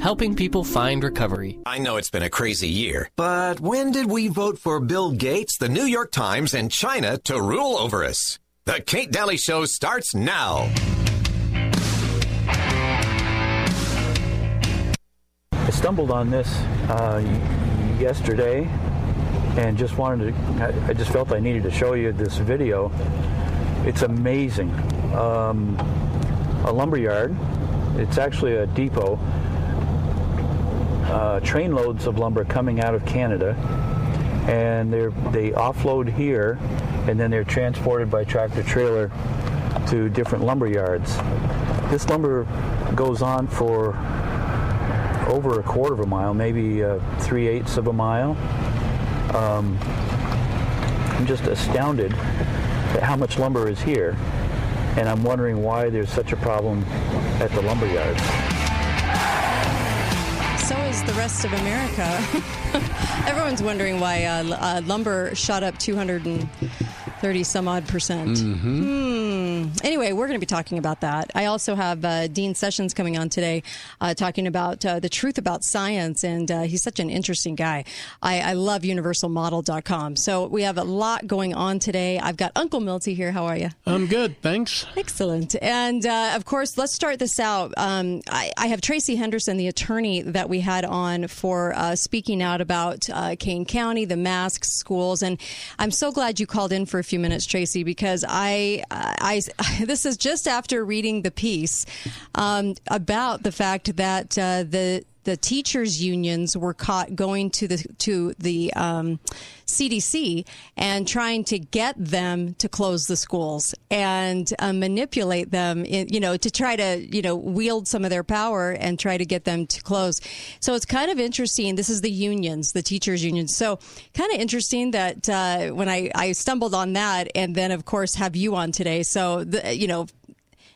helping people find recovery. I know it's been a crazy year, but when did we vote for Bill Gates, the New York Times, and China to rule over us? The Kate Daly Show starts now. I stumbled on this uh, yesterday and just wanted to, I just felt I needed to show you this video. It's amazing. Um, a lumber yard, it's actually a depot, uh, train loads of lumber coming out of Canada, and they're, they offload here, and then they're transported by tractor trailer to different lumber yards. This lumber goes on for over a quarter of a mile, maybe uh, three eighths of a mile. Um, I'm just astounded at how much lumber is here, and I'm wondering why there's such a problem at the lumber yards. The rest of America. Everyone's wondering why uh, uh, lumber shot up 230 some odd percent. Hmm. Anyway, we're going to be talking about that. I also have uh, Dean Sessions coming on today, uh, talking about uh, the truth about science, and uh, he's such an interesting guy. I, I love universalmodel.com. So we have a lot going on today. I've got Uncle Milty here. How are you? I'm good, thanks. Excellent. And uh, of course, let's start this out. Um, I, I have Tracy Henderson, the attorney that we had on for uh, speaking out about uh, Kane County, the masks, schools, and I'm so glad you called in for a few minutes, Tracy, because I, I, this is just after reading the piece um, about the fact that uh, the the teachers unions were caught going to the to the um, CDC and trying to get them to close the schools and uh, manipulate them, in, you know, to try to you know wield some of their power and try to get them to close. So it's kind of interesting. This is the unions, the teachers unions. So kind of interesting that uh, when I I stumbled on that, and then of course have you on today. So the, you know.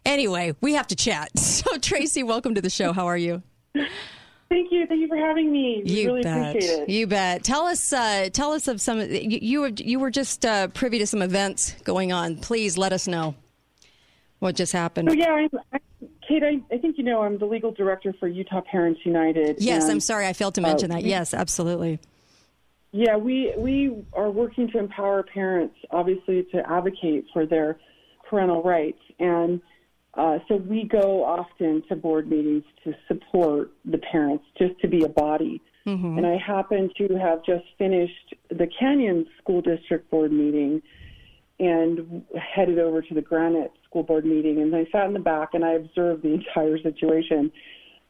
Anyway, we have to chat. So, Tracy, welcome to the show. How are you? Thank you. Thank you for having me. You really bet. appreciate it. You bet. Tell us. Uh, tell us of some. You you were, you were just uh, privy to some events going on. Please let us know what just happened. So yeah, I'm, I, Kate. I, I think you know I'm the legal director for Utah Parents United. yes, and, I'm sorry. I failed to mention uh, that. Yes, absolutely. Yeah, we we are working to empower parents, obviously, to advocate for their parental rights, and uh, so we go often to board meetings to support the parents, just to be a body. And I happen to have just finished the Canyon School District Board meeting and headed over to the Granite School Board meeting. And I sat in the back and I observed the entire situation.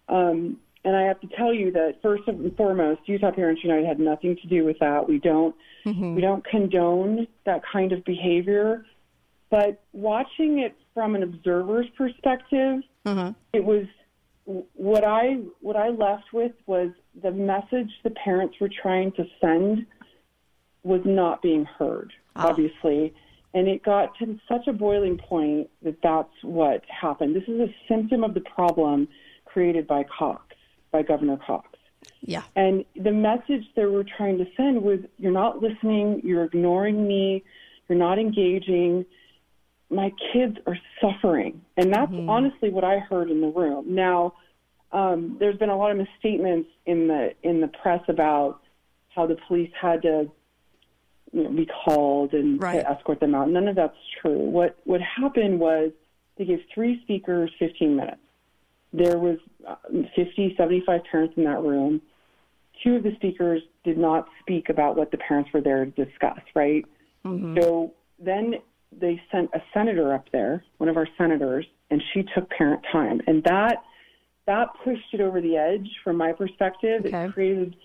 Um, and I have to tell you that first and foremost, Utah Parents United had nothing to do with that. We don't we don't condone that kind of behavior. But watching it from an observer's perspective, mm-hmm. it was what I what I left with was the message the parents were trying to send was not being heard, ah. obviously. And it got to such a boiling point that that's what happened. This is a symptom of the problem created by Cox, by Governor Cox. Yeah. And the message they were trying to send was you're not listening, you're ignoring me, you're not engaging. My kids are suffering. And that's honestly what I heard in the room. Now, um, there's been a lot of misstatements in the in the press about how the police had to you know, be called and Right. to escort them out. None of that's true. What what happened was they gave three speakers 15 minutes. There was uh, 50, 75 parents in that room. Two of the speakers did not speak about what the parents were there to discuss, right? So then they sent a senator up there, one of our senators, and she took parent time. And that that pushed it over the edge from my perspective. Okay. It created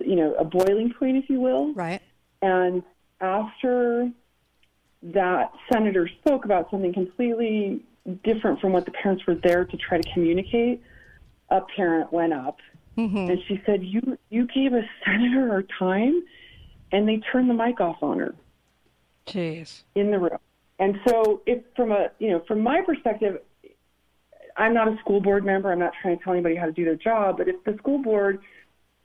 you know, a boiling point if you will. Right. And after that senator spoke about something completely different from what the parents were there to try to communicate, a parent went up mm-hmm. and she said, "You you gave a senator our time," and they turned the mic off on her Jeez. in the room. And so, if from a you know from my perspective, I'm not a school board member. I'm not trying to tell anybody how to do their job. But if the school board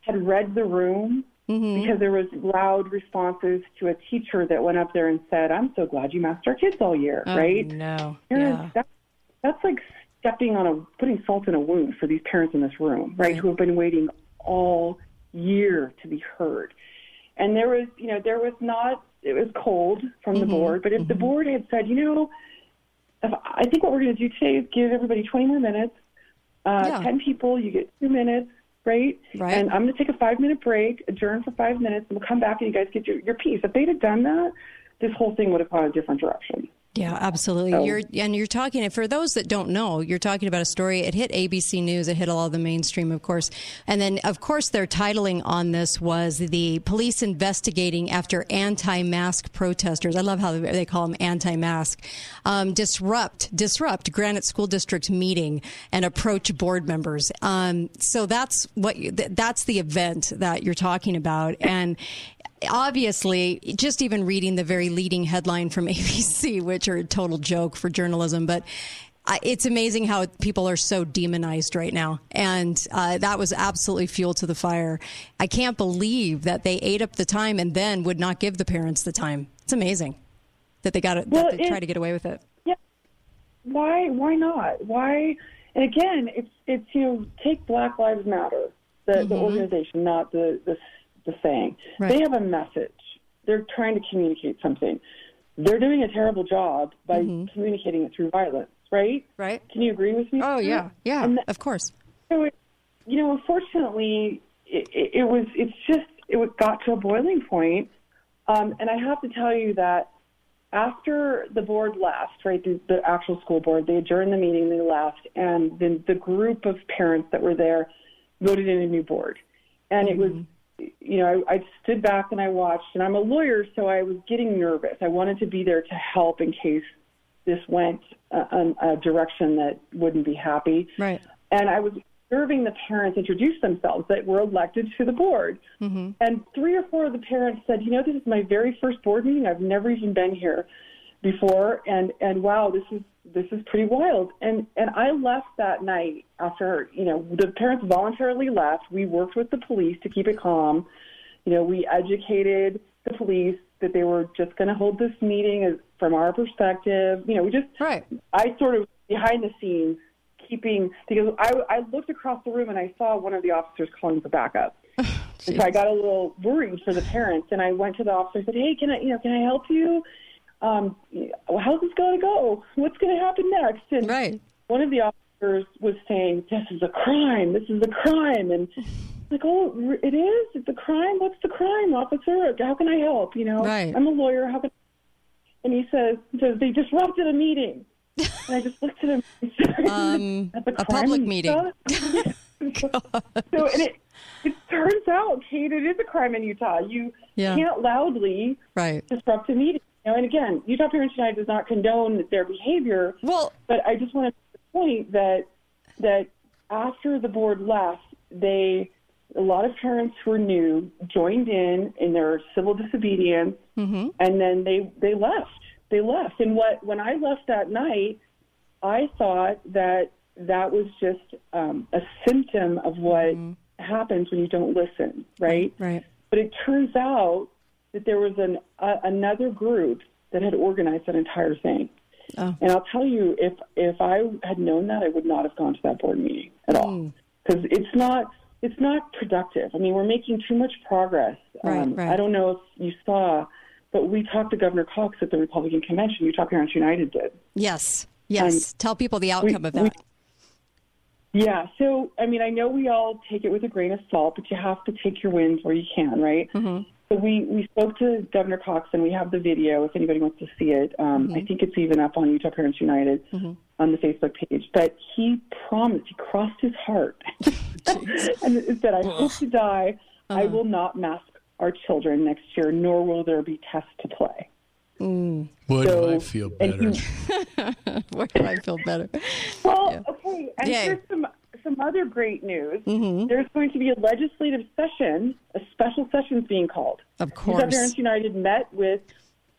had read the room mm-hmm. because there was loud responses to a teacher that went up there and said, "I'm so glad you masked our kids all year," Oh, right? No. Parents, Yeah. that, that's like stepping on a putting salt in a wound for these parents in this room, right, who have been waiting all year to be heard. And there was, you know, there was not. It was cold from the board, but if the board had said, you know, if, I think what we're going to do today is give everybody 20 more minutes. Uh, Yeah. 10 people, you get two minutes, right? Right. And I'm going to take a five minute break, adjourn for five minutes, and we'll come back and you guys get your, your piece. If they'd have done that, this whole thing would have gone a different direction. Yeah, absolutely. So- You're and you're talking for those that don't know, you're talking about a story. It hit ABC News. It hit all the mainstream, of course, and then of course their titling on this was the police investigating after anti-mask protesters. I love how they call them anti-mask. Um, disrupt disrupt Granite School District meeting and approach board members. Um, so that's what you, th- that's the event that you're talking about and obviously, just even reading the very leading headline from ABC, which are a total joke for journalism, but it's amazing how people are so demonized right now. And uh, that was absolutely fuel to the fire. I can't believe that they ate up the time and then would not give the parents the time. It's amazing that they got it, Well, that they it- try to get away with it. Yeah. Why? Why not? Why? And again, it's it's you know take Black Lives Matter, the the organization, not the the the saying. Right. They have a message. They're trying to communicate something. They're doing a terrible job by communicating it through violence. Right? Right. Can you agree with me? Oh, yeah. Yeah, of course. so it, you know, unfortunately, it, it, it was. It's just it got to a boiling point, um, and I have to tell you that after the board left, right, the, the actual school board, they adjourned the meeting, they left, and then the group of parents that were there voted in a new board, and it was. You know, I, I stood back and I watched, and I'm a lawyer, so I was getting nervous. I wanted to be there to help in case this went a, a, a direction that wouldn't be happy. Right. And I was observing the parents introduce themselves that were elected to the board. Mm-hmm. And three or four of the parents said, "You know, this is my very first board meeting. I've never even been here before, and and wow, this is this is pretty wild." And and I left that night after you know the parents voluntarily left. We worked with the police to keep it calm. You know, we educated the police that they were just going to hold this meeting as, from our perspective. You know, we just Right. I sort of behind the scenes keeping because I, I looked across the room and I saw one of the officers calling for backup. and so I got a little worried for the parents and I went to the officer and said, Hey, can I you know, can I help you? Um, how's this gonna go? What's gonna happen next? And Right. one of the officers was saying, "This is a crime. This is a crime." And I'm like, "Oh, it is. It's a crime. What's the crime, officer? How can I help? You know, Right. I'm a lawyer. How can?" And he says, he "says They disrupted a meeting." And I just looked at him. Um, "That's a public meeting." so, and it it turns out, Kate, it is a crime in Utah. You Yeah. can't loudly Right. disrupt a meeting. Know, and again, Utah Parents United does not condone their behavior. Well, But I just want to make the point that that after the board left, they a lot of parents who were new joined in in their civil disobedience, Mm-hmm. and then they they left. They left, and what when I left that night, I thought that that was just um, a symptom of what happens when you don't listen, right? right. But it turns out that there was an uh, another group that had organized that entire thing. Oh. And I'll tell you, if if I had known that, I would not have gone to that board meeting at all, because it's not it's not productive. I mean, we're making too much progress. Right, um, right. I don't know if you saw, but we talked to Governor Cox at the Republican convention. Utah Parents United did. Yes. Yes. Tell people the outcome of we- that. Yeah. So, I mean, I know we all take it with a grain of salt, but you have to take your wins where you can, right? Mm-hmm. So we, we spoke to Governor Cox, and we have the video if anybody wants to see it. Um, mm-hmm. I think it's even up on Utah Parents United mm-hmm. on the Facebook page. But he promised, he crossed his heart, and said, "I hope to die. I uh-huh. will not mask our children next year, nor will there be tests to play." Mm. Boy, So- do I feel better. he- Where do I feel better? Well, okay, and Yay. here's some some other great news. Mm-hmm. There's going to be a legislative session, a special session is being called. Of course. Mm-hmm. United met with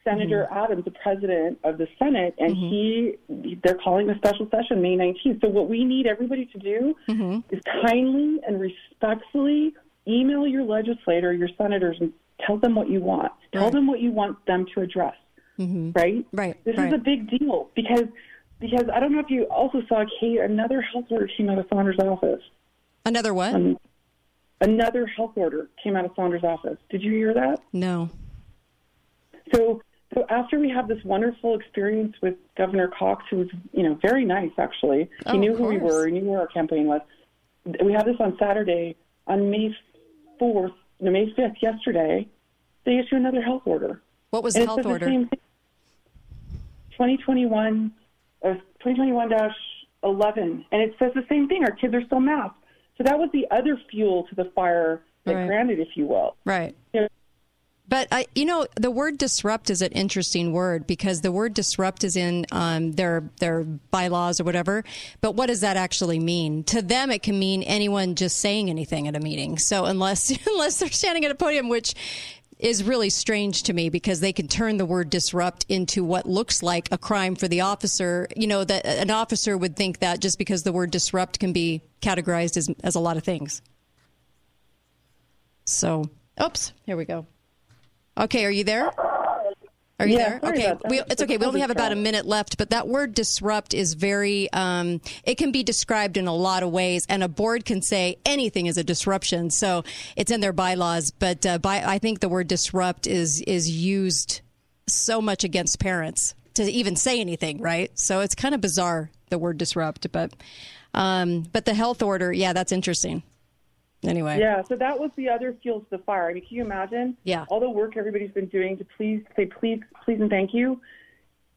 Senator Adams, the president of the Senate, and he they're calling a special session May 19th. So what we need everybody to do Mm-hmm. is kindly and respectfully email your legislator, your senators, and tell them what you want. Tell Right. them what you want them to address. Right? Right, This right. is a big deal because because I don't know if you also saw Kate, another health order came out of Saunders' office. Another what? Um, another health order came out of Saunders' office. Did you hear that? No. So, so after we had this wonderful experience with Governor Cox, who was you know very nice actually, oh, he knew who we were, he knew where our campaign was. We had this on Saturday, on May fourth, no May fifth, yesterday. They issued another health order. What was and the health order? 2021 2021, uh, 2021-11, and it says the same thing. Our kids are still masked. So that was the other fuel to the fire that Right. granted, if you will. Right. You know, But I, you know, the word disrupt is an interesting word because the word disrupt is in um, their their bylaws or whatever. But what does that actually mean? To them, it can mean anyone just saying anything at a meeting. So unless unless they're standing at a podium, which is really strange to me because they can turn the word disrupt into what looks like a crime for the officer. You know, that an officer would think that just because the word disrupt can be categorized as, as a lot of things. So, oops, here we go. Okay, are you there? Are you Yeah, there? Okay, we, it's okay. We only have about a minute left, but that word disrupt is very, um, it can be described in a lot of ways, and a board can say anything is a disruption. So it's in their bylaws, but uh, by, I think the word disrupt is is used so much against parents to even say anything, right? So it's kind of bizarre the word disrupt, but um, but the health order, yeah, that's interesting. Anyway, Yeah, so that was the other fuel to the fire. I mean, can you imagine? Yeah. All the work everybody's been doing to please say please, please, and thank you.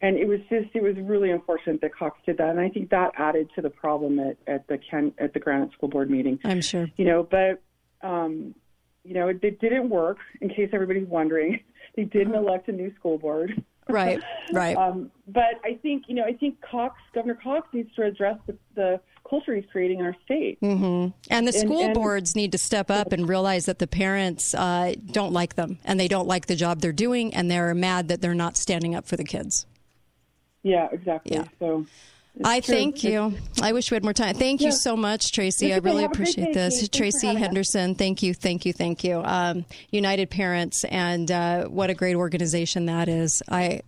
And it was just, it was really unfortunate that Cox did that, and I think that added to the problem at, at the Ken, at the Granite School Board meeting. I'm sure. You know, but um, you know, it, it didn't work. In case everybody's wondering, they didn't elect a new school board. Right, right. Um, but I think you know, I think Cox, Governor Cox, needs to address the, the culture he's creating in our state. And the school and- boards need to step up and realize that the parents uh, don't like them and they don't like the job they're doing and they're mad that they're not standing up for the kids. Yeah, exactly. Yeah. So. I true. thank you. I wish we had more time. Thank you so much, Tracy. It's I really Have a great appreciate this. Thanks Tracy having us. Henderson, thank you, thank you, thank you. Um, United Parents, and uh, what a great organization that is. I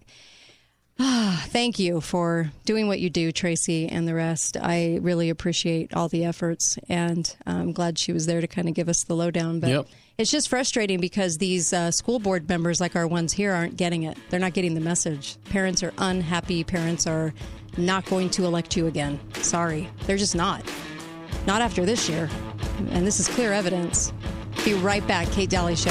thank you for doing what you do, Tracy, and the rest. I really appreciate all the efforts, and I'm glad she was there to kind of give us the lowdown. But Yep. it's just frustrating because these uh, school board members, like our ones here, aren't getting it. They're not getting the message. Parents are unhappy. Parents are not going to elect you again. Sorry. They're just not. Not after this year. And this is clear evidence. Be right back. Kate Daly Show.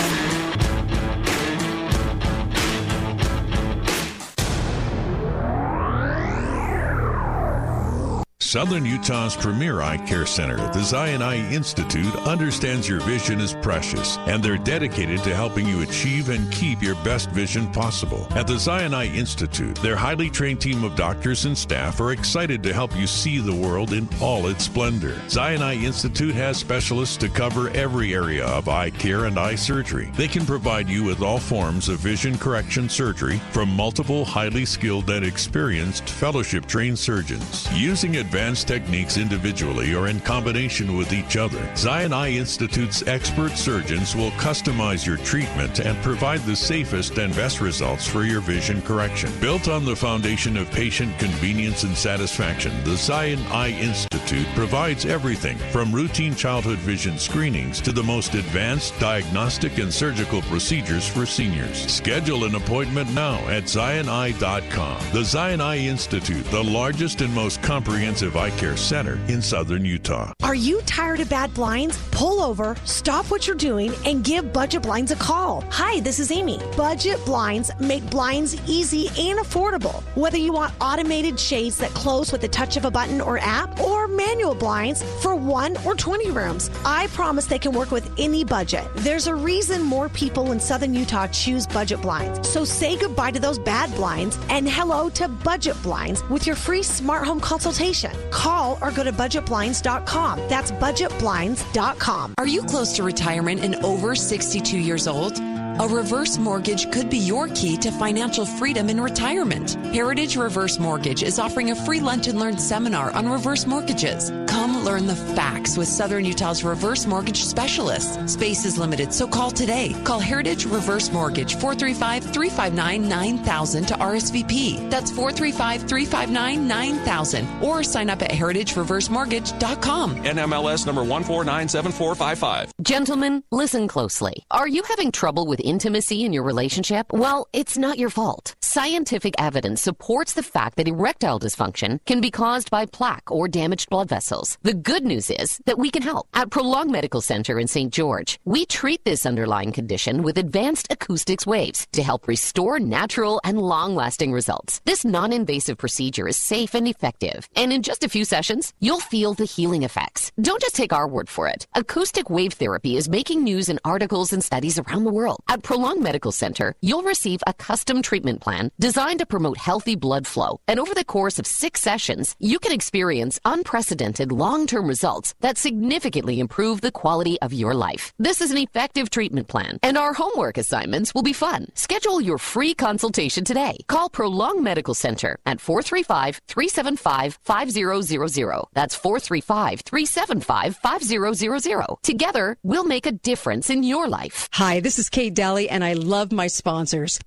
Southern Utah's premier eye care center, the Zion Eye Institute, understands your vision is precious, and they're dedicated to helping you achieve and keep your best vision possible. At the Zion Eye Institute, their highly trained team of doctors and staff are excited to help you see the world in all its splendor. Zion Eye Institute has specialists to cover every area of eye care and eye surgery. They can provide you with all forms of vision correction surgery from multiple highly skilled and experienced fellowship trained surgeons. Using advanced techniques individually or in combination with each other, Zion Eye Institute's expert surgeons will customize your treatment and provide the safest and best results for your vision correction. Built on the foundation of patient convenience and satisfaction, the Zion Eye Institute provides everything from routine childhood vision screenings to the most advanced diagnostic and surgical procedures for seniors. Schedule an appointment now at zioneye.com. The Zion Eye Institute, the largest and most comprehensive eye care center in southern Utah. Are you tired of bad blinds? Pull over, stop what you're doing, and give Budget Blinds a call. Hi, this is Amy. Budget Blinds make blinds easy and affordable. Whether you want automated shades that close with the touch of a button or app, or manual blinds for one or 20 rooms, I promise they can work with any budget. There's a reason more people in southern Utah choose Budget Blinds. So say goodbye to those bad blinds and hello to Budget Blinds with your free smart home consultation. Call or go to budgetblinds.com. That's budgetblinds.com. Are you close to retirement and over 62 years old? A reverse mortgage could be your key to financial freedom in retirement. Heritage Reverse Mortgage is offering a free lunch and learn seminar on reverse mortgages. Come learn the facts with Southern Utah's reverse mortgage specialists. Space is limited, so call today. Call Heritage Reverse Mortgage 435 359 9000 to RSVP. That's 435 359 9000 or sign up at heritagereversemortgage.com. NMLS number 1497455. Gentlemen, listen closely. Are you having trouble with intimacy in your relationship? Well, it's not your fault. Scientific evidence supports the fact that erectile dysfunction can be caused by plaque or damaged blood vessels. The good news is that we can help. At Prolong Medical Center in St. George, we treat this underlying condition with advanced acoustics waves to help restore natural and long lasting results. This non invasive procedure is safe and effective, and in just a few sessions, you'll feel the healing effects. Don't just take our word for it. Acoustic wave therapy is making news in articles and studies around the world. At Prolong Medical Center, you'll receive a custom treatment plan designed to promote healthy blood flow. And over the course of six sessions, you can experience unprecedented long term results that significantly improve the quality of your life. This is an effective treatment plan, and our homework assignments will be fun. Schedule your free consultation today. Call Prolong Medical Center at 435 375 5000. That's 435 375 5000. Together, we'll make a difference in your life. Hi, this is Kate Daly, and I love my sponsors.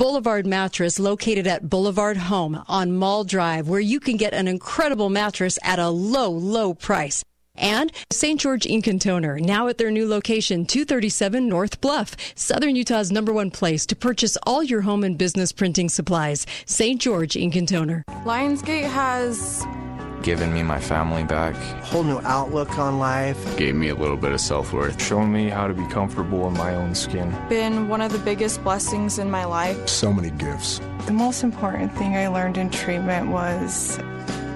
Boulevard Mattress, located at Boulevard Home on Mall Drive, where you can get an incredible mattress at a low, low price. And St. George Ink and Toner, now at their new location, 237 North Bluff, Southern Utah's number one place to purchase all your home and business printing supplies. St. George Ink and Toner. Lionsgate has given me my family back. A Whole new outlook on life. Gave me a little bit of self worth. Shown me how to be comfortable in my own skin. Been one of the biggest blessings in my life. So many gifts. The most important thing I learned in treatment was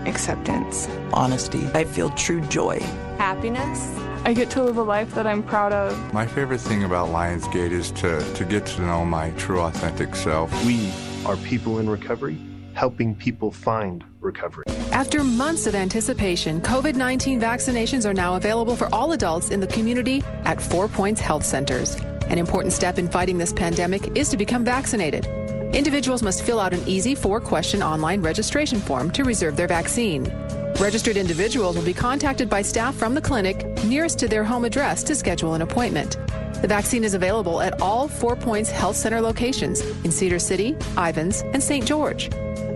acceptance, honesty. I feel true joy, happiness. I get to live a life that I'm proud of. My favorite thing about Lionsgate is to, to get to know my true, authentic self. We are people in recovery helping people find recovery. After months of anticipation, COVID 19 vaccinations are now available for all adults in the community at Four Points Health Centers. An important step in fighting this pandemic is to become vaccinated. Individuals must fill out an easy four question online registration form to reserve their vaccine. Registered individuals will be contacted by staff from the clinic nearest to their home address to schedule an appointment. The vaccine is available at all Four Points Health Center locations in Cedar City, Ivins, and St. George.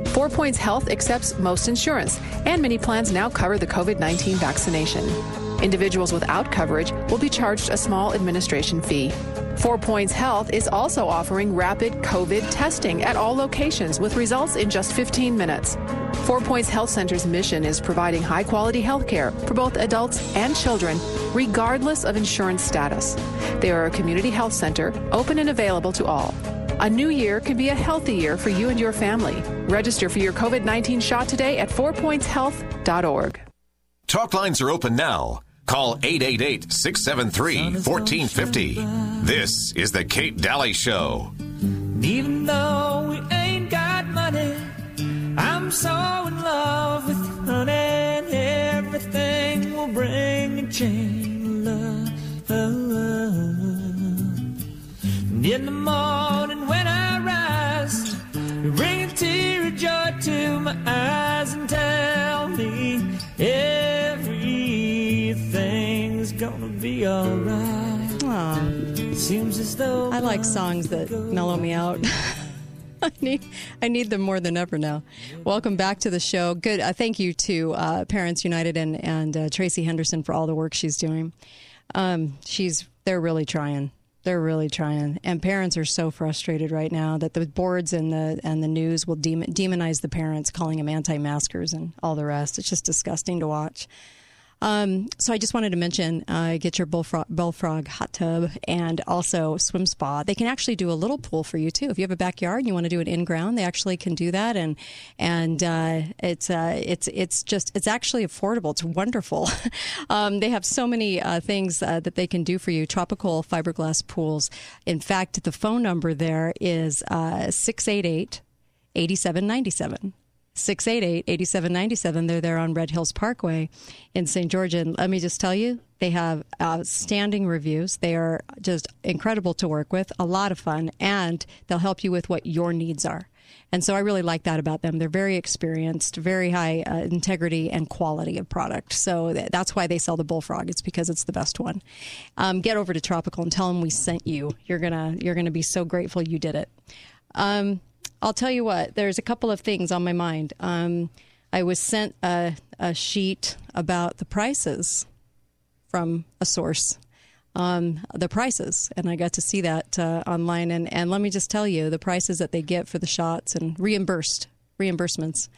Four Points Health accepts most insurance, and many plans now cover the COVID 19 vaccination. Individuals without coverage will be charged a small administration fee. Four Points Health is also offering rapid COVID testing at all locations with results in just 15 minutes. Four Points Health Center's mission is providing high quality health care for both adults and children, regardless of insurance status. They are a community health center, open and available to all. A new year can be a healthy year for you and your family. Register for your COVID 19 shot today at fourpointshealth.org. Talk lines are open now. Call 888 673 1450. This is The Kate Daly Show. Even though we ain't got money, I'm so in love with you, honey, everything will bring a chain of love. And in the morning when I rise, bring a tear of joy to my eyes and tell me everything's gonna be alright. Aww. Seems as though I like songs that mellow me out. I need I need them more than ever now. Welcome back to the show. Good. Uh, thank you to uh, Parents United and and uh, Tracy Henderson for all the work she's doing. Um, she's they're really trying. They're really trying, and parents are so frustrated right now that the boards and the and the news will demonize the parents, calling them anti-maskers and all the rest. It's just disgusting to watch. Um, so I just wanted to mention, uh, get your bullfrog, bullfrog hot tub and also swim spa. They can actually do a little pool for you too. If you have a backyard and you want to do an in ground, they actually can do that. And and uh, it's uh, it's it's just it's actually affordable. It's wonderful. um, they have so many uh, things uh, that they can do for you. Tropical fiberglass pools. In fact, the phone number there is uh, six eight eight eighty seven ninety seven. 688 8797. They're there on Red Hills Parkway in St. George. And let me just tell you, They have outstanding reviews. They are just incredible to work with, a lot of fun, and they'll help you with what your needs are. And so I really like that about them. They're very experienced, very high uh, integrity and quality of product. So th- that's why they sell the Bullfrog. It's because it's the best one. Um, get over to Tropical and tell them we sent you. You're gonna you're gonna be so grateful you did it. Um, I'll tell you what. There's a couple of things on my mind. Um, I was sent a, a sheet about the prices from a source um, the prices, and I got to see that uh, online. And, and let me just tell you, the prices that they get for the shots and reimbursed reimbursements,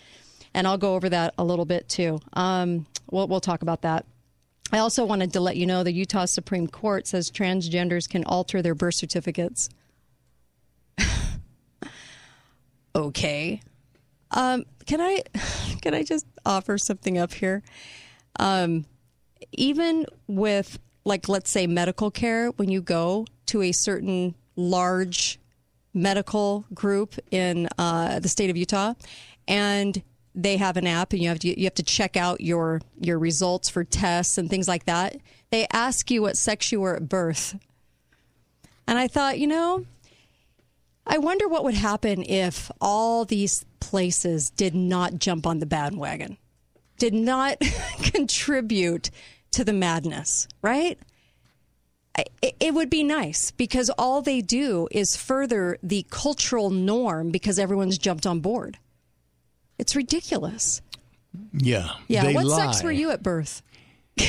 and I'll go over that a little bit too. Um, we'll we'll talk about that. I also wanted to let you know the Utah Supreme Court says transgenders can alter their birth certificates. Okay. Um, can I can I just offer something up here? Um, even with like let's say medical care when you go to a certain large medical group in uh, the state of Utah and they have an app and you have to you have to check out your your results for tests and things like that they ask you what sex you were at birth and i thought you know i wonder what would happen if all these places did not jump on the bandwagon did not contribute to the madness, right? It, would be nice because all they do is further the cultural norm because everyone's jumped on board. It's ridiculous. Yeah. Yeah. What lie. sex were you at birth?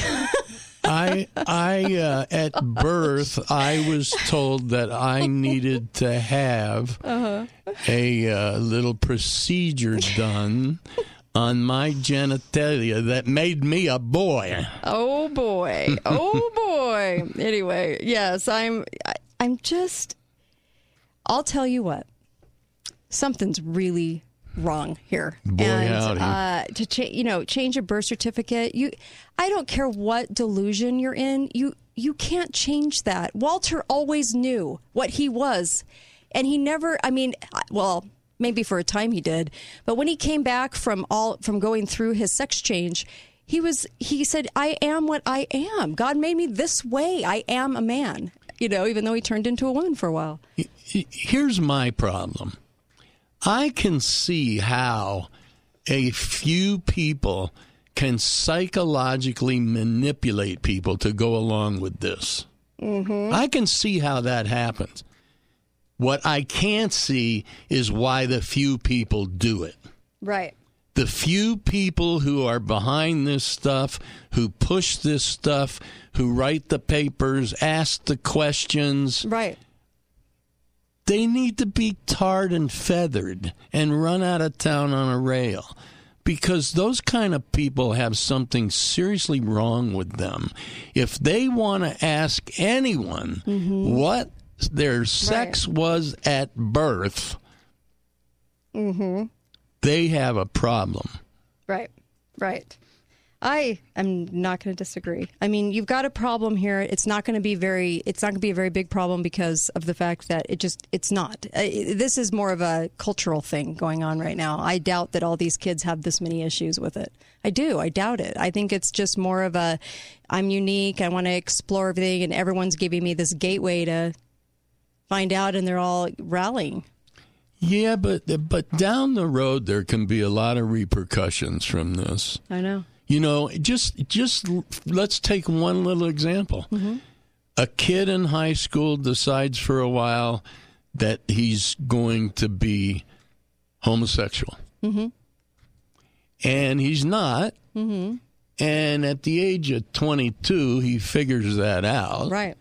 I I uh, at birth I was told that I needed to have uh-huh. a uh, little procedure done on my genitalia that made me a boy. Oh boy. Oh boy. anyway, yes, I'm I, I'm just I'll tell you what. Something's really wrong here. Boy, and uh, to cha- you know, change a birth certificate, you I don't care what delusion you're in, you you can't change that. Walter always knew what he was. And he never I mean, well, maybe for a time he did but when he came back from all from going through his sex change he was he said i am what i am god made me this way i am a man you know even though he turned into a woman for a while here's my problem i can see how a few people can psychologically manipulate people to go along with this mm-hmm. i can see how that happens what I can't see is why the few people do it. Right. The few people who are behind this stuff, who push this stuff, who write the papers, ask the questions. Right. They need to be tarred and feathered and run out of town on a rail because those kind of people have something seriously wrong with them. If they want to ask anyone mm-hmm. what their sex right. was at birth, mm-hmm. they have a problem. Right, right. I am not going to disagree. I mean, you've got a problem here. It's not going to be very. It's not going to be a very big problem because of the fact that it just. It's not. Uh, this is more of a cultural thing going on right now. I doubt that all these kids have this many issues with it. I do. I doubt it. I think it's just more of a. I'm unique. I want to explore everything, and everyone's giving me this gateway to find out and they're all rallying. Yeah, but but down the road there can be a lot of repercussions from this. I know. You know, just just let's take one little example. Mm-hmm. A kid in high school decides for a while that he's going to be homosexual. Mm-hmm. And he's not. Mm-hmm. And at the age of 22, he figures that out. Right.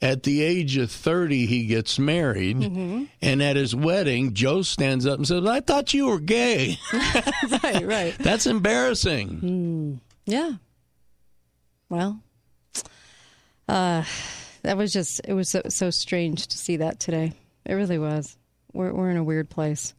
At the age of 30, he gets married. Mm-hmm. And at his wedding, Joe stands up and says, I thought you were gay. right, right. That's embarrassing. Mm, yeah. Well, uh, that was just, it was so, so strange to see that today. It really was. We're, we're in a weird place.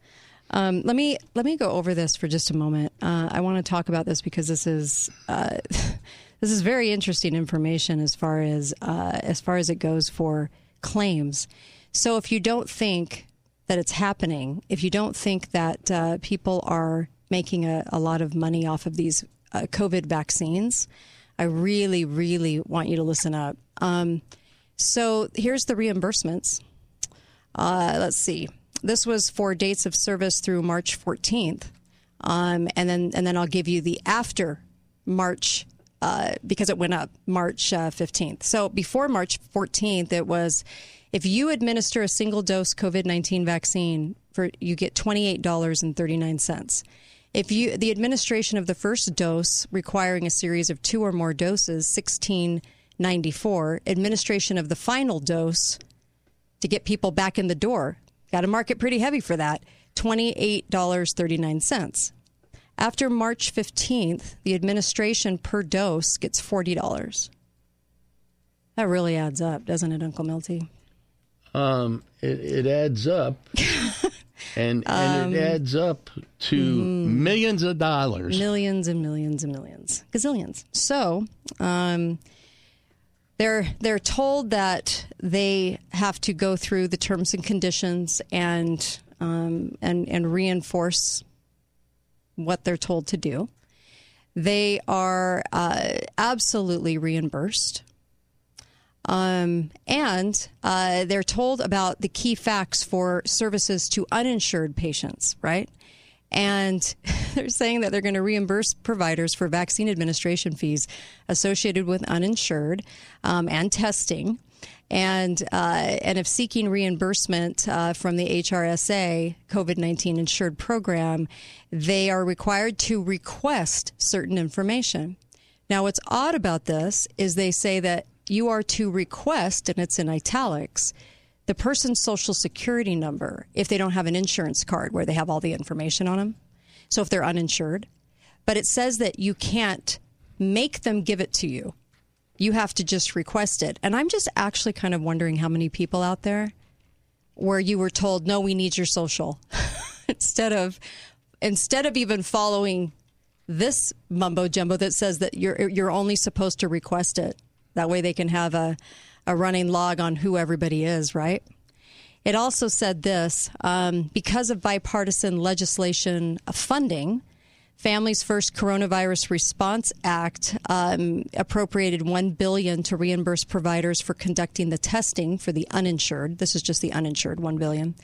Um, let me let me go over this for just a moment. Uh, I want to talk about this because this is uh, this is very interesting information as far as uh, as far as it goes for claims. So if you don't think that it's happening, if you don't think that uh, people are making a, a, lot of money off of these uh, COVID vaccines, I really, really want you to listen up. Um, so here's the reimbursements. Uh, let's see. This was for dates of service through March 14th, um, and then and then I'll give you the after March uh, because it went up March uh, 15th. So before March 14th, it was if you administer a single dose COVID 19 vaccine, for you get $28.39. If you the administration of the first dose requiring a series of two or more doses, 1694. Administration of the final dose to get people back in the door, got to market pretty heavy for that, $28.39. After March 15th, the administration per dose gets $40. That really adds up, doesn't it, Uncle Milty? Um, it, it adds up, and and Um, it adds up to mm. millions of dollars. Millions and millions and millions, gazillions. So, um, they're they're told that they have to go through the terms and conditions and um, and and reinforce what they're told to do. They are uh, absolutely reimbursed. Um, and uh, they're told about the key facts for services to uninsured patients, right? And they're saying that they're going to reimburse providers for vaccine administration fees associated with uninsured um, and testing. And uh, and if seeking reimbursement uh, from the HRSA COVID nineteen insured program, they are required to request certain information. Now, what's odd about this is they say that you are to request, and it's in italics, the person's social security number if they don't have an insurance card where they have all the information on them. So if they're uninsured, but it says that you can't make them give it to you. You have to just request it. And I'm just actually kind of wondering how many people out there where you were told, "No, we need your social." instead of instead of even following this mumbo jumbo that says that you're you're only supposed to request it. That way they can have a a running log on who everybody is, right? It also said this um, because of bipartisan legislation funding, Families First Coronavirus Response Act um, appropriated one billion to reimburse providers for conducting the testing for the uninsured. This is just the uninsured, one billion.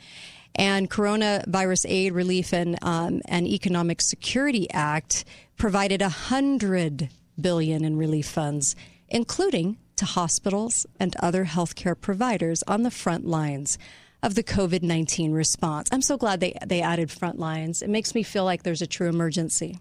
And Coronavirus Aid, Relief, and um, and Economic Security Act provided a hundred billion in relief funds, including to hospitals and other healthcare providers on the front lines of the COVID 19 response. I'm so glad they, they added front lines. It makes me feel like there's a true emergency.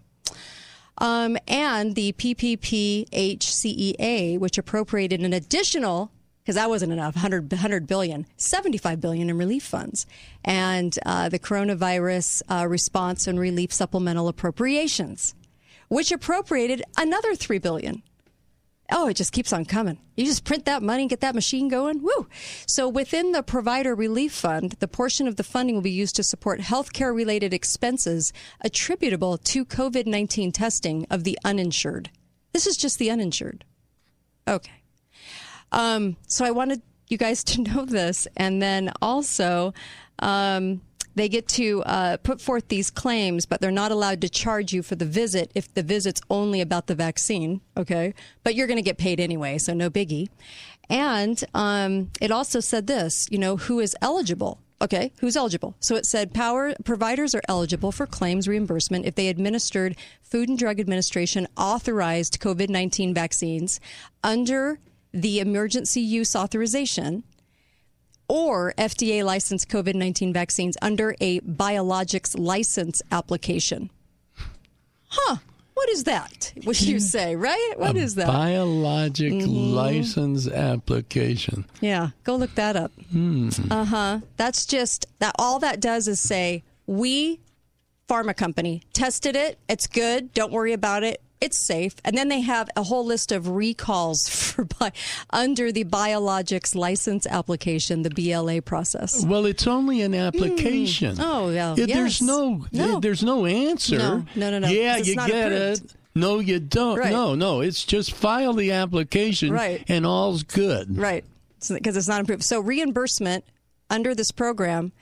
Um, and the PPP PPPHCEA, which appropriated an additional because that wasn't enough 100, 100 billion 75 billion in relief funds and uh, the coronavirus uh, response and relief supplemental appropriations which appropriated another 3 billion Oh, it just keeps on coming. You just print that money and get that machine going. Woo! So within the Provider Relief Fund, the portion of the funding will be used to support healthcare related expenses attributable to COVID 19 testing of the uninsured. This is just the uninsured. Okay. Um, so I wanted you guys to know this. And then also, um, they get to uh, put forth these claims, but they're not allowed to charge you for the visit if the visit's only about the vaccine. Okay, but you're going to get paid anyway, so no biggie. And um, it also said this, you know, who is eligible. Okay, who's eligible? So it said power providers are eligible for claims reimbursement if they administered Food and Drug Administration authorized COVID 19 vaccines under the emergency use authorization or FDA licensed COVID 19 vaccines under a biologics license application. Huh. What is that? What you say, right? What a is that? Biologic Mhm. license application. yeah, go look that up. Hmm. Uh huh. That's just that. All that does is say we, pharma company, tested it. It's good. Don't worry about it. It's safe. And then they have a whole list of recalls for bi- under the biologics license application, the BLA process. Well, it's only an application. Hmm. Oh, yeah. Yes. There's no, No. Eh, there's no answer. No, no, no, no, Yeah, you get approved. it. No, you don't. Right. No, no. It's just file the application, Right. and all's good. Right. Because it's not approved. So reimbursement under this program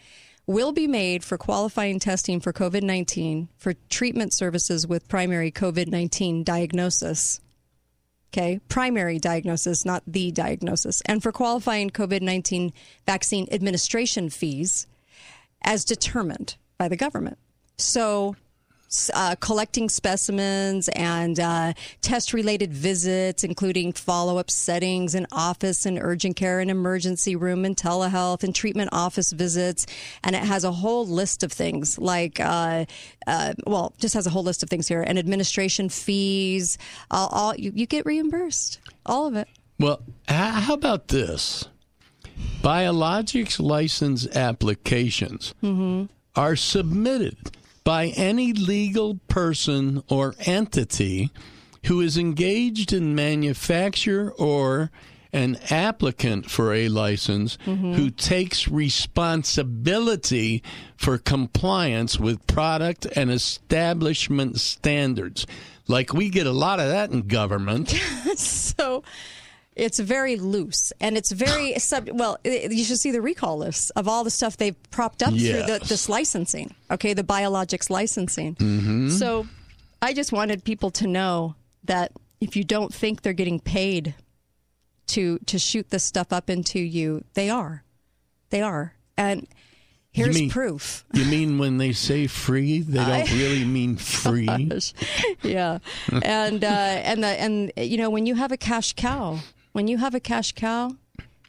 will be made for qualifying testing for COVID 19 for treatment services with primary COVID 19 diagnosis. Okay, primary diagnosis, not the diagnosis. And for qualifying COVID 19 vaccine administration fees as determined by the government. So, uh, collecting specimens and uh, test related visits, including follow up settings in office and urgent care and emergency room and telehealth and treatment office visits. And it has a whole list of things like, uh, uh well, just has a whole list of things here and administration fees. all you, you get reimbursed, all of it. Well, how about this? Biologics license applications mm-hmm. are submitted by any legal person or entity who is engaged in manufacture or an applicant for a license mm-hmm. who takes responsibility for compliance with product and establishment standards. Like we get a lot of that in government. so it's very loose and it's very sub. Well, you should see the recall lists of all the stuff they've propped up yes. through the, this licensing. Okay, the biologics licensing. Mm-hmm. So, I just wanted people to know that if you don't think they're getting paid to to shoot this stuff up into you, they are. They are, and Here's you mean, proof. You mean when they say free, they don't I, really mean free? Gosh. Yeah, and uh, and the and you know when you have a cash cow, when you have a cash cow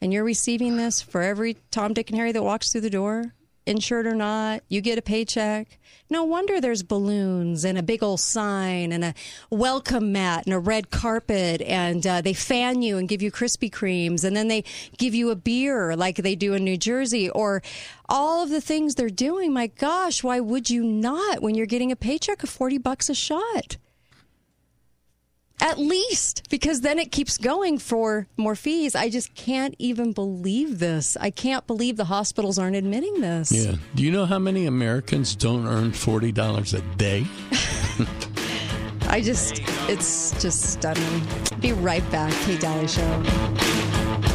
and you're receiving this for every Tom, Dick, and Harry that walks through the door, insured or not, you get a paycheck. No wonder there's balloons and a big old sign and a welcome mat and a red carpet, and uh, they fan you and give you Krispy Kremes, and then they give you a beer like they do in New Jersey, or all of the things they're doing. My gosh, why would you not when you're getting a paycheck of 40 bucks a shot? At least, because then it keeps going for more fees. I just can't even believe this. I can't believe the hospitals aren't admitting this. Yeah. Do you know how many Americans don't earn $40 a day? I just, it's just stunning. Be right back. Kate Dalley Show.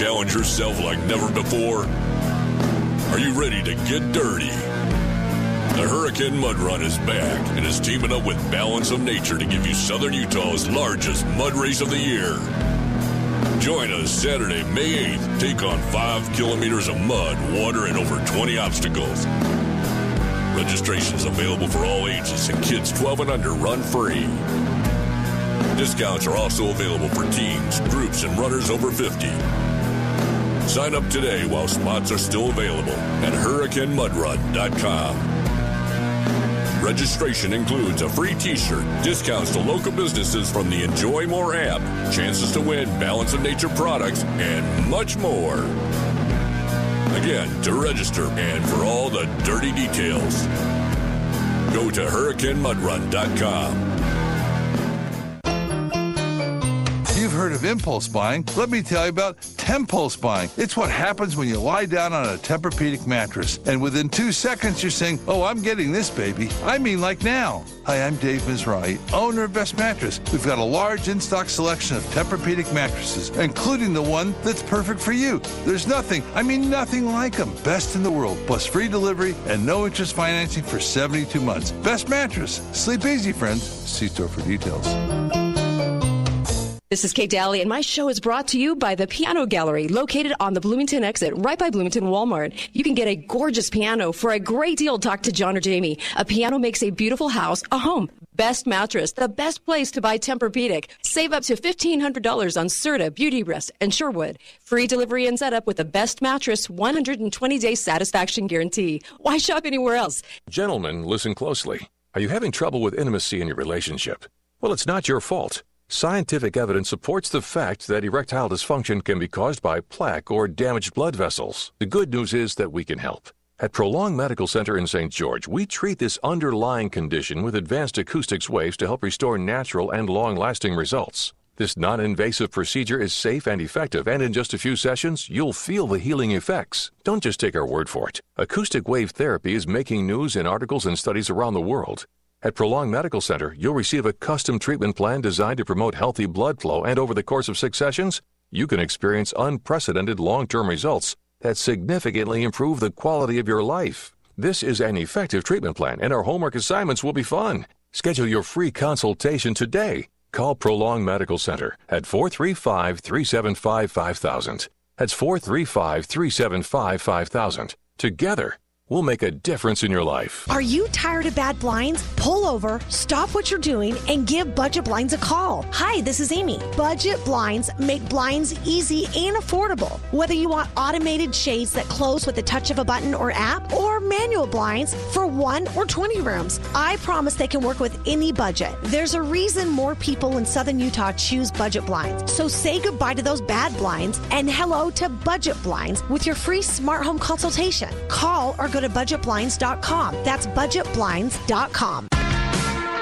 Challenge yourself like never before? Are you ready to get dirty? The Hurricane Mud Run is back and is teaming up with Balance of Nature to give you Southern Utah's largest mud race of the year. Join us Saturday, May 8th. Take on five kilometers of mud, water, and over 20 obstacles. Registration is available for all ages, and kids 12 and under run free. Discounts are also available for teams, groups, and runners over 50. Sign up today while spots are still available at hurricanemudrun.com. Registration includes a free t-shirt, discounts to local businesses from the Enjoy More app, chances to win Balance of Nature products, and much more. Again, to register and for all the dirty details, go to hurricanemudrun.com. heard of impulse buying. Let me tell you about Tempulse buying. It's what happens when you lie down on a Tempur-Pedic mattress, and within two seconds you're saying, "Oh, I'm getting this baby." I mean, like now. Hi, I'm Dave Mizrahi, owner of Best Mattress. We've got a large in-stock selection of Tempur-Pedic mattresses, including the one that's perfect for you. There's nothing, I mean nothing like them. Best in the world, plus free delivery and no interest financing for 72 months. Best Mattress. Sleep easy, friends. See store for details. This is Kate Dalley, and my show is brought to you by the Piano Gallery, located on the Bloomington exit, right by Bloomington Walmart. You can get a gorgeous piano for a great deal. Talk to John or Jamie. A piano makes a beautiful house a home. Best mattress, the best place to buy Tempur-Pedic. Save up to $1,500 on Serta, Beautyrest, and Sherwood. Free delivery and setup with the best mattress, 120-day satisfaction guarantee. Why shop anywhere else? Gentlemen, listen closely. Are you having trouble with intimacy in your relationship? Well, it's not your fault. Scientific evidence supports the fact that erectile dysfunction can be caused by plaque or damaged blood vessels. The good news is that we can help. At Prolong Medical Center in St. George, we treat this underlying condition with advanced acoustics waves to help restore natural and long lasting results. This non invasive procedure is safe and effective, and in just a few sessions, you'll feel the healing effects. Don't just take our word for it. Acoustic wave therapy is making news in articles and studies around the world. At Prolong Medical Center, you'll receive a custom treatment plan designed to promote healthy blood flow, and over the course of six sessions, you can experience unprecedented long term results that significantly improve the quality of your life. This is an effective treatment plan, and our homework assignments will be fun. Schedule your free consultation today. Call Prolong Medical Center at 435 375 5000. That's 435 375 5000. Together, we'll make a difference in your life. Are you tired of bad blinds? Pull over, stop what you're doing, and give Budget Blinds a call. Hi, this is Amy. Budget Blinds make blinds easy and affordable. Whether you want automated shades that close with the touch of a button or app, or manual blinds for one or 20 rooms, I promise they can work with any budget. There's a reason more people in Southern Utah choose Budget Blinds. So say goodbye to those bad blinds and hello to Budget Blinds with your free smart home consultation. Call or go to budgetblinds.com. That's budgetblinds.com.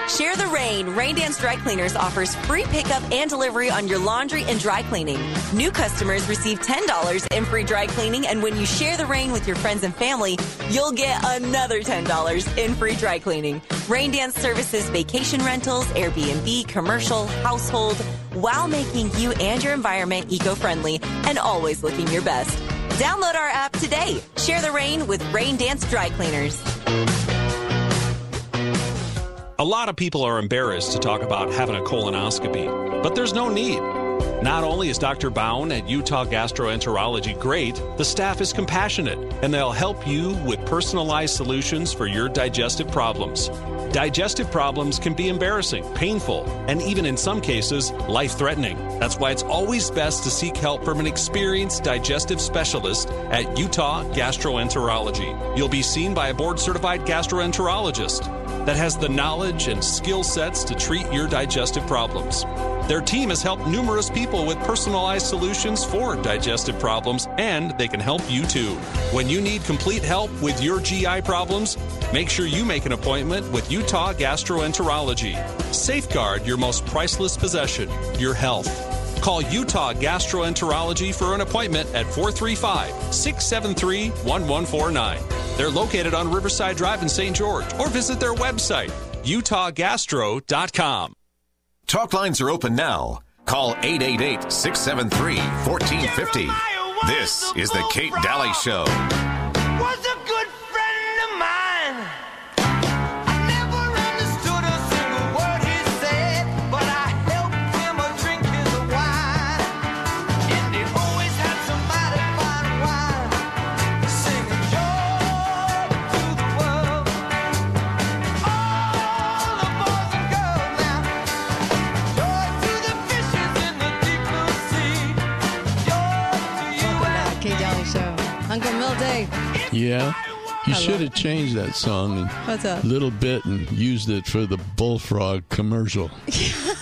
Share the rain. Rain Dance Dry Cleaners offers free pickup and delivery on your laundry and dry cleaning. New customers receive $10 in free dry cleaning, and when you share the rain with your friends and family, you'll get another $10 in free dry cleaning. Rain Dance services vacation rentals, Airbnb, commercial, household, while making you and your environment eco friendly and always looking your best. Download our app today. Share the rain with Rain Dance Dry Cleaners. A lot of people are embarrassed to talk about having a colonoscopy, but there's no need. Not only is Dr. Bowen at Utah Gastroenterology great, the staff is compassionate and they'll help you with personalized solutions for your digestive problems. Digestive problems can be embarrassing, painful, and even in some cases, life threatening. That's why it's always best to seek help from an experienced digestive specialist at Utah Gastroenterology. You'll be seen by a board certified gastroenterologist that has the knowledge and skill sets to treat your digestive problems. Their team has helped numerous people with personalized solutions for digestive problems, and they can help you too. When you need complete help with your GI problems, make sure you make an appointment with Utah Gastroenterology. Safeguard your most priceless possession, your health. Call Utah Gastroenterology for an appointment at 435 673 1149. They're located on Riverside Drive in St. George, or visit their website, utahgastro.com. Talk lines are open now. Call 888 673 1450. This is The Kate Dalley Show. Yeah. You should have changed that song a little bit and used it for the bullfrog commercial.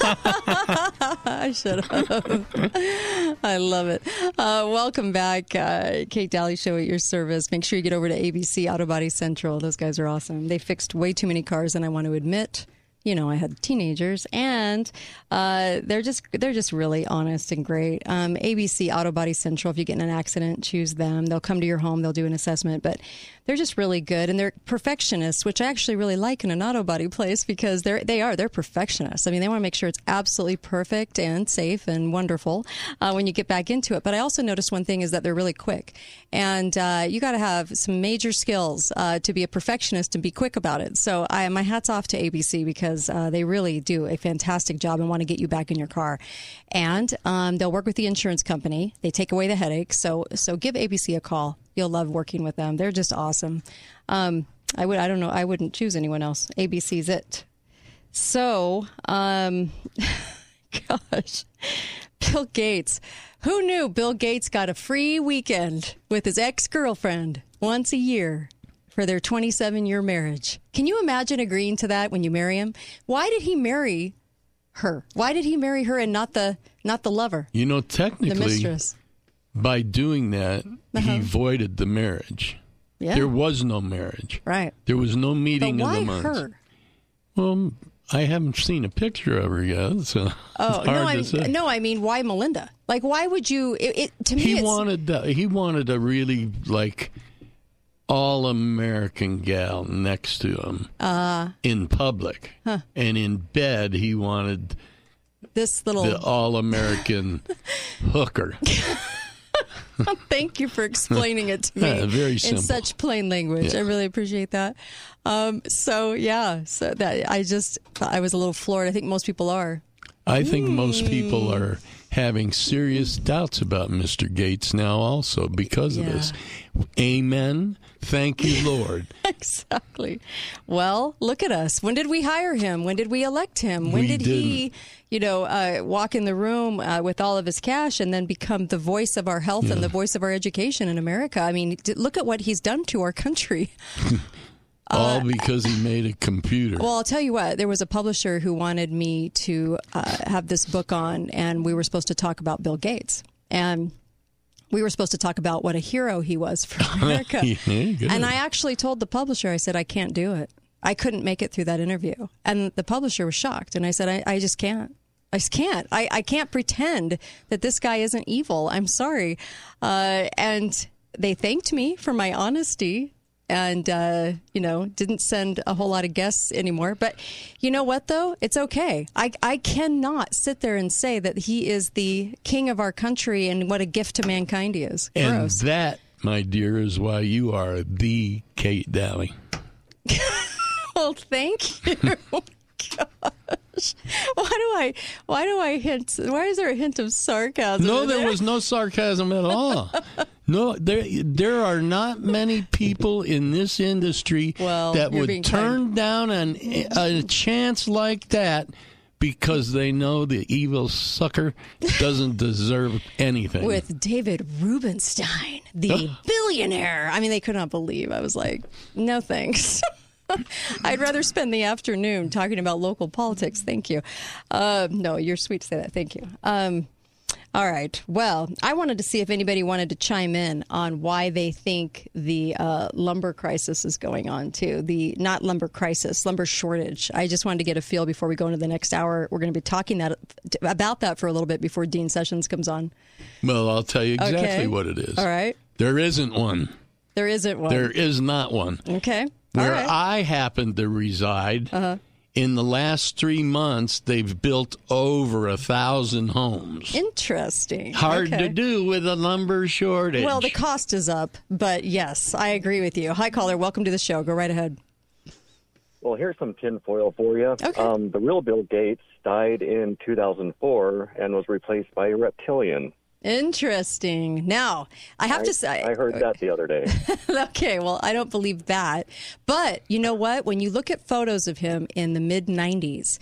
I should have. I love it. Uh, welcome back, uh, Kate Dalley Show at your service. Make sure you get over to ABC Auto Body Central. Those guys are awesome. They fixed way too many cars, and I want to admit. You know, I had teenagers, and uh, they're just they're just really honest and great. Um, ABC Auto Body Central. If you get in an accident, choose them. They'll come to your home. They'll do an assessment, but they're just really good, and they're perfectionists, which I actually really like in an auto body place because they're they are they're perfectionists. I mean, they want to make sure it's absolutely perfect and safe and wonderful uh, when you get back into it. But I also noticed one thing is that they're really quick, and uh, you got to have some major skills uh, to be a perfectionist and be quick about it. So I my hats off to ABC because uh, they really do a fantastic job and want to get you back in your car, and um, they'll work with the insurance company. They take away the headaches. So so give ABC a call. You'll love working with them. They're just awesome. Um, I would I don't know I wouldn't choose anyone else. ABC's it. So, um, gosh, Bill Gates. Who knew Bill Gates got a free weekend with his ex girlfriend once a year for their 27 year marriage? Can you imagine agreeing to that when you marry him? Why did he marry her? Why did he marry her and not the not the lover, You know, technically, the mistress? by doing that, he voided the marriage. Yeah. There was no marriage. Right. There was no But meeting why of the months. her? Well, I haven't seen a picture of her yet, so Oh no! I say. no, I mean, why Melinda? Like, why would you? It, it to me, he it's, wanted uh, he wanted a really like all American gal next to him Uh, in public. Huh. And in bed, he wanted this little. the all American hooker. Thank you for explaining it to me Yeah, very in such plain language. I really appreciate that. Um, so yeah, so that I just I was a little floored. I think most people are. I think most people Hmm. are having serious doubts about Mr. Gates now, also because of this. Amen. Thank you, Lord. exactly. Well, look at us. When did we hire him? When did we elect him? When We did he, you know, uh, walk in the room uh, with all of his cash and then become the voice of our health and the voice of our education in America? I mean, look at what he's done to our country. All because he made a computer. Uh, Well, I'll tell you what. There was a publisher who wanted me to uh, have this book on, and we were supposed to talk about Bill Gates, and we were supposed to talk about what a hero he was for America. Yeah, and I actually told the publisher, I said, I can't do it. I couldn't make it through that interview, and the publisher was shocked, and I said, I, I just can't. I just can't. I, I can't pretend that this guy isn't evil. I'm sorry. Uh, and they thanked me for my honesty and, uh, you know, didn't send a whole lot of guests anymore. But you know what, though? It's okay. I, I cannot sit there and say that he is the king of our country and what a gift to mankind he is. and Gross. that, my dear, is why you are the Kate Dalley. well, thank you. Gosh. Why do I why do I hint why is there a hint of sarcasm? No, in there was no sarcasm at all. No, there there are not many people in this industry Well, that would turn down an, a chance like that because they know the evil sucker doesn't deserve anything. with David Rubenstein, the billionaire. I mean, they could not believe. I was like, no thanks. I'd rather spend the afternoon talking about local politics. Thank you. Uh, no, you're sweet to say that. Thank you. Um, all right. Well, I wanted to see if anybody wanted to chime in on why they think the uh, lumber crisis is going on too. The not lumber crisis, lumber shortage. I just wanted to get a feel before we go into the next hour. We're going to be talking that about that for a little bit before Dean Sessions comes on. well, I'll tell you exactly Okay. what it is. All right. There isn't one. There isn't one. There is not one. Okay. Where All right. I happen to reside, Uh-huh. in the last three months, they've built over a thousand homes. Interesting. Hard Okay. to do with a lumber shortage. Well, the cost is up, but yes, I agree with you. Hi, caller. Welcome to the show. Go right ahead. Well, here's some tinfoil for you. Um, the real Bill Gates died in 2004 and was replaced by a reptilian. Interesting. Now, I have I, to say, I heard that the other day. okay, well, I don't believe that. But you know what? When you look at photos of him in the mid 90s,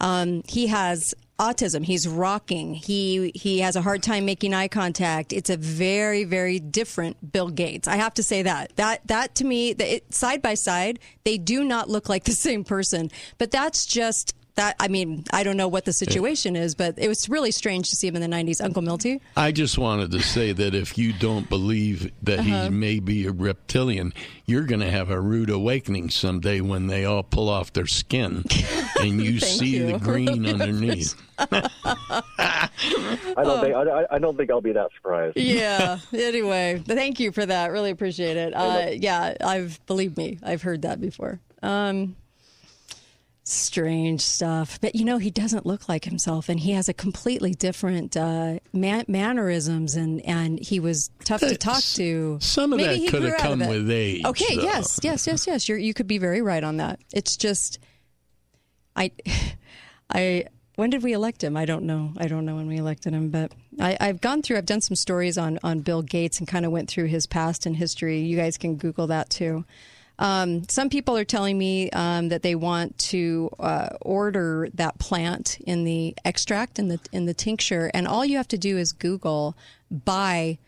um, he has autism. He's rocking. He he has a hard time making eye contact. It's a very very different Bill Gates. I have to say that. That that to me, the- it, side by side, they do not look like the same person. But that's just that. I mean, I don't know what the situation is, but it was really strange to see him in the 90s. Uncle Milty. I just wanted to say that if you don't believe that Uh-huh. he may be a reptilian, you're going to have a rude awakening someday when they all pull off their skin and you see you. the green underneath. I don't think I, I don't think I'll be that surprised. yeah. Anyway, thank you for that. Really appreciate it. Uh, yeah, I've believe me, I've heard that before. Um, strange stuff, but you know, he doesn't look like himself, and he has a completely different uh, man- mannerisms, and and he was tough to talk to. Some of Maybe that could have come with age. Okay. though. Yes. Yes. Yes. Yes. You're, you could be very right on that. It's just, I, I. When did we elect him? I don't know. I don't know when we elected him, but I, I've gone through. I've done some stories on on Bill Gates and kind of went through his past and history. You guys can Google that too. Um, some people are telling me um, that they want to uh, order that plant in the extract in the in the tincture, and all you have to do is Google buy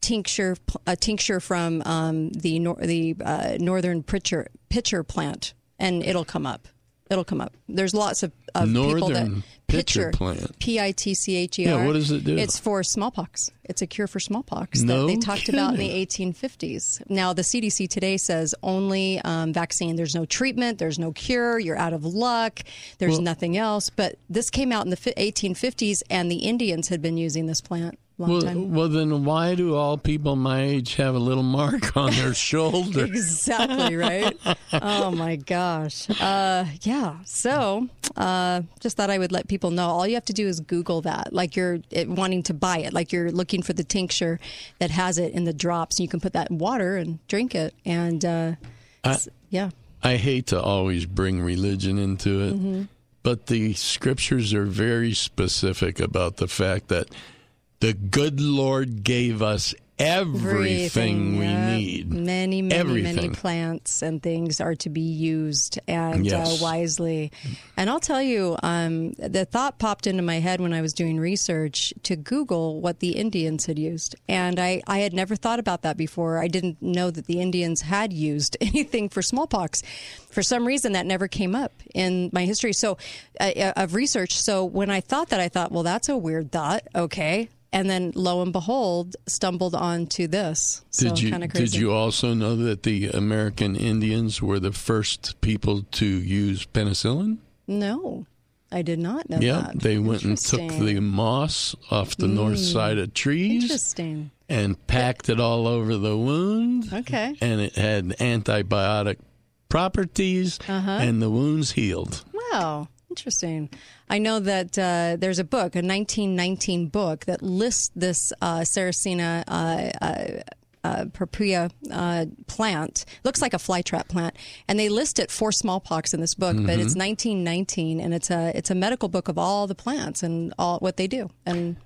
tincture a tincture from um, the nor- the uh, northern pitcher pitcher plant, and it'll come up. It'll come up. There's lots of, of people that Pitcher plant. P I T C H E R. Yeah, what does it do? It's for smallpox. It's a cure for smallpox No that they talked about in the 1850s. Now, the CDC today says only um, vaccine. There's no treatment. There's no cure. You're out of luck. There's Well- nothing else. But this came out in the 1850s, and the Indians had been using this plant. Long well, time. well, then why do all people my age have a little mark on their shoulder? exactly right. oh my gosh. Uh, yeah. So, uh, just thought I would let people know. All you have to do is Google that, like you're it, wanting to buy it, like you're looking for the tincture that has it in the drops, and you can put that in water and drink it. And uh, I, yeah, I hate to always bring religion into it, Mhm. but the scriptures are very specific about the fact that the good Lord gave us everything, we yeah. need. Many, many, many plants and things are to be used and Yes. uh, wisely. And I'll tell you, um, the thought popped into my head when I was doing research to Google what the Indians had used. And I, I had never thought about that before. I didn't know that the Indians had used anything for smallpox. For some reason, that never came up in my history so uh, of research. So when I thought that, I thought, well, that's a weird thought. Okay. And then lo and behold, stumbled onto this. So Did you did you also know that the American Indians were the first people to use penicillin? No, I did not know that. yeah, that. they went and took the moss off the north Mm. side of trees Interesting. and packed it all over the wound. Okay. And it had antibiotic properties, Uh-huh. and the wounds healed. Wow, interesting. I know that uh, there's a book, a 1919 book, that lists this uh, Saracena uh, uh, uh, uh, plant. Looks like a flytrap plant, and they list it for smallpox in this book. But it's Mhm. 1919, and it's a it's a medical book of all the plants and all what they do. And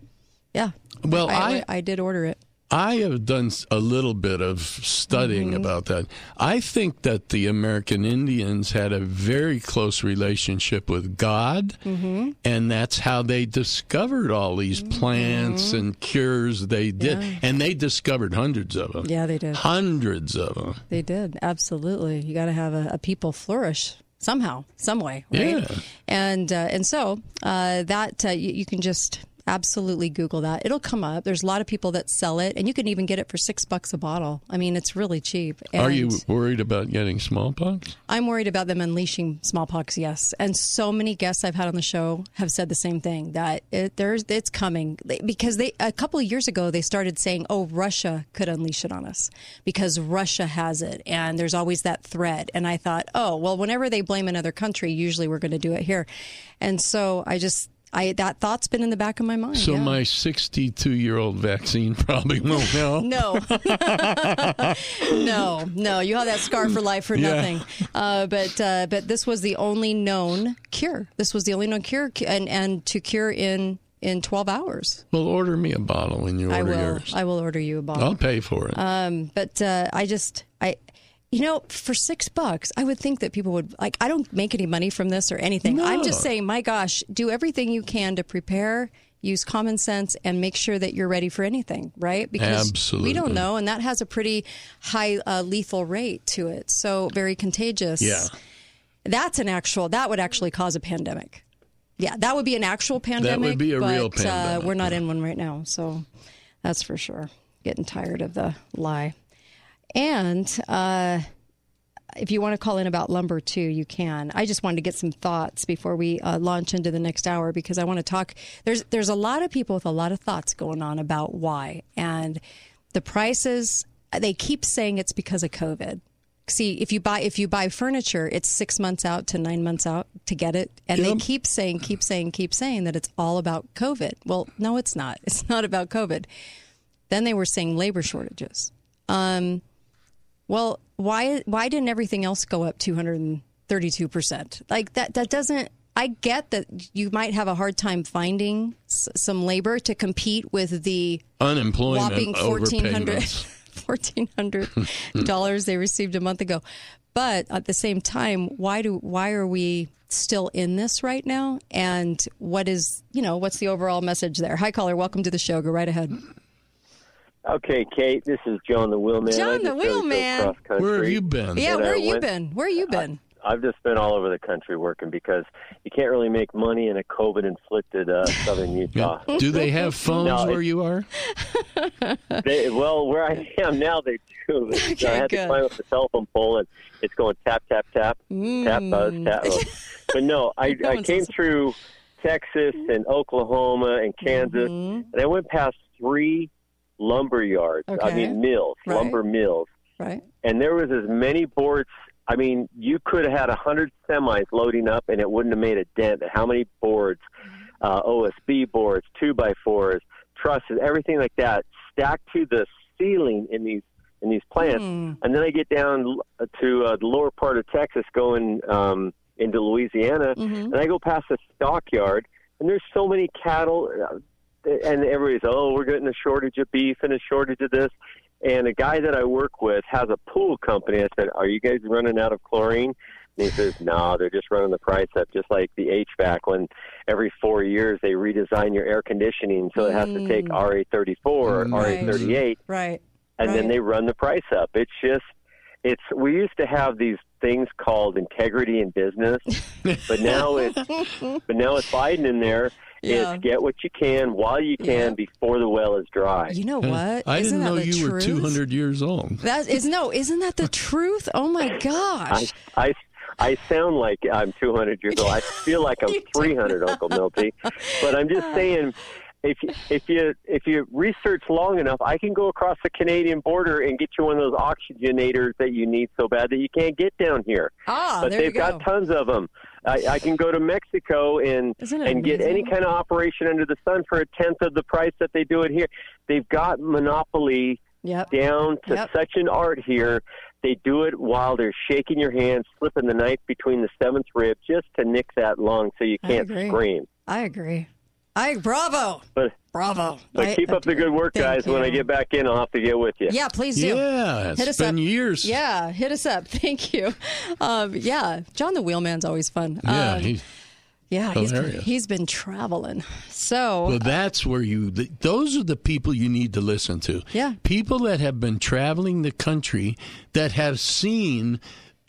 yeah, Well, I, I- I did order it. I have done a little bit of studying Mm-hmm. about that. I think that the American Indians had a very close relationship with God, Mm-hmm. and that's how they discovered all these plants and cures they did. Yeah. And they discovered hundreds of them. Yeah, they did. Hundreds of them. They did absolutely. You got to have a, a people flourish somehow, some way, right? Yeah. And uh, and so uh, that uh, you, you can just absolutely Google that. It'll come up. There's a lot of people that sell it, and you can even get it for six bucks a bottle. I mean, it's really cheap. Are you worried about getting smallpox? I'm worried about them unleashing smallpox. Yes, and so many guests I've had on the show have said the same thing that it, there's it's coming because they a couple of years ago they started saying, "Oh, Russia could unleash it on us because Russia has it," and there's always that threat. And I thought, oh, well, whenever they blame another country, usually we're going to do it here. And so I just I that thought's been in the back of my mind. So yeah. my 62 year old vaccine probably won't help. No, no, no. You have that scar for life for Yeah. nothing. Uh, but uh, but this was the only known cure. This was the only known cure, and and to cure in in twelve hours. Well, order me a bottle when you order I will. yours. I will order you a bottle. I'll pay for it. Um, but uh, I just. You know, for six bucks, I would think that people would like. I don't make any money from this or anything. I'm just saying, my gosh, do everything you can to prepare, use common sense, and make sure that you're ready for anything, right? Because we don't know, and that has a pretty high uh, lethal rate to it. So very contagious. Yeah. that's an actual. That would actually cause a pandemic. Yeah, that would be an actual pandemic. That would be a but, real Uh, pandemic, we're not in one right now, so that's for sure. Getting tired of the lie. And uh, if you want to call in about lumber too, you can. I just wanted to get some thoughts before we uh, launch into the next hour because I want to talk. There's there's a lot of people with a lot of thoughts going on about why and the prices. They keep saying it's because of COVID. See, if you buy if you buy furniture, it's six months out to nine months out to get it, and they keep saying, keep saying, keep saying that it's all about COVID. Well, no, it's not. It's not about COVID. Then they were saying labor shortages. Um, well, why why didn't everything else go up 232 percent? Like that that doesn't. I get that you might have a hard time finding s- some labor to compete with the Unemployment whopping fourteen hundred fourteen hundred dollars they received a month ago. But at the same time, why do why are we still in this right now? And what is you know what's the overall message there? Hi, caller. Welcome to the show. Go right ahead. Okay, Kate, this is John the Wheelman. John the just really go Wheelman. Where have you been? Yeah, where I you went- been? Where have you been? I've just been all over the country working because you can't really make money in a COVID-inflicted uh, southern Utah. Do they have phones No, where you are? They, well, where I am now, they do. So I had good. to climb up the telephone pole, and it's going tap, tap, tap, tap, buzz, tap. buzz. But no, I, No I came through Texas and Oklahoma and Kansas, Mm-hmm. and I went past three lumber yards. I mean mills, Right. lumber mills, Right. and there was as many boards. I mean, you could have had a hundred semis loading up, and it wouldn't have made a dent. How many boards? Uh, OSB boards, two by fours, trusses, everything like that, stacked to the ceiling in these in these plants. Hmm. And then I get down to uh, the lower part of Texas, going um, into Louisiana, Mm-hmm. and I go past a stockyard, and there's so many cattle, uh, and everybody's oh, we're getting a shortage of beef and a shortage of this. And a guy that I work with has a pool company. I said, "Are you guys running out of chlorine?" And he says, "No, they're just running the price up, just like the HVAC. When every four years they redesign your air conditioning, so it has to take mm. RA34 or mm. RA38, Right. and then they run the price up. It's just, it's. We used to have these things called integrity in business, but now it's, but now it's Biden in there. Yeah. Is get what you can while you can before the well is dry. You know what? I Isn't didn't know the you were 200 years old. That is no, isn't that the truth? Oh my gosh. I, I sound like I'm 200 years old. I feel like I'm 300, Uncle Milty. But I'm just saying, if you, if you if you research long enough, I can go across the Canadian border and get you one of those oxygenators that you need so bad that you can't get down here. Ah, but there you they've got go. tons of them. I, I can go to Mexico and and get any kind of operation under the sun for a tenth of the price that they do it here. They've got monopoly Yep. down to Yep. such an art here. They do it while they're shaking your hand, slipping the knife between the seventh rib just to nick that lung so you can't agree. scream. I agree. I bravo. But Bravo. but I- keep up the good work, Thank guys. When I get back in, I'll have to get with you. Yeah, please do. Yeah, it's hit us been up. years. Yeah, hit us up. Thank you. Um, yeah, John the Wheelman's always fun. Yeah, Um, he's, yeah, he's been, he's been traveling. So well, that's where you. th those are the people you need to listen to. Yeah. people that have been traveling the country that have seen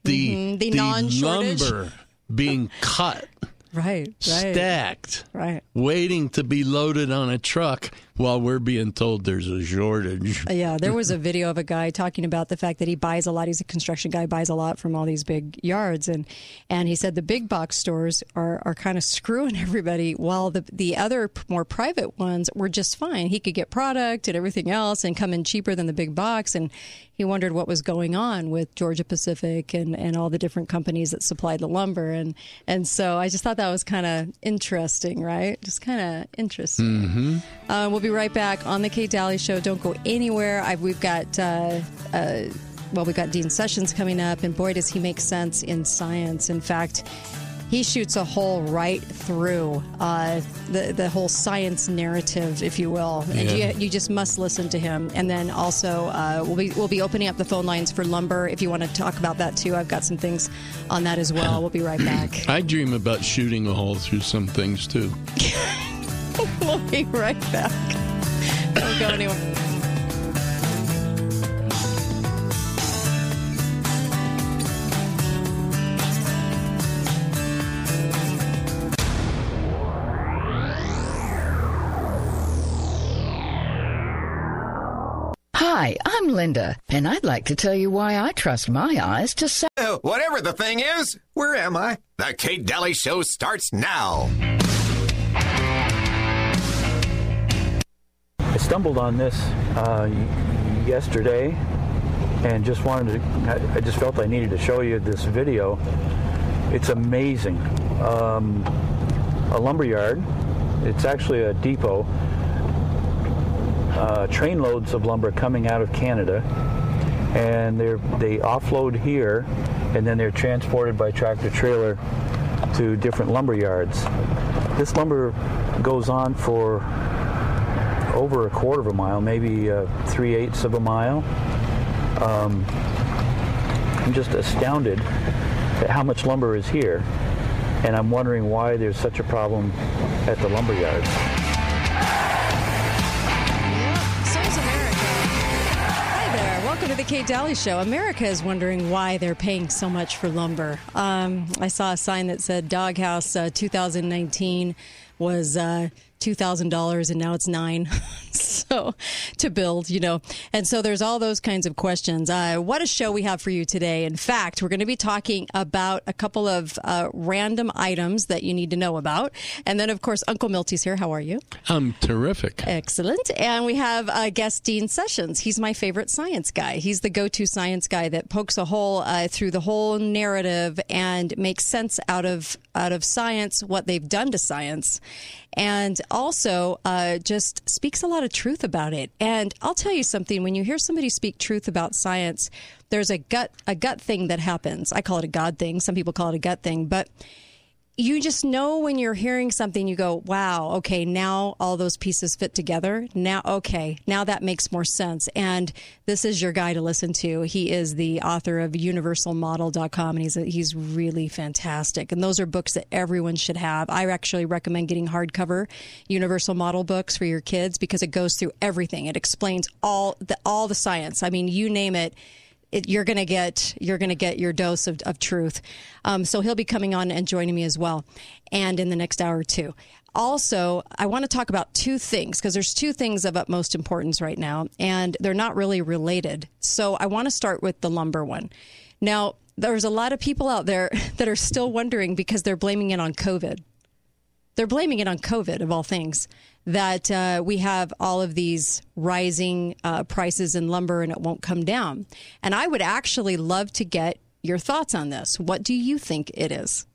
the Mhm, the non-shortage. lumber being cut, right, right, stacked, right. waiting to be loaded on a truck while we're being told there's a shortage. Uh, Yeah, there was a video of a guy talking about the fact that he buys a lot. He's a construction guy, buys a lot from all these big yards, and and he said the big box stores are are kind of screwing everybody, while the the other more private ones were just fine. He could get product and everything else, and come in cheaper than the big box. And he wondered what was going on with Georgia Pacific and and all the different companies that supplied the lumber. And and so I just thought that was kind of interesting, right? Just kind of interesting. Mm-hmm. Uh, we'll be right back on the Kate Dalley Show. Don't go anywhere. I, we've got. Uh, uh, well, we've got Dean Sessions coming up, and boy, does he make sense in science. In fact, he shoots a hole right through uh, the the whole science narrative, if you will, and Yeah. you, you just must listen to him. And then also, uh, we'll be we'll be opening up the phone lines for lumber if you want to talk about that too. I've got some things on that as well. We'll be right back. I dream about shooting a hole through some things too. we'll be right back. Don't go anywhere. Hi, I'm Linda, and I'd like to tell you why I trust my eyes to say. Uh, whatever the thing is, where am I? The Kate Dalley Show starts now. I stumbled on this uh, yesterday and just wanted to, I- just felt I needed to show you this video. It's amazing. Um, a lumber yard, it's actually a depot, uh, train loads of lumber coming out of Canada and they're, they offload here and then they're transported by tractor trailer to different lumber yards. This lumber goes on for over a quarter of a mile, maybe uh, three eighths of a mile. Um, I'm just astounded at how much lumber is here, and I'm wondering why there's such a problem at the lumber yards. America. Hi there. Welcome to the Kate Dalley Show. America is wondering why they're paying so much for lumber. Um, I saw a sign that said Doghouse uh, 2019 was uh, two thousand dollars, and now it's nine. so to build, you know, and so there's all those kinds of questions. Uh, what a show we have for you today! In fact, we're going to be talking about a couple of uh, random items that you need to know about, and then of course Uncle Milty's here. How are you? I'm terrific. Excellent. And we have uh, guest Dean Sessions. He's my favorite science guy. He's the go-to science guy that pokes a hole uh, through the whole narrative and makes sense out of out of science, what they've done to science, and also uh, just speaks a lot of truth about it. And I'll tell you something: when you hear somebody speak truth about science, there's a gut a gut thing that happens. I call it a God thing. Some people call it a gut thing, but you just know when you're hearing something, you go, wow, okay, now all those pieces fit together. Now, okay, now that makes more sense. And this is your guy to listen to. He is the author of universalmodel.com and he's, he's really fantastic. And those are books that everyone should have. I actually recommend getting hardcover universal model books for your kids because it goes through everything. It explains all the, all the science. I mean, you name it it, you're going to get you're going to get your dose of, of truth. Um, so he'll be coming on and joining me as well, and in the next hour or two. Also, I want to talk about two things because there's two things of utmost importance right now, and they're not really related. So I want to start with the lumber one. Now, there's a lot of people out there that are still wondering because they're blaming it on COVID. They're blaming it on COVID, of all things, that uh, we have all of these rising uh, prices in lumber and it won't come down. And I would actually love to get your thoughts on this. What do you think it is?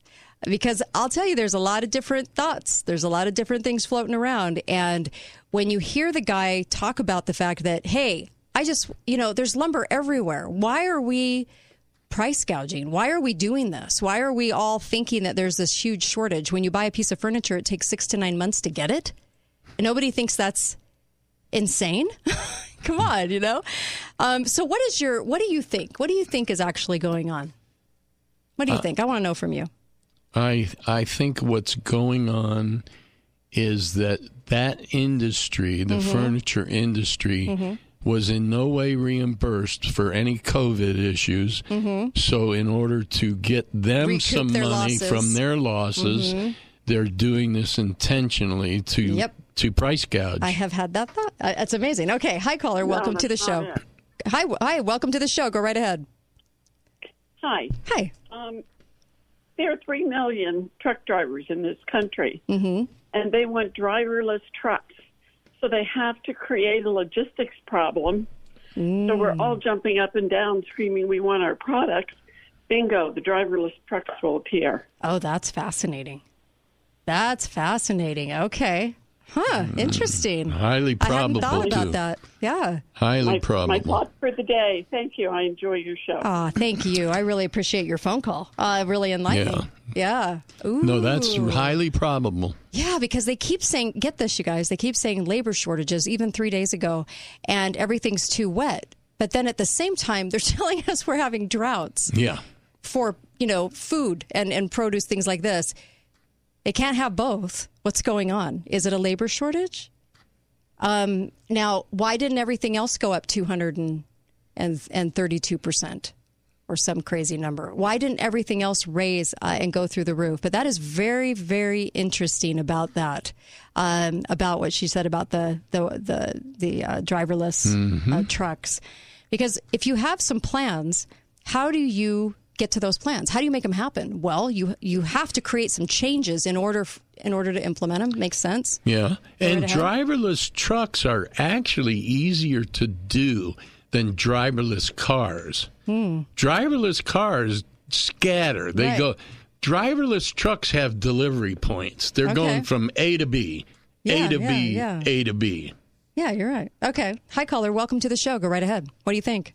Because I'll tell you, there's a lot of different thoughts. There's a lot of different things floating around. And when you hear the guy talk about the fact that, hey, I just, you know, there's lumber everywhere. Why are we price gouging? Why are we doing this? Why are we all thinking that there's this huge shortage? When you buy a piece of furniture, it takes six to nine months to get it. And nobody thinks that's insane. Come on, you know. Um, so, what is your? What do you think? What do you think is actually going on? What do you Uh, think? I want to know from you. I I think what's going on is that that industry, the Mhm. furniture industry, Mhm. was in no way reimbursed for any COVID issues. Mhm. So, in order to get them Recoup some money losses. from their losses, Mhm. they're doing this intentionally to Yep. To price gouge. I have had that thought. Uh, That's amazing. Okay, hi caller, No, welcome to the show. not Hi, hi, welcome to the show. Go right ahead. Hi. Hi. Um, there are three million truck drivers in this country, Mm-hmm. and they want driverless trucks. So they have to create a logistics problem. So we're Mm. all jumping up and down, screaming, "We want our products!" Bingo! The driverless trucks will appear. Oh, that's fascinating. That's fascinating. Okay. Huh. Interesting. Highly probable. I hadn't probable, thought about that. Yeah. Highly my, probable. My thought for the day. Thank you. I enjoy your show. Ah, thank you. I really appreciate your phone call. Uh, really enlightening. Yeah. Ooh. no, that's highly probable. Yeah, because they keep saying, get this, you guys, they keep saying labor shortages, even three days ago, and everything's too wet. But then at the same time, they're telling us we're having droughts Yeah. for, you know, food and, and produce, things like this. They can't have both. What's going on? Is it a labor shortage? Um, now, why didn't everything else go up 232% or some crazy number? Why didn't everything else raise uh, and go through the roof? But that is very, very interesting about that, um, about what she said about the, the, the, the uh, driverless uh, trucks. Because if you have some plans, how do you get to those plans? How do you make them happen? Well, you you have to create some changes in order in order to implement them. Makes sense. Yeah. And driverless trucks are actually easier to do than driverless cars. Hmm. Driverless cars scatter. They Right. go driverless trucks have delivery points. They're Okay. going from A to B, Yeah, A to yeah, B, yeah. A to B. Yeah, you're right. Okay. Hi, caller. Welcome to the show. Go right ahead. What do you think?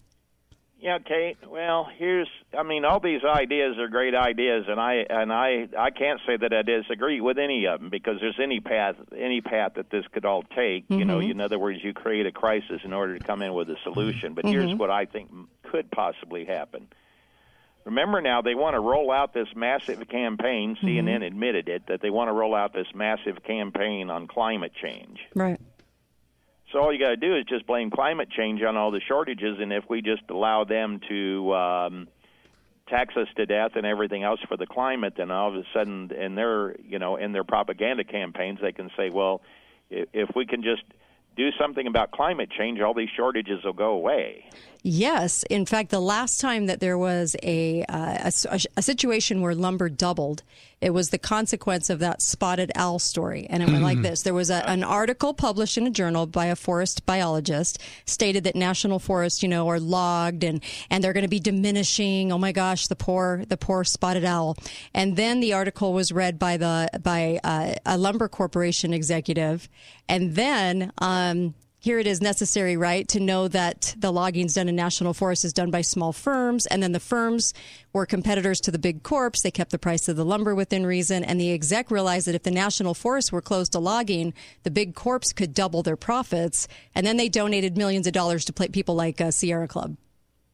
Yeah, Kate. Well, here's I mean, all these ideas are great ideas, and I and I I can't say that I disagree with any of them because there's any path any path that this could all take. You know, Mhm. in other words, you create a crisis in order to come in with a solution. But here's Mhm. what I think could possibly happen. Remember now, they want to roll out this massive campaign. CNN admitted it that they want to roll out this massive campaign on climate change. Right. So all you got to do is just blame climate change on all the shortages, and if we just allow them to um, tax us to death and everything else for the climate, then all of a sudden, in their you know in their propaganda campaigns, they can say, well, if we can just do something about climate change, all these shortages will go away. Yes. In fact, the last time that there was a, uh, a, a situation where lumber doubled, it was the consequence of that spotted owl story. And it went like this there was a, an article published in a journal by a forest biologist stated that national forests, you know, are logged and, and they're going to be diminishing. Oh my gosh, the poor, the poor spotted owl. And then the article was read by the, by uh, a lumber corporation executive. And then, um, here it is necessary, right, to know that the logging's done in national forests is done by small firms, and then the firms were competitors to the big corps. They kept the price of the lumber within reason, and the exec realized that if the national forests were closed to logging, the big corps could double their profits, and then they donated millions of dollars to people like uh, Sierra Club.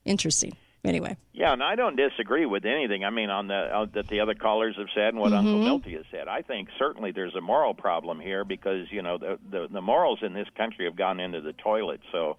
Interesting. Anyway. Yeah, and I don't disagree with anything. I mean, on the uh, that the other callers have said and what Uncle Mhm. Milty has said. I think certainly there's a moral problem here because you know the, the the morals in this country have gone into the toilet. So,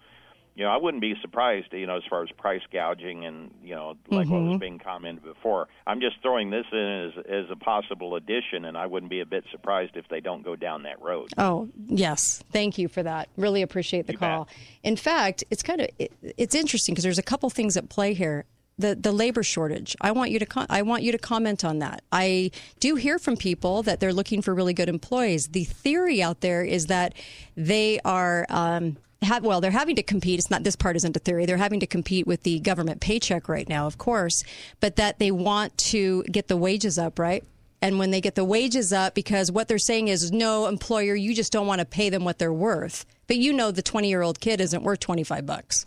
you know, I wouldn't be surprised, you know, as far as price gouging and you know, like what was Mhm. being commented before. I'm just throwing this in as as a possible addition, and I wouldn't be a bit surprised if they don't go down that road. Oh, yes. Thank you for that. Really appreciate the call. In fact, it's kind of it, it's interesting because there's a couple things at play here. The the labor shortage. I want you to com- I want you to comment on that. I do hear from people that they're looking for really good employees. The theory out there is that they are um have, well, they're having to compete. It's not this part isn't a theory. They're having to compete with the government paycheck right now, of course, but that they want to get the wages up, right? And when they get the wages up, because what they're saying is, no, employer, you just don't want to pay them what they're worth. But you know, the 20 year old kid isn't worth 25 bucks.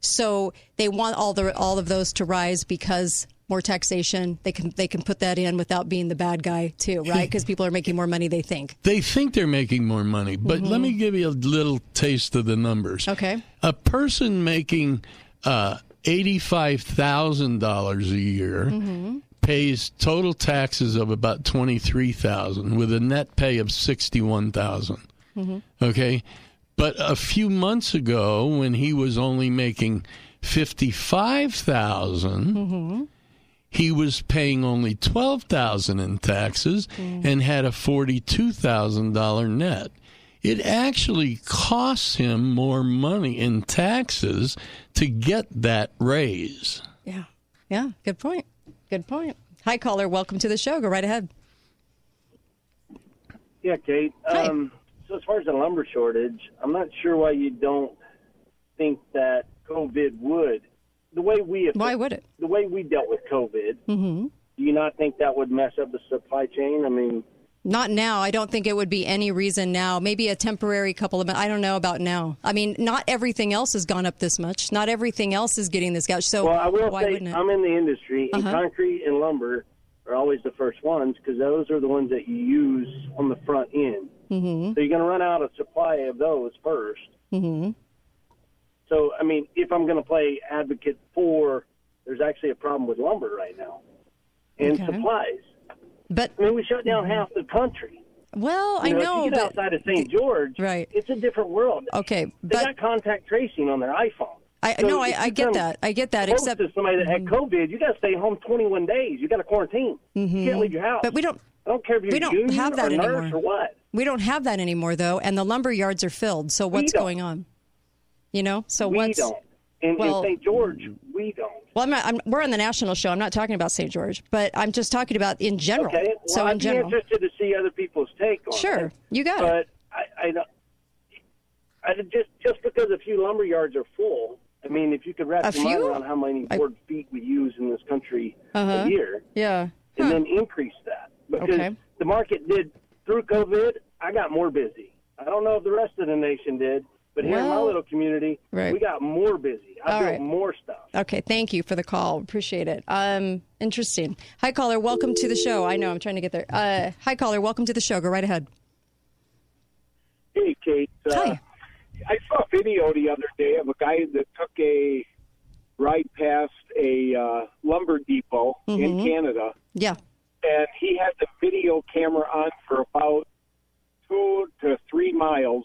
So they want all the all of those to rise because more taxation. They can they can put that in without being the bad guy too, right? Because people are making more money they think. They think they're making more money, but let me give you a little taste of the numbers. Okay. A person making uh, eighty-five thousand dollars a year Mm-hmm. pays total taxes of about twenty-three thousand, with a net pay of sixty-one thousand. Mm-hmm. Okay. But a few months ago, when he was only making fifty-five Mm-hmm. He was paying only twelve thousand in taxes and had a forty-two thousand dollar net. It actually costs him more money in taxes to get that raise. Yeah. Yeah. Good point. Good point. Hi, caller. Welcome to the show. Go right ahead. Yeah, Kate. Um, so as far as the lumber shortage, I'm not sure why you don't think that COVID would. The way we why would it? The way we dealt with COVID. Mm-hmm. Do you not think that would mess up the supply chain? I mean, Not now. I don't think it would be any reason now. Maybe a temporary couple of. I don't know about now. I mean, not everything else has gone up this much. Not everything else is getting this gouge. So well, I will say I'm in the industry, and Uh-huh. concrete and lumber are always the first ones because those are the ones that you use on the front end. Mm-hmm. So you're going to run out of supply of those 1st Mm-hmm. So, I mean, if I'm going to play advocate for, there's actually a problem with lumber right now and Okay. supplies. But I mean, we shut down half the country. Well, You I know, know, if you get but outside of St. George, right? It's a different world. Okay, they got contact tracing on their iPhone. I So no, I, I get that. I get that. Except Mm-hmm. to somebody that had COVID, you got to stay home 21 days. You got to quarantine. You can't leave your house. But we don't. I don't care if you're we don't have that or anymore. or what. We don't have that anymore, though, and the lumber yards are filled. So what's going on? You know. So we what's don't. In, well, in St. George, we don't. Well, I'm not. I'm, we're on the national show. I'm not talking about St. George, but I'm just talking about in general. Okay. Well, so I'd in be general, interested to see other people's take on Sure. it. You got it. but I, I don't. I just just because a few lumber yards are full. I mean, if you could wrap A your mind around how many board feet we use in this country Uh-huh. a year, yeah. and then increase that because Okay. the market did through COVID. I got more busy. I don't know if the rest of the nation did, but here in my little community, right. we got more busy. I All built right. more stuff. Okay, thank you for the call. Appreciate it. Um, interesting. Hi, caller. Welcome to the show. I know I'm trying to get there. Uh, hi, caller. Welcome to the show. Go right ahead. Hey, Kate. Uh, I saw a video the other day of a guy that took a ride past a uh, lumber depot in Mhm. Canada, Yeah. and he had the video camera on for about two to three miles,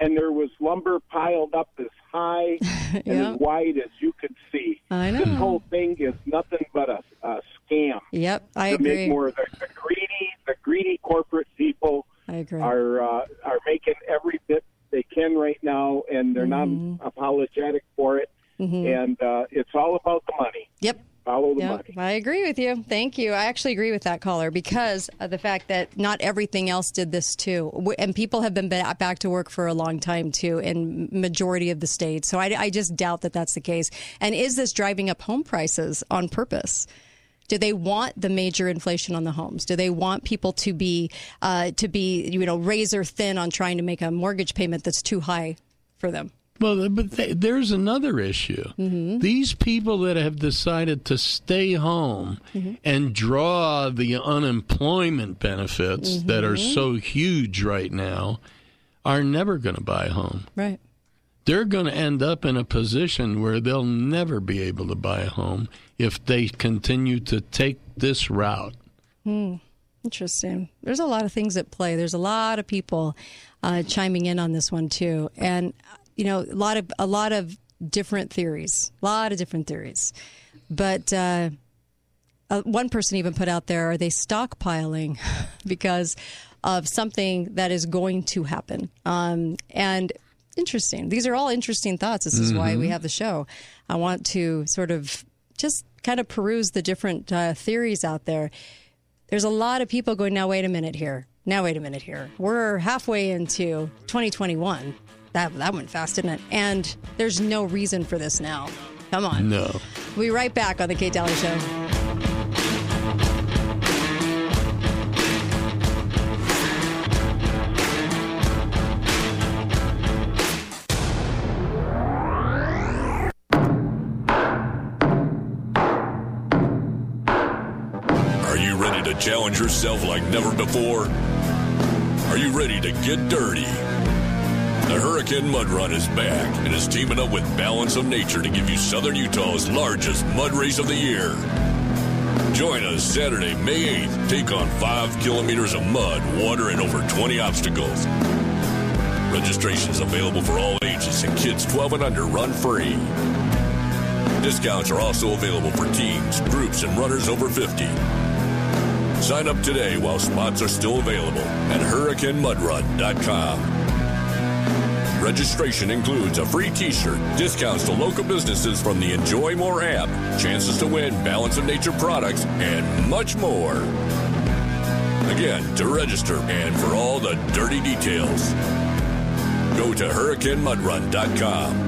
and there was lumber piled up as high and as wide as you could see. I know. This whole thing is nothing but a, a scam. Yep, I to agree. make more the, the greedy, the greedy corporate people I agree. are uh, are making every bit they can right now, and they're Mm-hmm. not apologetic for it. And uh, it's all about the money. Yep. Follow the Yep, money. I agree with you. Thank you. I actually agree with that caller because of the fact that not everything else did this too, and people have been back to work for a long time too in majority of the states. So I, I just doubt that that's the case. And is this driving up home prices on purpose? Do they want the major inflation on the homes? Do they want people to be uh, to be you know razor thin on trying to make a mortgage payment that's too high for them? Well, but th- there's another issue. Mm-hmm. These people that have decided to stay home Mm-hmm. and draw the unemployment benefits that are so huge right now are never going to buy a home. Right. They're going to end up in a position where they'll never be able to buy a home if they continue to take this route. Hmm. Interesting. There's a lot of things at play. There's a lot of people uh, chiming in on this one too, and you know, a lot of a lot of different theories. A lot of different theories, but. Uh, uh, one person even put out there, are they stockpiling because of something that is going to happen? Um, and interesting. These are all interesting thoughts. This is why we Mhm. have the show. I want to sort of just kind of peruse the different uh, theories out there. There's a lot of people going, now, wait a minute here. Now, wait a minute here. We're halfway into 2021. That, that went fast, didn't it? And there's no reason for this now. Come on. No. We'll be right back on The Kate Dalley Show. Are you ready to challenge yourself like never before? Are you ready to get dirty? The Hurricane Mud Run is back and is teaming up with Balance of Nature to give you Southern Utah's largest mud race of the year. Join us Saturday, May 8th. Take on five kilometers of mud, water, and over 20 obstacles. Registrations available for all ages and kids 12 and under run free. Discounts are also available for teams, groups, and runners over 50. Sign up today while spots are still available at hurricanemudrun.com. Registration includes a free t-shirt, discounts to local businesses from the Enjoy More app, chances to win Balance of Nature products, and much more. Again, to register and for all the dirty details, go to hurricanemudrun.com.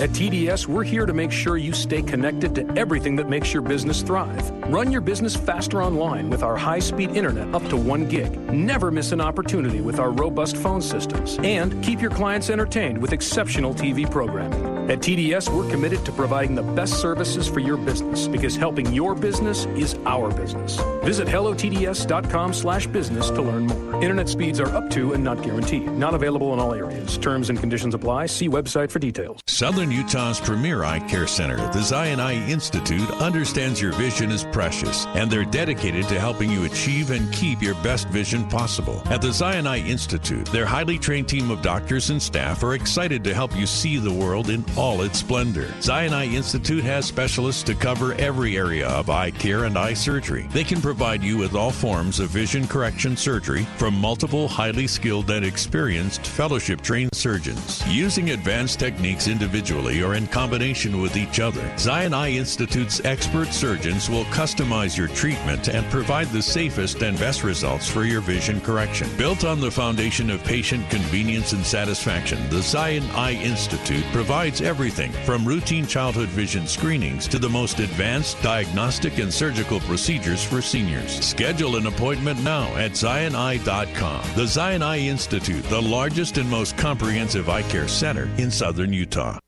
At TDS, we're here to make sure you stay connected to everything that makes your business thrive. Run your business faster online with our high speed internet up to 1 gig. Never miss an opportunity with our robust phone systems. And keep your clients entertained with exceptional TV programming. At TDS, we're committed to providing the best services for your business because helping your business is our business. Visit hellotds.com slash business to learn more. Internet speeds are up to and not guaranteed. Not available in all areas. Terms and conditions apply. See website for details. Southern Utah's premier eye care center, the Zion Eye Institute, understands your vision is precious, and they're dedicated to helping you achieve and keep your best vision possible. At the Zion Eye Institute, their highly trained team of doctors and staff are excited to help you see the world in all its splendor. Zion Eye Institute has specialists to cover every area of eye care and eye surgery. They can provide you with all forms of vision correction surgery from multiple highly skilled and experienced fellowship trained surgeons. Using advanced techniques individually or in combination with each other, Zion Eye Institute's expert surgeons will customize your treatment and provide the safest and best results for your vision correction. Built on the foundation of patient convenience and satisfaction, the Zion Eye Institute provides everything from routine childhood vision screenings to the most advanced diagnostic and surgical procedures for seniors. Schedule an appointment now at zioneye.com. The Zion Eye Institute, the largest and most comprehensive eye care center in southern Utah.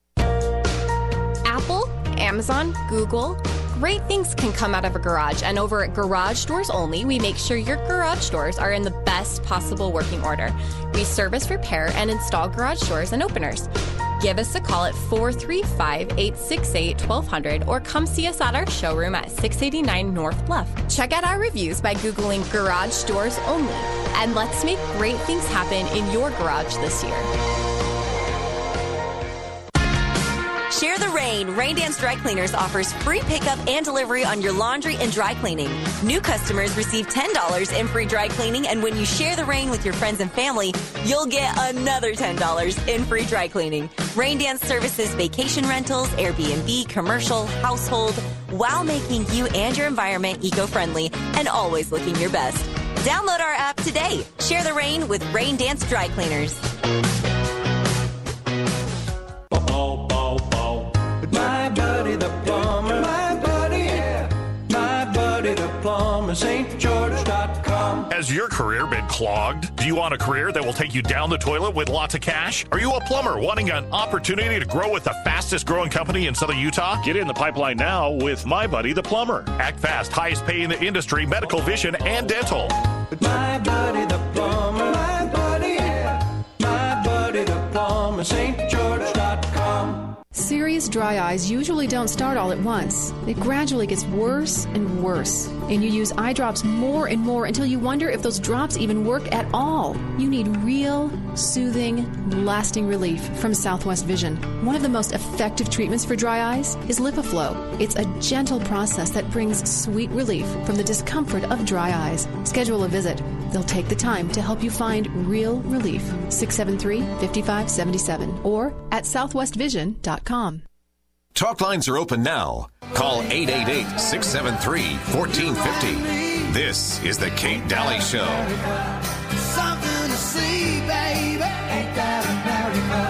Apple, Amazon, Google, Great things can come out of a garage, and over at Garage Doors Only, we make sure your garage doors are in the best possible working order. We service, repair, and install garage doors and openers. Give us a call at 435 868 1200 or come see us at our showroom at 689 North Bluff. Check out our reviews by Googling Garage Doors Only, and let's make great things happen in your garage this year. Share the rain. Rain Dance Dry Cleaners offers free pickup and delivery on your laundry and dry cleaning. New customers receive $10 in free dry cleaning, and when you share the rain with your friends and family, you'll get another $10 in free dry cleaning. Rain Dance services vacation rentals, Airbnb, commercial, household, while making you and your environment eco friendly and always looking your best. Download our app today. Share the rain with Rain Dance Dry Cleaners. Has your career been clogged? Do you want a career that will take you down the toilet with lots of cash? Are you a plumber wanting an opportunity to grow with the fastest growing company in Southern Utah? Get in the pipeline now with My Buddy the Plumber. Act fast, highest pay in the industry, medical, vision, and dental. My buddy the plumber, my buddy. My buddy the plumber, stgeorge.com. Serious dry eyes usually don't start all at once. It gradually gets worse and worse. And you use eye drops more and more until you wonder if those drops even work at all. You need real, soothing, lasting relief from Southwest Vision. One of the most effective treatments for dry eyes is LipiFlow. It's a gentle process that brings sweet relief from the discomfort of dry eyes. Schedule a visit. They'll take the time to help you find real relief. 673 5577 or at southwestvision.com. Talk lines are open now. Call 888 673 1450. This is The Kate Dalley Show. Something to see, baby. Ain't that America?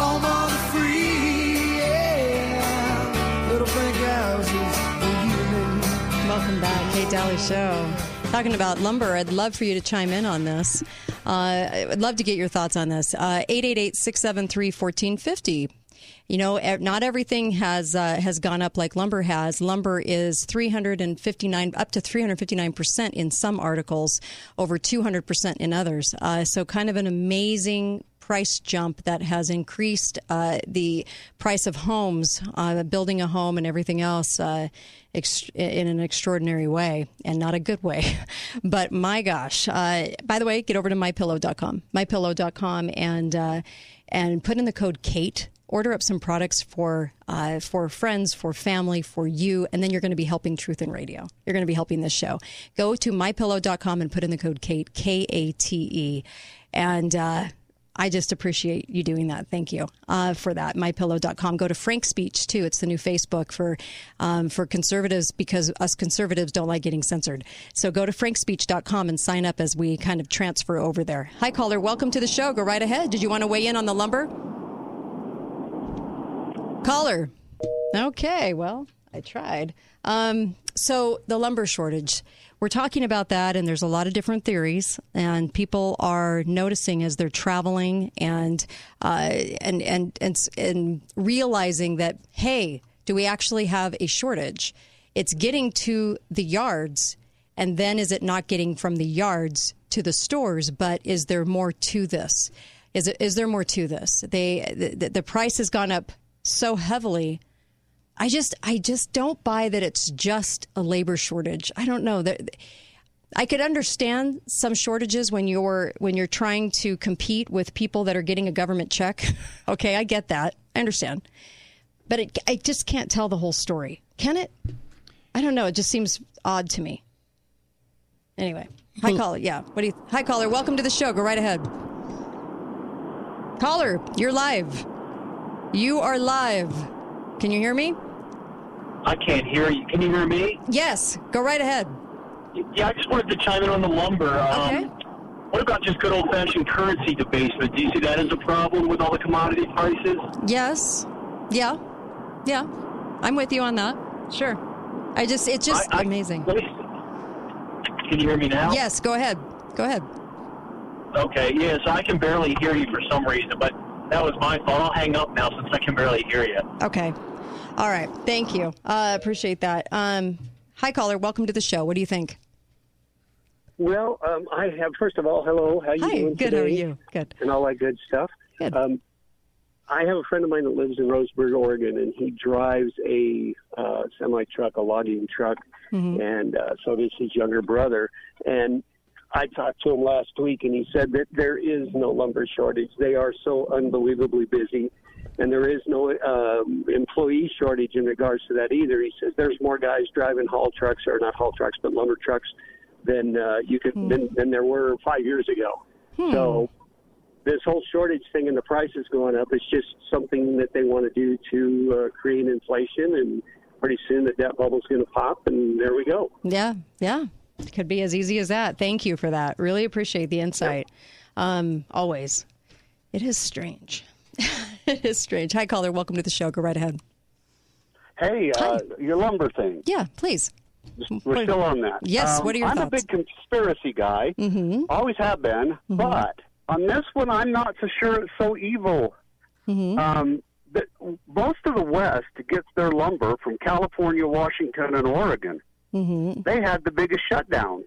Home of the free, yeah. Little pink houses for you and me. Welcome back, Kate Dalley Show. Talking about lumber, I'd love for you to chime in on this. Uh, I'd love to get your thoughts on this. Uh, 888 673 1450. You know, not everything has uh, has gone up like lumber has. Lumber is 359 up to 359 percent in some articles, over 200 percent in others. Uh, so, kind of an amazing price jump that has increased uh, the price of homes, uh, building a home, and everything else uh, ex- in an extraordinary way, and not a good way. but my gosh! Uh, by the way, get over to mypillow.com, mypillow.com, and uh, and put in the code Kate. Order up some products for uh, for friends, for family, for you, and then you're going to be helping Truth in Radio. You're going to be helping this show. Go to mypillow.com and put in the code Kate K A T E, and uh, I just appreciate you doing that. Thank you uh, for that. MyPillow.com. Go to Frank Speech too. It's the new Facebook for um, for conservatives because us conservatives don't like getting censored. So go to FrankSpeech.com and sign up as we kind of transfer over there. Hi, caller. Welcome to the show. Go right ahead. Did you want to weigh in on the lumber? Caller. Okay. Well, I tried. Um, so the lumber shortage we're talking about that, and there's a lot of different theories, and people are noticing as they're traveling and uh, and, and and and realizing that hey, do we actually have a shortage? It's getting to the yards, and then is it not getting from the yards to the stores? But is there more to this? Is is there more to this? They the, the price has gone up so heavily I just I just don't buy that it's just a labor shortage. I don't know that I could understand some shortages when you're when you're trying to compete with people that are getting a government check. okay, I get that. I understand. But it, I just can't tell the whole story. Can it? I don't know. It just seems odd to me. Anyway, hi hmm. caller. Yeah. What do you? Hi caller. Welcome to the show. Go right ahead. Caller, you're live. You are live. Can you hear me? I can't hear you. Can you hear me? Yes. Go right ahead. Yeah, I just wanted to chime in on the lumber. Um, Okay. What about just good old fashioned currency debasement? Do you see that as a problem with all the commodity prices? Yes. Yeah. Yeah. I'm with you on that. Sure. I just, it's just I- I- amazing. Me, can you hear me now? Yes. Go ahead. Go ahead. Okay, yeah, so I can barely hear you for some reason, but that was my fault. I'll hang up now since I can barely hear you. Okay. All right. Thank you. Uh, appreciate that. Um, hi, caller. Welcome to the show. What do you think? Well, um, I have first of all, hello. How you Hi, doing good, today? how are you? Good. And all that good stuff. Good. Um, I have a friend of mine that lives in Roseburg, Oregon, and he drives a uh, semi truck, a logging truck, Mm-hmm. and uh, so does his younger brother. And I talked to him last week, and he said that there is no lumber shortage. They are so unbelievably busy, and there is no um, employee shortage in regards to that either. He says there's more guys driving haul trucks, or not haul trucks, but lumber trucks, than uh, you could than, than there were five years ago. Hmm. So this whole shortage thing and the prices going up is just something that they want to do to uh, create inflation, and pretty soon the debt bubble's going to pop, and there we go. Yeah, yeah. It could be as easy as that. Thank you for that. Really appreciate the insight. Um, always. It is strange. it is strange. Hi, caller. Welcome to the show. Go right ahead. Hey, uh, your lumber thing. Yeah, please. We're still on that. Yes, Um, what are your I'm thoughts? a big conspiracy guy. Mm-hmm. Always have been. But on this one, I'm not so sure it's so evil. Mm-hmm. Um, most of the West gets their lumber from California, Washington, and Oregon. Mm-hmm. They had the biggest shutdowns.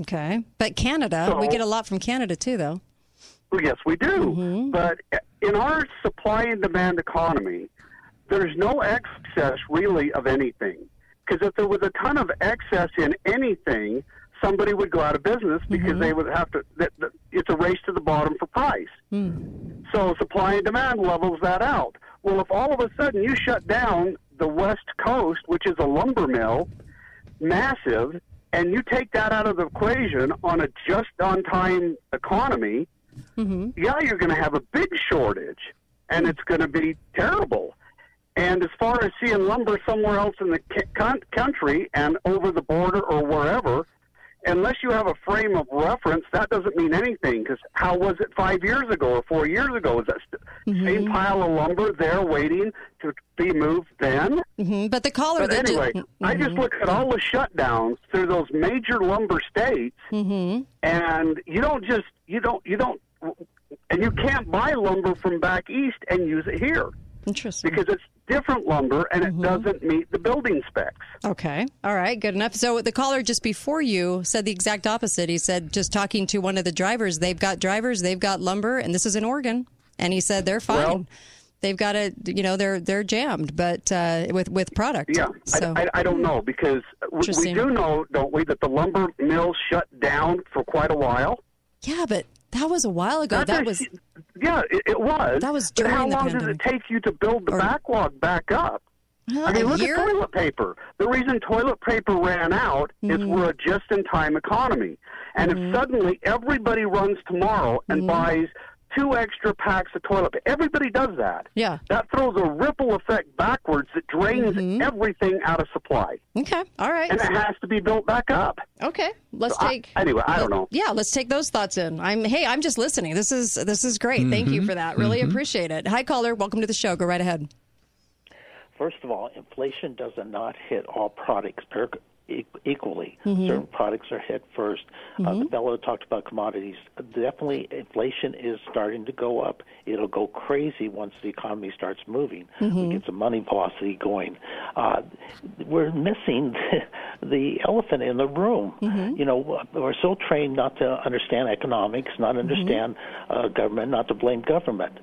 Okay. But Canada, we get a lot from Canada too, though. Well, yes, we do. Mm-hmm. But in our supply and demand economy, there's no excess really of anything. Because if there was a ton of excess in anything, somebody would go out of business because Mm-hmm. they would have to. That, that, it's a race to the bottom for price. Hmm. So supply and demand levels that out. Well, if all of a sudden you shut down the West Coast, which is a lumber mill, massive, and you take that out of the equation on a just-on-time economy, Mm-hmm. yeah, you're going to have a big shortage, and it's going to be terrible. And as far as seeing lumber somewhere else in the country and over the border or wherever, unless you have a frame of reference, that doesn't mean anything. Because how was it five years ago or four years ago? Is that st- same pile of lumber there waiting to be moved then? hmm But the caller But that ju- anyway, I just look at all the shutdowns through those major lumber states, Mhm. and you don't just you don't you don't and you can't buy lumber from back east and use it here Interesting. because it's different lumber and it doesn't meet the building specs. Okay. All right. Good enough. So the caller just before you said the exact opposite. He said, just talking to one of the drivers, they've got drivers, they've got lumber, and this is in Oregon. And he said they're fine. Well- they've got it. You know, they're they're jammed, but uh, with with product. Yeah, So I, I, I don't know because we, we do know, don't we, that the lumber mills shut down for quite a while. yeah, but that was a while ago. That that was Yeah, it, it was. That was But how during the long does pandemic. it take you to build the backlog back up? Huh, I mean, a look year? at toilet paper. The reason toilet paper ran out is Mm-hmm. we're a just-in-time economy, and if suddenly everybody runs tomorrow and Mm-hmm. buys two extra packs of toilet paper, everybody does that. Yeah. That throws a ripple effect backwards that drains Mm-hmm. everything out of supply, okay. All right. and it has to be built back up. Okay, let's So I- take. anyway, I don't know. Yeah, let's take those thoughts in. I'm. Hey, I'm just listening. This is this is great. Thank you Mhm. for that. Really Mhm. appreciate it. Hi, caller. Welcome to the show. Go right ahead. First of all, inflation does not hit all products per- e- equally. Mhm. Certain products are hit 1st Uh, Mhm. the fellow talked about commodities. Definitely, inflation is starting to go up. It'll go crazy once the economy starts moving. Mm-hmm. We get some money velocity going. Uh, we're missing the elephant in the room. Mm-hmm. You know, we're so trained not to understand economics, not understand uh, government, not to blame government.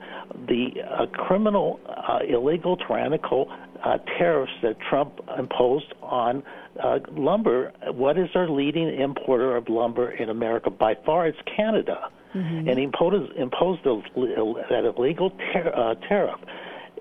The uh, criminal, uh, illegal, tyrannical uh, tariffs that Trump imposed on uh, lumber. What is our leading importer of lumber in America? By far, it's Canada, Mm-hmm. and he imposed imposed a, that illegal tar- uh, tariff.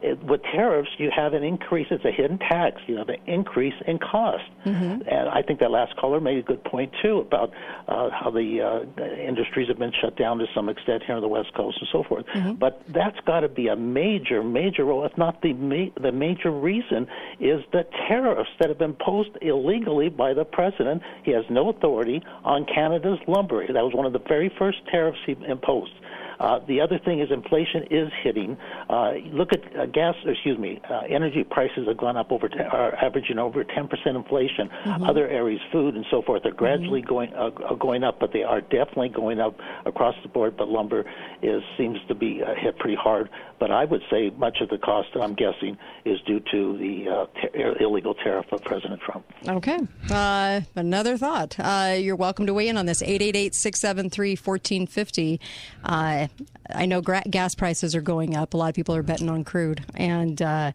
It, with tariffs, you have an increase. It's a hidden tax. You have an increase in cost. Mm-hmm. And I think that last caller made a good point too about uh, how the uh, industries have been shut down to some extent here on the West Coast and so forth. But that's got to be a major, major role, if not the ma- the major reason, is the tariffs that have been imposed illegally by the president. He has no authority on Canada's lumber. That was one of the very first tariffs he imposed. Uh, the other thing is inflation is hitting. Uh, look at uh, gas, excuse me, uh, energy prices have gone up over, ten, are averaging over 10% inflation. Mhm. Other areas, food and so forth, are gradually Mm-hmm. going uh, are going up, but they are definitely going up across the board. But lumber is seems to be uh, hit pretty hard. But I would say much of the cost, I'm guessing, is due to the uh, ter- illegal tariff of President Trump. Okay. Uh, another thought. Uh, you're welcome to weigh in on this. 888 673 1450. Uh, I know gra- gas prices are going up. A lot of people are betting on crude. And uh,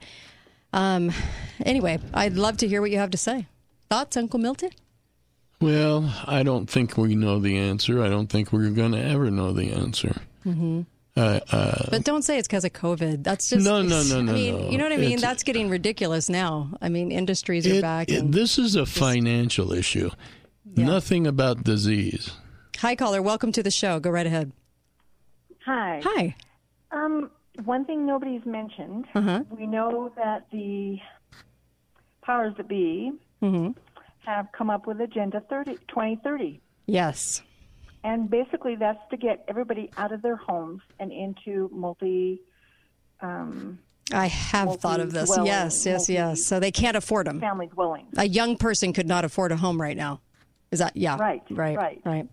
um, anyway, I'd love to hear what you have to say. Thoughts, Uncle Milton? Well, I don't think we know the answer. I don't think we're going to ever know the answer. Mm-hmm. Uh, uh, But don't say it's because of COVID. That's just No, no, no, no, I mean, no. you know what I mean. It's- That's getting ridiculous now. I mean, industries are it- back. it- this is a financial issue. Nothing about disease. Hi, caller. Welcome to the show. Go right ahead. Hi. Hi. Um, one thing nobody's mentioned. Uh-huh. We know that the powers that be Mm-hmm. have come up with Agenda 30, 2030. Yes. And basically, that's to get everybody out of their homes and into multi. Um, I have thought of this. Yes, yes, yes. So they can't afford them. family dwelling. A young person could not afford a home right now. Is that yeah? Right, right, right. right.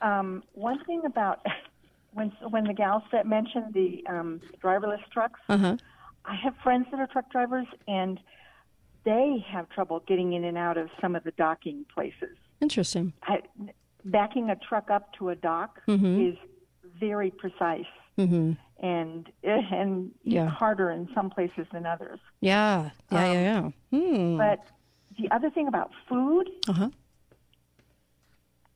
Um, one thing about when when the gal said mentioned the um, driverless trucks, Uh huh. I have friends that are truck drivers, and they have trouble getting in and out of some of the docking places. Interesting. I, backing a truck up to a dock Mhm. is very precise Mm-hmm. and and Yeah. harder in some places than others. Yeah, yeah, yeah, yeah. Hmm. But the other thing about food, uh huh.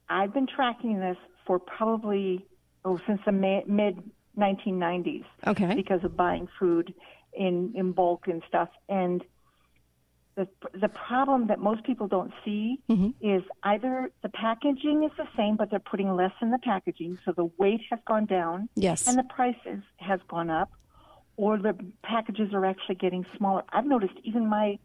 I've been tracking this for probably oh since the ma- mid 1990s. Okay. Because of buying food in in bulk and stuff, and the the problem that most people don't see Mm-hmm. is either the packaging is the same, but they're putting less in the packaging, so the weight has gone down. Yes. And the price is, has gone up, or the packages are actually getting smaller. I've noticed even my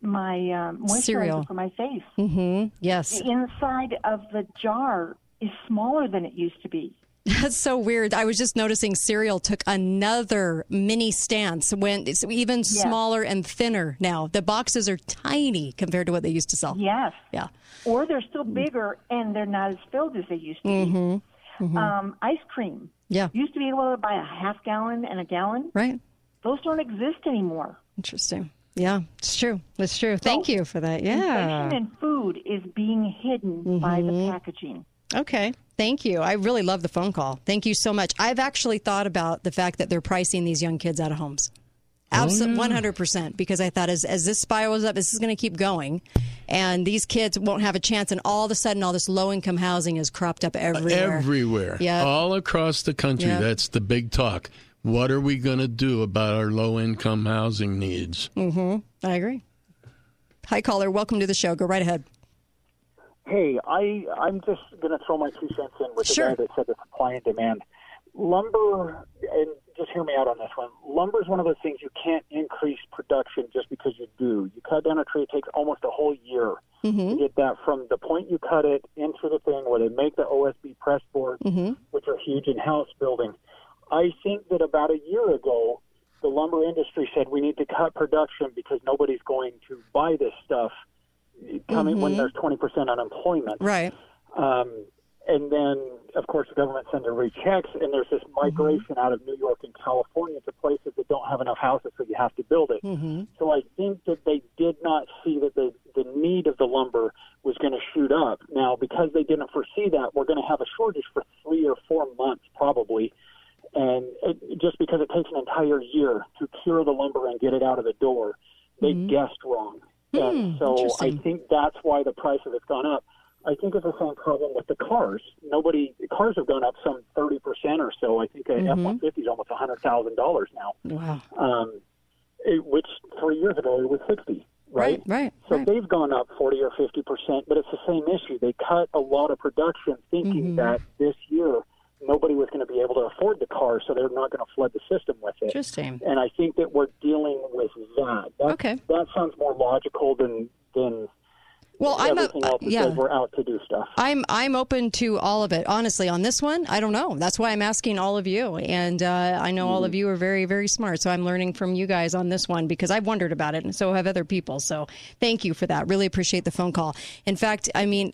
my um, moisturizer Cereal. for my face. Mm-hmm. Yes. The inside of the jar is smaller than it used to be. That's so weird. I was just noticing cereal took another mini stance, went it's even Yes. smaller and thinner now. The boxes are tiny compared to what they used to sell. Yes. Yeah. Or they're still bigger and they're not as filled as they used to be. Mm-hmm. Mm-hmm. Um, ice cream. Yeah. Used to be able to buy a half gallon and a gallon. Right. Those don't exist anymore. Interesting. Yeah, it's true. It's true. Thank you for that. Yeah. Inflation in food is being hidden by the Mhm. packaging. Okay. Thank you. I really love the phone call. Thank you so much. I've actually thought about the fact that they're pricing these young kids out of homes. Absolutely, one hundred percent. Because I thought as as this spirals up, this is going to keep going, and these kids won't have a chance. And all of a sudden, all this low income housing is cropped up everywhere. Everywhere. Yeah. All across the country. Yep. That's the big talk. What are we going to do about our low income housing needs? Mm-hmm. I agree. Hi, caller. Welcome to the show. Go right ahead. Hey, I I'm just going to throw my two cents in with Sure. the guy that said the supply and demand. Lumber, and just hear me out on this one. Lumber is one of those things you can't increase production just because you do. You cut down a tree, it takes almost a whole year Mm-hmm. to get that from the point you cut it into the thing where they make the OSB press boards, Mm-hmm. which are huge in house building. I think that about a year ago, the lumber industry said we need to cut production because nobody's going to buy this stuff coming when Mhm. there's 20% unemployment. Right. Um, and then, of course, the government sends everybody checks, and there's this migration out of New York and California to places that don't have enough houses, so you have to build it. Mm-hmm. So I think that they did not see that the, the need of the lumber was going to shoot up. Now, because they didn't foresee that, we're going to have a shortage for three or four months probably. And it, just because it takes an entire year to cure the lumber and get it out of the door, they guessed wrong. Hmm, so I think that's why the price of it's gone up. I think it's the same problem with the cars. Nobody cars have gone up some thirty percent or so. I think a Mhm. F one fifty is almost a hundred thousand dollars now, Wow. um, it, which three years ago it was sixty. Right, Right. So right. they've gone up forty or fifty percent, but it's the same issue. They cut a lot of production, thinking Mhm. that this year nobody was going to be able to afford the car, so they're not going to flood the system with it. Interesting. And I think that we're dealing with that. that Okay. That sounds more logical than than Well, I'm a- that yeah. we're out to do stuff. I'm I'm open to all of it. Honestly, on this one, I don't know. That's why I'm asking all of you, and uh, I know all of you are very very smart. So I'm learning from you guys on this one because I've wondered about it, and so have other people. So thank you for that. Really appreciate the phone call. In fact, I mean.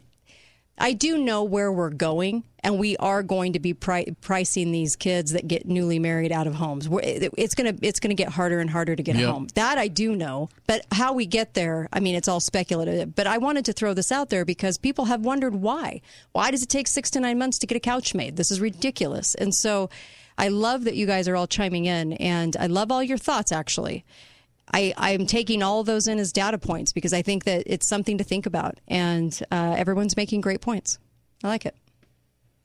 I do know where we're going, and we are going to be pri- pricing these kids that get newly married out of homes. We're, it- it's gonna it's gonna get harder and harder to get Yep. a home. That I do know, but how we get there, I mean, it's all speculative. But I wanted to throw this out there because people have wondered why. Why does it take six to nine months to get a couch made? This is ridiculous. And so, I love that you guys are all chiming in, and I love all your thoughts. Actually, I, I'm taking all those in as data points because I think that it's something to think about, and uh, everyone's making great points. I like it.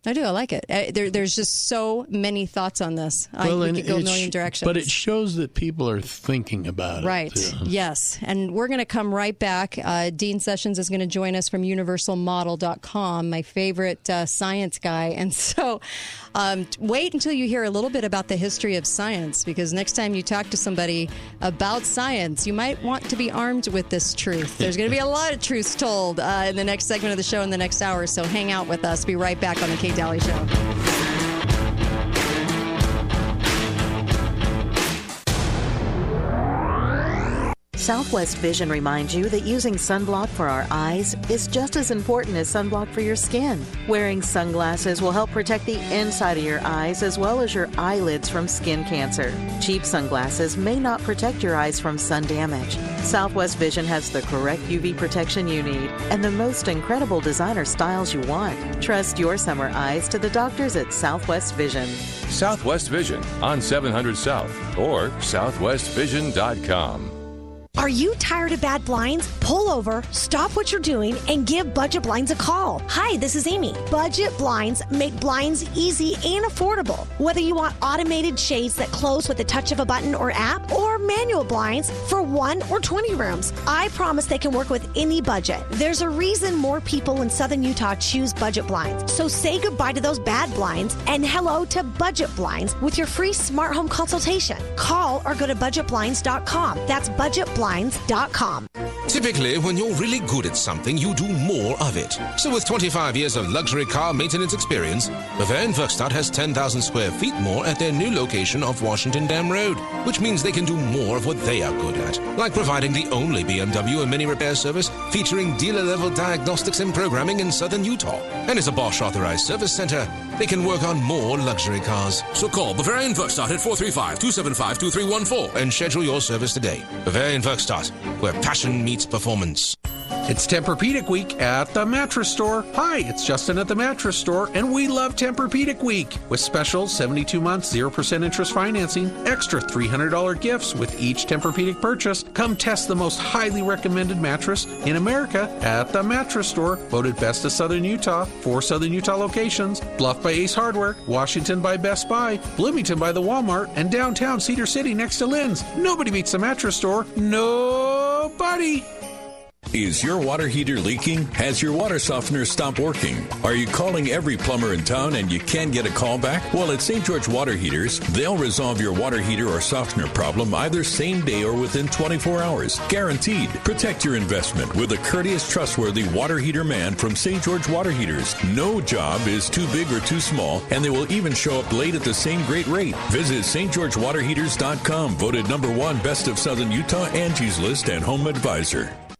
I do. I like it. Uh, there, there's just so many thoughts on this. I, we could go a million directions. But it shows that people are thinking about Right. it. Right. Yes. And we're going to come right back. Uh, Dean Sessions is going to join us from universalmodel.com, my favorite uh, science guy. And so um, wait until you hear a little bit about the history of science, because next time you talk to somebody about science, you might want to be armed with this truth. There's going to be a lot of truths told uh, in the next segment of the show in the next hour. So hang out with us. Be right back on the Kate Dalley Show. Southwest Vision reminds you that using sunblock for our eyes is just as important as sunblock for your skin. Wearing sunglasses will help protect the inside of your eyes as well as your eyelids from skin cancer. Cheap sunglasses may not protect your eyes from sun damage. Southwest Vision has the correct UV protection you need and the most incredible designer styles you want. Trust your summer eyes to the doctors at Southwest Vision. Southwest Vision on 700 South or southwestvision.com. Are you tired of bad blinds? Pull over, stop what you're doing, and give Budget Blinds a call. Hi, this is Amy. Budget Blinds make blinds easy and affordable. Whether you want automated shades that close with the touch of a button or app, or manual blinds for one or 20 rooms, I promise they can work with any budget. There's a reason more people in Southern Utah choose Budget Blinds. So say goodbye to those bad blinds and hello to Budget Blinds with your free smart home consultation. Call or go to budgetblinds.com. That's budgetblinds.com. Typically, when you're really good at something, you do more of it. So with 25 years of luxury car maintenance experience, Bavarian Werkstatt has 10,000 square feet more at their new location off Washington Dam Road, which means they can do more of what they are good at, like providing the only BMW and mini repair service featuring dealer-level diagnostics and programming in southern Utah. And as a Bosch authorized service center, they can work on more luxury cars. So call Bavarian Werkstatt at 435-275-2314 and schedule your service today. Bavarian Werkstatt, where passion meets performance. It's Tempur-Pedic Week at the Mattress Store. Hi, it's Justin at the Mattress Store, and we love Tempur-Pedic Week with special 72 months 0% interest financing, extra $300 gifts with each Tempur-Pedic purchase. Come test the most highly recommended mattress in America at the Mattress Store, voted best of Southern Utah, four Southern Utah locations: Bluff by Ace Hardware, Washington by Best Buy, Bloomington by the Walmart, and downtown Cedar City next to Lin's. Nobody beats the Mattress Store. Nobody. Is your water heater leaking? Has your water softener stopped working? Are you calling every plumber in town and you can't get a call back? Well, at St. George Water Heaters, they'll resolve your water heater or softener problem either same day or within 24 hours. Guaranteed. Protect your investment with a courteous, trustworthy water heater man from St. George Water Heaters. No job is too big or too small, and they will even show up late at the same great rate. Visit stgeorgewaterheaters.com, voted number one best of Southern Utah, Angie's List, and Home Advisor.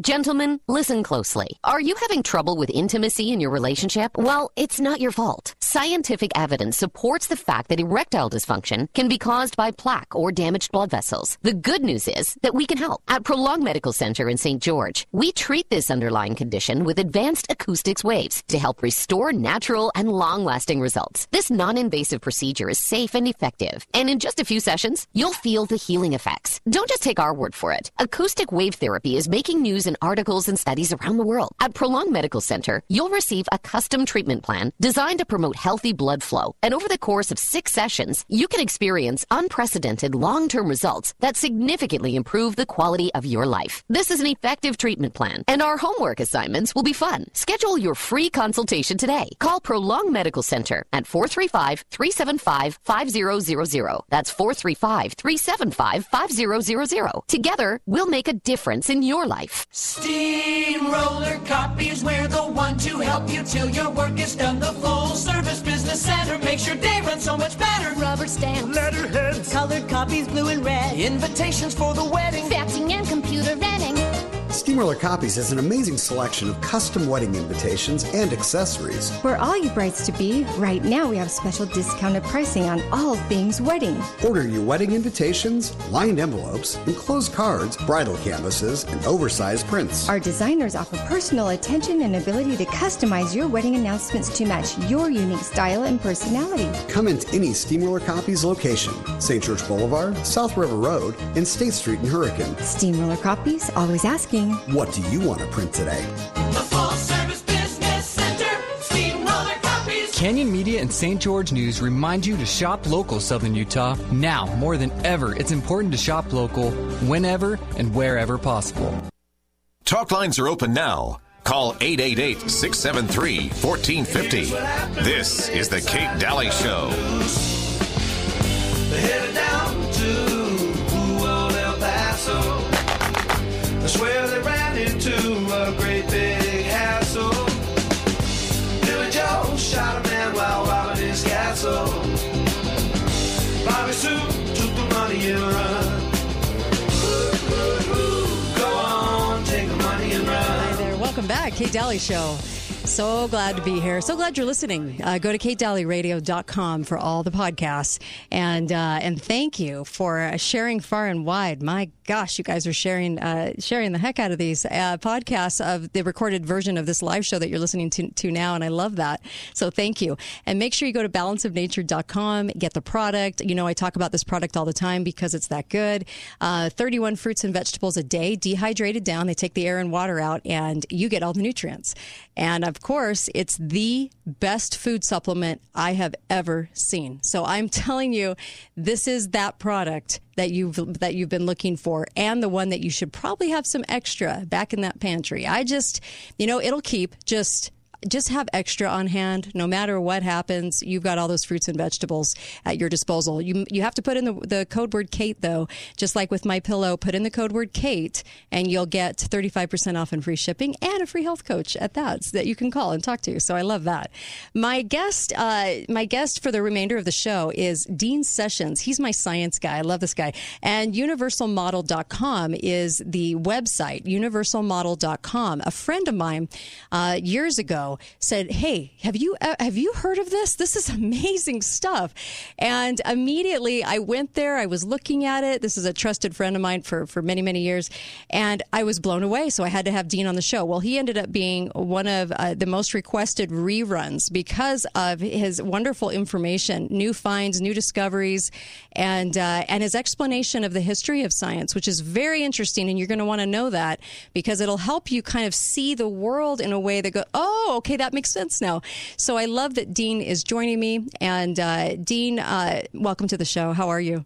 Gentlemen, listen closely. Are you having trouble with intimacy in your relationship? Well, it's not your fault. Scientific evidence supports the fact that erectile dysfunction can be caused by plaque or damaged blood vessels. The good news is that we can help. At Prolong Medical Center in St. George, we treat this underlying condition with advanced acoustics waves to help restore natural and long-lasting results. This non-invasive procedure is safe and effective, and in just a few sessions, you'll feel the healing effects. Don't just take our word for it. Acoustic wave therapy is making news in articles and studies around the world. At Prolong Medical Center, you'll receive a custom treatment plan designed to promote healthy blood flow. And over the course of six sessions, you can experience unprecedented long-term results that significantly improve the quality of your life. This is an effective treatment plan, and our homework assignments will be fun. Schedule your free consultation today. Call Prolong Medical Center at 435-375-5000. That's 435-375-5000. Together, we'll make a difference in your life. Steamroller copies, we're the one to help you till your work is done. The full service business center makes your day run so much better. Rubber stamps, letterheads, colored copies, blue and red, invitations for the wedding, faxing and computer renting. Steamroller Copies has an amazing selection of custom wedding invitations and accessories. For all you brides to be, right now we have special discounted pricing on all things wedding. Order your wedding invitations, lined envelopes, enclosed cards, bridal canvases, and oversized prints. Our designers offer personal attention and ability to customize your wedding announcements to match your unique style and personality. Come into any Steamroller Copies location St. George Boulevard, South River Road, and State Street in Hurricane. Steamroller Copies, always asking. What do you want to print today? The full service business center, Steamroller copies. Canyon Media and St. George News remind you to shop local, Southern Utah. Now, more than ever, it's important to shop local whenever and wherever possible. Talk lines are open now. Call 888 673 1450. This is The Kate Dalley Show. Welcome back. Kate Dalley Show. So glad to be here. So glad you're listening. Uh, go to katedalleyradio.com for all the podcasts. And uh, and thank you for sharing far and wide. My gosh, you guys are sharing uh, sharing the heck out of these uh, podcasts of the recorded version of this live show that you're listening to, to now. And I love that. So thank you. And make sure you go to balanceofnature.com, get the product. You know, I talk about this product all the time because it's that good. Uh, 31 fruits and vegetables a day, dehydrated down. They take the air and water out, and you get all the nutrients. And of course, it's the best food supplement I have ever seen. So I'm telling you, this is that product that you've that you've been looking for and the one that you should probably have some extra back in that pantry. I just, you know, it'll keep just just have extra on hand. No matter what happens you've got all those fruits and vegetables at your disposal. You you have to put in the, the code word kate though. Just like with my pillow put in the code word kate and you'll get 35% off and free shipping and a free health coach at that so that you can call and talk to. So i love that. My guest uh, my guest for the remainder of the show is dean sessions. He's my science guy. I love this guy. And universalmodel.com is the website universalmodel.com a friend of mine uh, years ago said, "Hey, have you uh, have you heard of this? This is amazing stuff." And immediately I went there. I was looking at it. This is a trusted friend of mine for for many many years, and I was blown away. So I had to have Dean on the show. Well, he ended up being one of uh, the most requested reruns because of his wonderful information, new finds, new discoveries, and uh, and his explanation of the history of science, which is very interesting. And you're going to want to know that because it'll help you kind of see the world in a way that go, oh, okay, that makes sense now. So I love that Dean is joining me. And uh, Dean, uh, welcome to the show. How are you?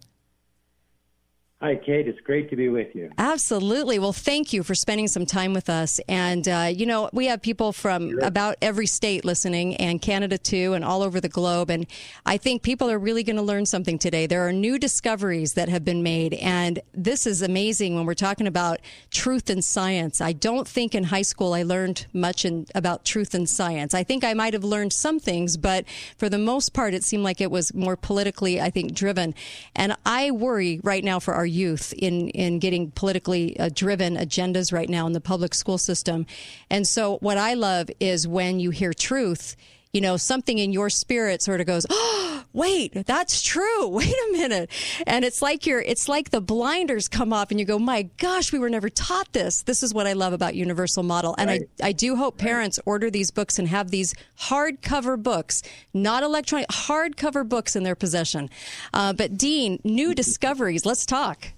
Hi, Kate. It's great to be with you. Absolutely. Well, thank you for spending some time with us. And, uh, you know, we have people from sure. about every state listening and Canada too, and all over the globe. And I think people are really going to learn something today. There are new discoveries that have been made. And this is amazing when we're talking about truth and science. I don't think in high school I learned much in, about truth and science. I think I might have learned some things, but for the most part, it seemed like it was more politically, I think, driven. And I worry right now for our youth in in getting politically uh, driven agendas right now in the public school system. And so what I love is when you hear truth you know, something in your spirit sort of goes, oh, wait, that's true. Wait a minute. And it's like you're, it's like the blinders come off and you go, my gosh, we were never taught this. This is what I love about Universal Model. And Right. I, I do hope parents order these books and have these hardcover books, not electronic, hardcover books in their possession. Uh, but Dean, new discoveries. Let's talk.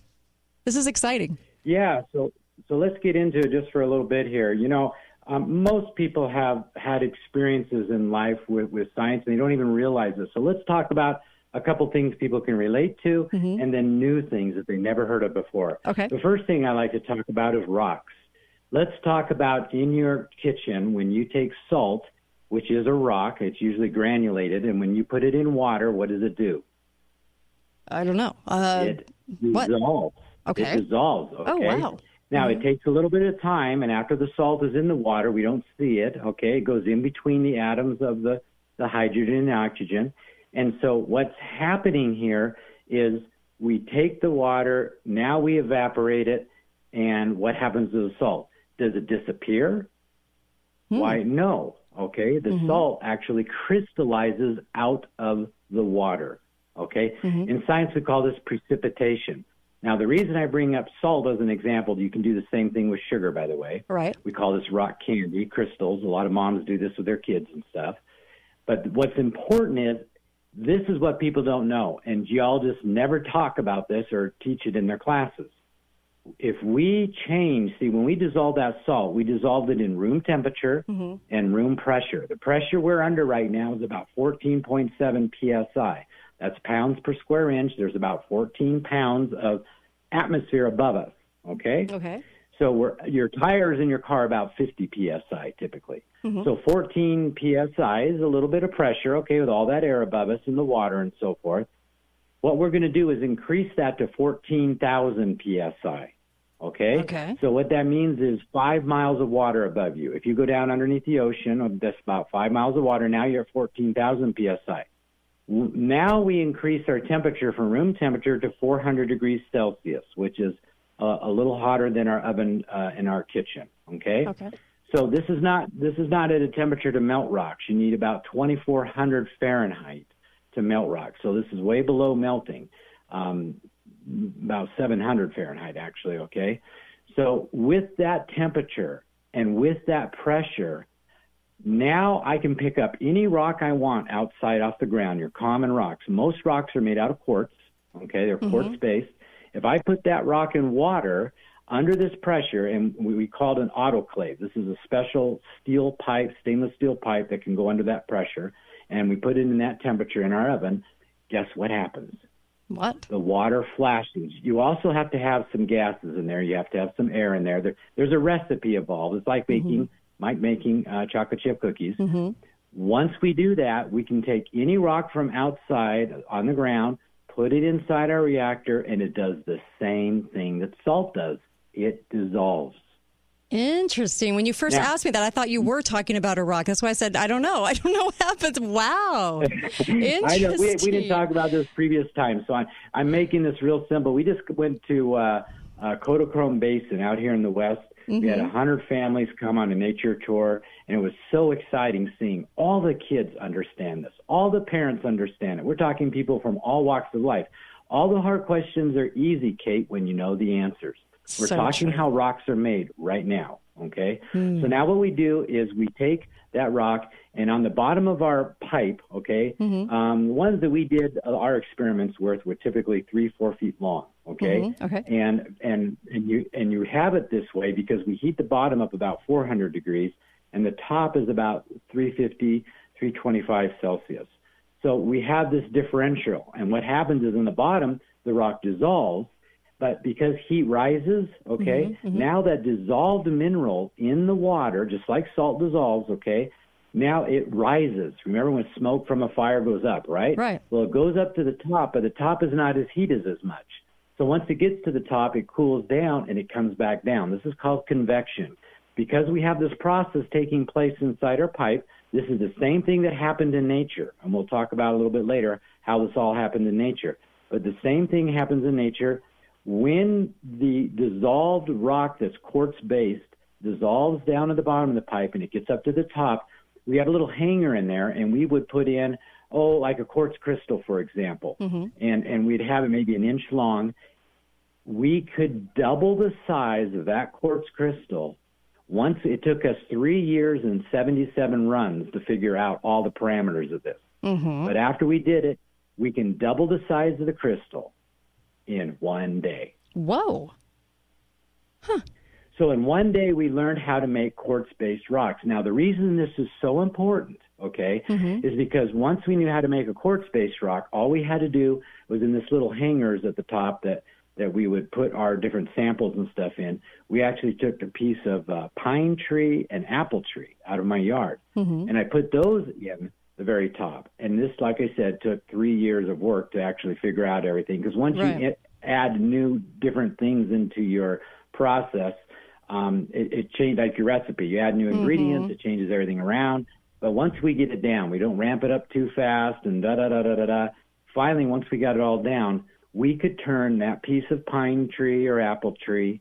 This is exciting. Yeah, so so let's get into it just for a little bit here. You know, um, most people have had experiences in life with, with science and they don't even realize it. So let's talk about a couple things people can relate to and then new things that they never heard of before. Okay. The first thing I like to talk about is rocks. Let's talk about in your kitchen when you take salt, which is a rock, it's usually granulated, and when you put it in water, what does it do? I don't know. Uh, it dissolves. Okay. It dissolves. Okay? Oh, wow. Now Mhm. it mm-hmm. takes a little bit of time, and after the salt is in the water, we don't see it. Okay, it goes in between the atoms of the the hydrogen and oxygen, and so what's happening here is we take the water, now we evaporate it, and what happens to the salt? Does it disappear? Hmm. Why, no. Okay, the mm-hmm. salt actually crystallizes out of the water. Okay, mm-hmm. in science we call this precipitation. Now, the reason I bring up salt as an example, you can do the same thing with sugar, by the way. Right. We call this rock candy, crystals. A lot of moms do this with their kids and stuff. But what's important is this is what people don't know, and geologists never talk about this or teach it in their classes. If we change, see, when we dissolve that salt, we dissolved it in room temperature mm-hmm. and room pressure. The pressure we're under right now is about 14.7 psi. That's pounds per square inch. There's about 14 pounds of atmosphere above us. Okay. Okay. So we're, your tires in your car about 50 psi typically. Mm-hmm. So 14 psi is a little bit of pressure, okay, with all that air above us and the water and so forth. What we're going to do is increase that to 14,000 psi. Okay. Okay. So what that means is five miles of water above you. If you go down underneath the ocean, that's about five miles of water. Now you're at 14,000 psi. Now we increase our temperature from room temperature to 400 degrees Celsius, which is uh, a little hotter than our oven uh, in our kitchen. Okay. Okay. So this is not this is not at a temperature to melt rocks. You need about 2,400 Fahrenheit to melt rocks. So this is way below melting, um, about 700 Fahrenheit actually. Okay. So with that temperature and with that pressure, now I can pick up any rock I want outside off the ground. Your common rocks. Most rocks are made out of quartz. Okay, they're mm-hmm. quartz based. If I put that rock in water under this pressure, and we, call it an autoclave. This is a special steel pipe, stainless steel pipe that can go under that pressure, and we put it in that temperature in our oven. Guess what happens? What? The water flashes. You also have to have some gases in there. You have to have some air in there. there there's a recipe involved. It's like mm-hmm. making, like making uh, chocolate chip cookies. Mm-hmm. Once we do that, we can take any rock from outside on the ground, put it inside our reactor, and it does the same thing that salt does. It dissolves. Interesting. When you first Yeah. asked me that, I thought you were talking about a rock. That's why I said, I don't know. I don't know what happens. Wow. Interesting. I know we, we didn't talk about this previous time, so I'm, I'm making this real simple. We just went to uh, uh, Kodachrome Basin out here in the west. We had a Mhm. hundred families come on a nature tour, and it was so exciting seeing all the kids understand this, all the parents understand it. We're talking people from all walks of life. All the hard questions are easy, Kate, when you know the answers. We're So talking true. how rocks are made right now. Okay. Hmm. So now what we do is we take that rock and on the bottom of our pipe, okay, Mm-hmm. um, ones that we did our experiments with were typically three, four feet long. Okay. Mhm, okay. And and and you and you have it this way because we heat the bottom up about 400 degrees and the top is about 350, 325 Celsius. So we have this differential, and what happens is in the bottom the rock dissolves, but because heat rises, okay, Mhm, mhm. now that dissolved mineral in the water, just like salt dissolves, okay, now it rises. Remember when smoke from a fire goes up, right? Right. Well, it goes up to the top, but the top is not as heated as much. So once it gets to the top, it cools down and it comes back down. This is called convection. Because we have this process taking place inside our pipe, this is the same thing that happened in nature. And we'll talk about a little bit later how this all happened in nature. But the same thing happens in nature when the dissolved rock that's quartz based dissolves down at the bottom of the pipe and it gets up to the top. we had a little hanger in there, and we would put in oh like a quartz crystal, for example, and and we'd have it maybe an inch long. We could double the size of that quartz crystal. Once it took us three years and 77 runs to figure out all the parameters of this. Mm-hmm. But after we did it, we can double the size of the crystal in one day. Whoa. So in one day, we learned how to make quartz-based rocks. Now, the reason this is so important, okay, is because once we knew how to make a quartz-based rock, all we had to do was in this little hangers at the top that that we would put our different samples and stuff in. We actually took a piece of uh, pine tree and apple tree out of my yard, Mm-hmm. and I put those in the very top. And this, like I said, took three years of work to actually figure out everything. Because once Right. you add new different things into your process, um, it, it changed like your recipe. You add new ingredients, Mhm. it changes everything around. But once we get it down, we don't ramp it up too fast and da da da da da da. Finally, once we got it all down, we could turn that piece of pine tree or apple tree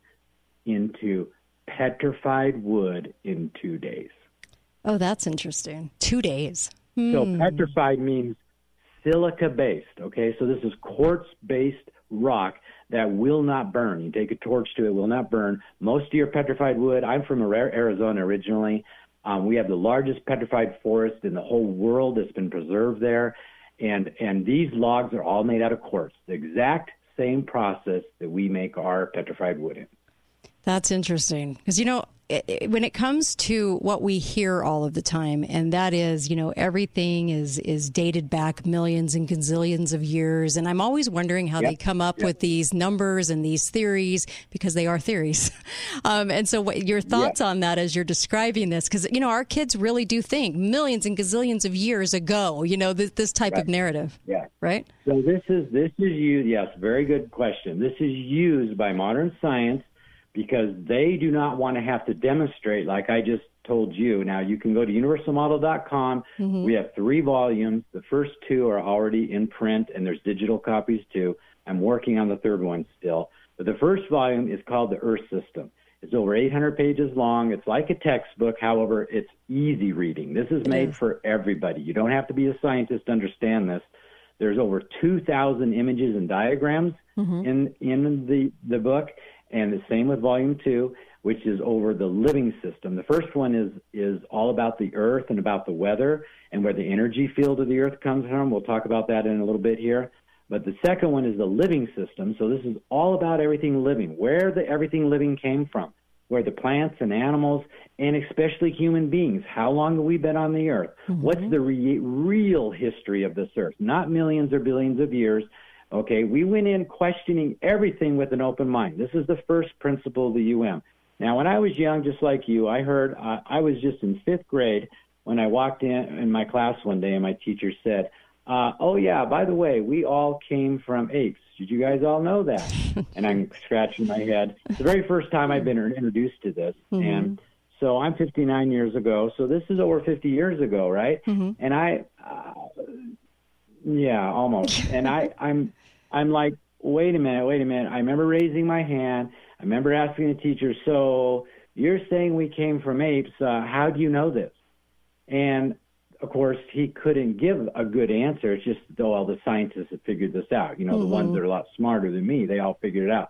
into petrified wood in two days. Oh, that's interesting. Two days. So Hmm. petrified means silica based. Okay, so this is quartz based rock that will not burn. You take a torch to it, will not burn. Most of your petrified wood. I'm from Arizona originally. Um, we have the largest petrified forest in the whole world that's been preserved there, and and these logs are all made out of quartz. The exact same process that we make our petrified wood in. That's interesting because you know it, when it comes to what we hear all of the time, and that is you know everything is is dated back millions and gazillions of years, and I'm always wondering how Yep, they come up yep. with these numbers and these theories because they are theories. Um, and so, what your thoughts on that as you're describing this? Because you know our kids really do think millions and gazillions of years ago. You know this, this type of narrative, Yeah. right? So this is this is used. Yes, very good question. This is used by modern science because they do not want to have to demonstrate, like I just told you. Now you can go to universalmodel.com. Mhm. We have three volumes. The first two are already in print, and there's digital copies too. I'm working on the third one still. But the first volume is called the Earth System. It's over 800 pages long. It's like a textbook. However, it's easy reading. This is made for everybody. You don't have to be a scientist to understand this. There's over 2,000 images and diagrams in in the the book, and the same with volume two, which is over the living system. The first one is is all about the Earth and about the weather and where the energy field of the Earth comes from. We'll talk about that in a little bit here. But the second one is the living system. So this is all about everything living, where the everything living came from, where the plants and animals, and especially human beings. How long have we been on the earth? What's mm-hmm. the re- real history of this earth? Not millions or billions of years. Okay, we went in questioning everything with an open mind. This is the first principle of the UM. Now, when I was young, just like you, I heard uh, I was just in fifth grade when I walked in in my class one day, and my teacher said, uh, "Oh yeah, by the way, we all came from apes. Did you guys all know that?" and I'm scratching my head. It's the very first time I've been introduced to this, Mhm. and so I'm 59 years ago. So this is over 50 years ago, right? And I, uh, yeah, almost. and I, I'm, I'm like, wait a minute, wait a minute. I remember raising my hand. I remember asking the teacher, so you're saying we came from apes? Uh, how do you know this? And of course, he couldn't give a good answer. It's just though all the scientists have figured this out. You know, the ones Mhm. that are a lot smarter than me, they all figured it out.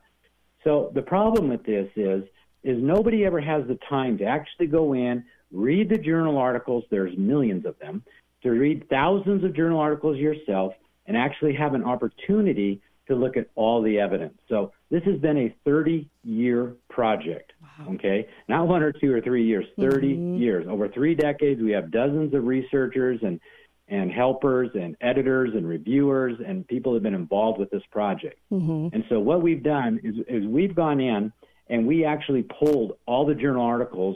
So the problem with this is, is nobody ever has the time to actually go in, read the journal articles. There's millions of them. To read thousands of journal articles yourself and actually have an opportunity to look at all the evidence. So this has been a 30 year project. Okay. Not one or two or three years, 30 years. Over three decades, we have dozens of researchers and, and helpers and editors and reviewers and people have been involved with this project. Mm-hmm. And so what we've done is, is we've gone in and we actually pulled all the journal articles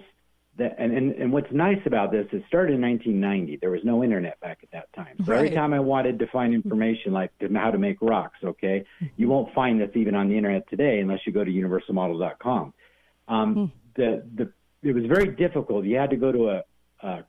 that, and, and, and what's nice about this, it started in 1990. There was no internet back at that time. So every time I wanted to find information like how to make rocks, okay, mm-hmm. you won't find this even on the internet today unless you go to universalmodel.com. Um, hmm. the, the, it was very difficult. You had to go to a,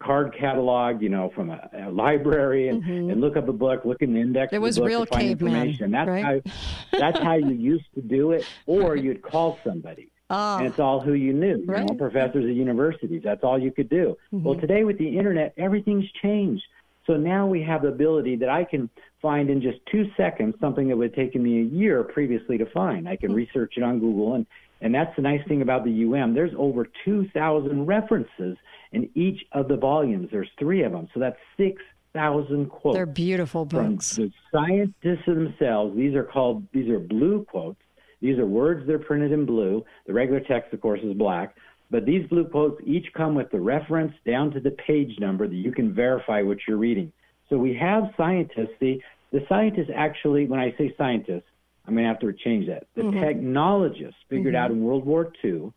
card catalog, you know, from a, a library and, mm-hmm. and look up a book, look in the index It of was the book real to find caveman, information. That's right? how that's how you used to do it, or you'd call somebody. Ah. and it's all who you knew. You know, professors at universities. That's all you could do. Well, today with the internet, everything's changed. So now we have the ability that I can find in just two seconds something that would have taken me a year previously to find. I can research it on Google, and and that's the nice thing about the UM. There's over 2,000 references in each of the volumes. There's three of them, so that's 6,000 quotes. They're beautiful books. from books. the scientists themselves. These are called these are blue quotes. These are words that are printed in blue. The regular text, of course, is black. But these blue quotes each come with the reference down to the page number that you can verify what you're reading. So we have scientists. The the scientists actually, when I say scientists, I'm going to have to change that. The Mhm. technologists figured Mhm. out in World War II.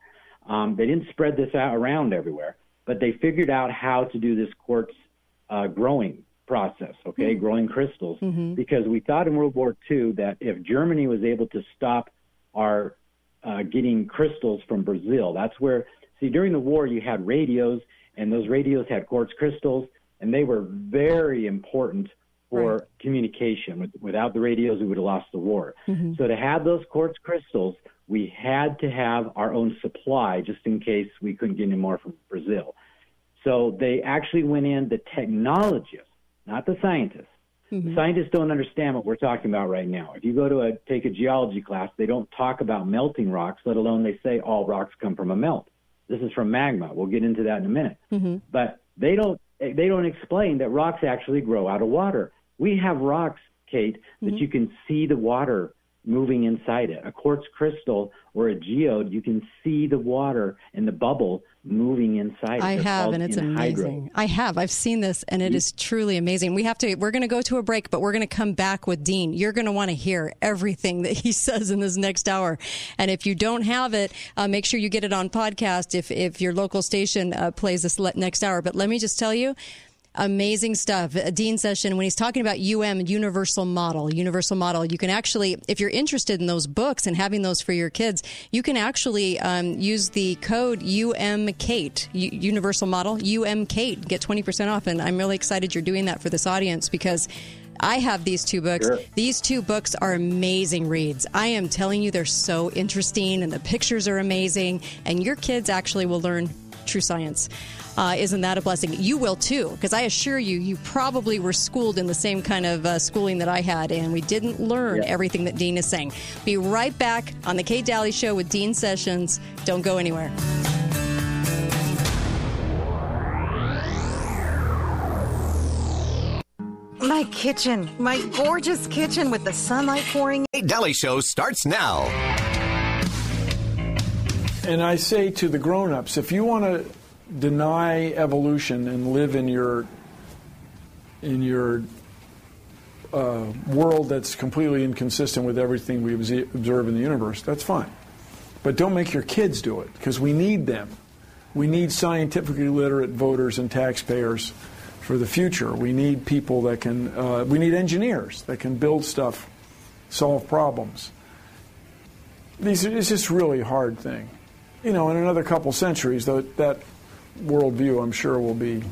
Um, they didn't spread this out around everywhere, but they figured out how to do this quartz uh, growing process. Okay, Mhm. growing crystals, because we thought in World War II that if Germany was able to stop our uh, getting crystals from Brazil, that's where. See, during the war, you had radios, and those radios had quartz crystals, and they were very important for communication. Without the radios, we would have lost the war. So to have those quartz crystals, we had to have our own supply just in case we couldn't get any more from Brazil. So they actually went in, the technologists, not the scientists. The Scientists don't understand what we're talking about right now. If you go to a take a geology class, they don't talk about melting rocks, let alone they say all rocks come from a melt. This is from magma. We'll get into that in a minute. Mm-hmm. But they don't they don't explain that rocks actually grow out of water. We have rocks, Kate, that mm-hmm. you can see the water moving inside it. A quartz crystal or a geode, you can see the water and the bubble moving inside. I have, and it's anhydrous. amazing. I have. I've seen this, and it is truly amazing. We have to. We're going to go to a break, but we're going to come back with Dean. You're going to want to hear everything that he says in this next hour. And if you don't have it, uh, make sure you get it on podcast. If if your local station uh, plays this next hour. But let me just tell you. Amazing stuff. Dean session when he's talking about UM universal model, universal model. You can actually, if you're interested in those books and having those for your kids, you can actually um, use the code UMKate, U- universal model UMKate, get 20% off. And I'm really excited you're doing that for this audience because I have these two books. Sure. These two books are amazing reads. I am telling you, they're so interesting and the pictures are amazing, and your kids actually will learn true science. Uh, isn't that a blessing? You will too, because I assure you, you probably were schooled in the same kind of uh, schooling that I had, and we didn't learn Yeah. everything that Dean is saying. Be right back on the Kate Dalley Show with Dean Sessions. Don't go anywhere. My kitchen, my gorgeous kitchen with the sunlight pouring. Kate Dalley Show starts now. And I say to the grown-ups, if you want to deny evolution and live in your in your uh, world that's completely inconsistent with everything we observe in the universe, that's fine. But don't make your kids do it because we need them. We need scientifically literate voters and taxpayers for the future. We need people that can. Uh, we need engineers that can build stuff, solve problems. These it's just really hard thing. You know, in another couple centuries, though, that worldview, I'm sure, will be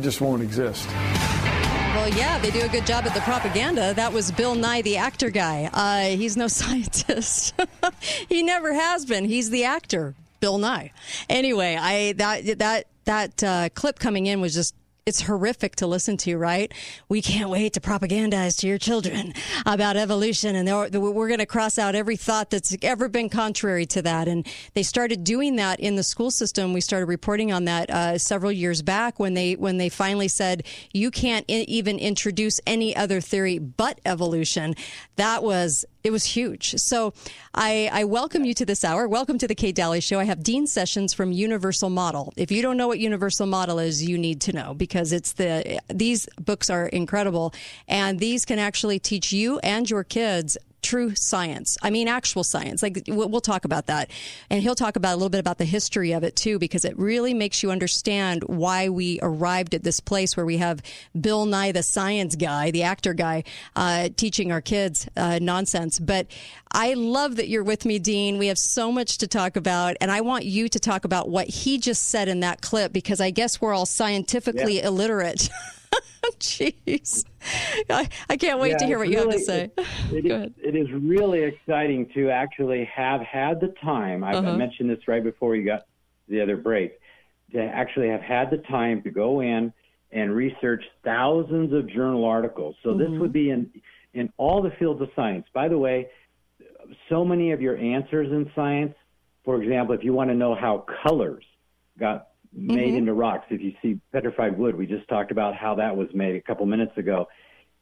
just won't exist. Well, yeah, they do a good job at the propaganda. That was Bill Nye, the actor guy. Uh, he's no scientist. he never has been. He's the actor, Bill Nye. Anyway, I that that that uh, clip coming in was just. It's horrific to listen to, right? We can't wait to propagandize to your children about evolution, and we're going to cross out every thought that's ever been contrary to that. And they started doing that in the school system. We started reporting on that uh, several years back when they when they finally said you can't I- even introduce any other theory but evolution. That was it was huge. So I, I welcome you to this hour. Welcome to the Kate Dalley Show. I have Dean Sessions from Universal Model. If you don't know what Universal Model is, you need to know because it's the these books are incredible, and these can actually teach you and your kids true science. I mean, actual science. Like we'll we'll talk about that, and he'll talk about a little bit about the history of it too, because it really makes you understand why we arrived at this place where we have Bill Nye, the science guy, the actor guy, uh, teaching our kids uh, nonsense. But I love that you're with me, Dean. We have so much to talk about, and I want you to talk about what he just said in that clip because I guess we're all scientifically illiterate. Jeez. I, I can't wait Yeah, to hear what you have to say. It Go ahead. It is really exciting to actually have had the time. I, I Uh-huh. mentioned this right before you got the other break. To actually have had the time to go in and research thousands of journal articles. So this Mm-hmm. Mhm. would be in in all the fields of science. By the way, so many of your answers in science, for example, if you want to know how colors got made Mhm. into rocks, if you see petrified wood, we just talked about how that was made a couple minutes ago.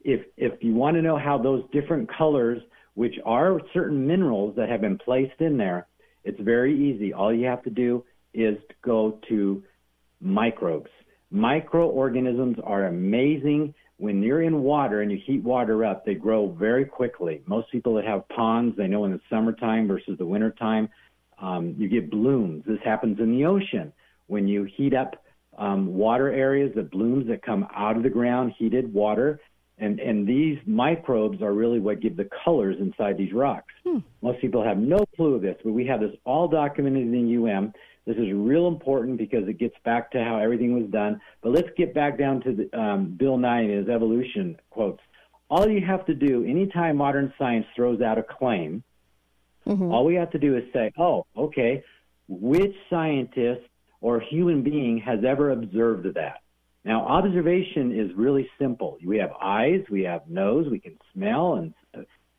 If if you want to know how those different colors, which are certain minerals that have been placed in there, it's very easy. All you have to do is to go to microbes. Microorganisms are amazing. When you're in water and you heat water up, they grow very quickly. Most people that have ponds, they know in the summertime versus the wintertime, um, you get blooms. This happens in the ocean. When you heat up um, water areas, the blooms that come out of the ground, heated water, and, and these microbes are really what give the colors inside these rocks. Most people have no clue of this, but we have this all documented in UM. This is real important because it gets back to how everything was done. But let's get back down to the, um, Bill Nye and his evolution quotes. All you have to do, anytime modern science throws out a claim, all we have to do is say, oh, okay, which scientist or human being has ever observed that? Now, observation is really simple. We have eyes, we have nose, we can smell, and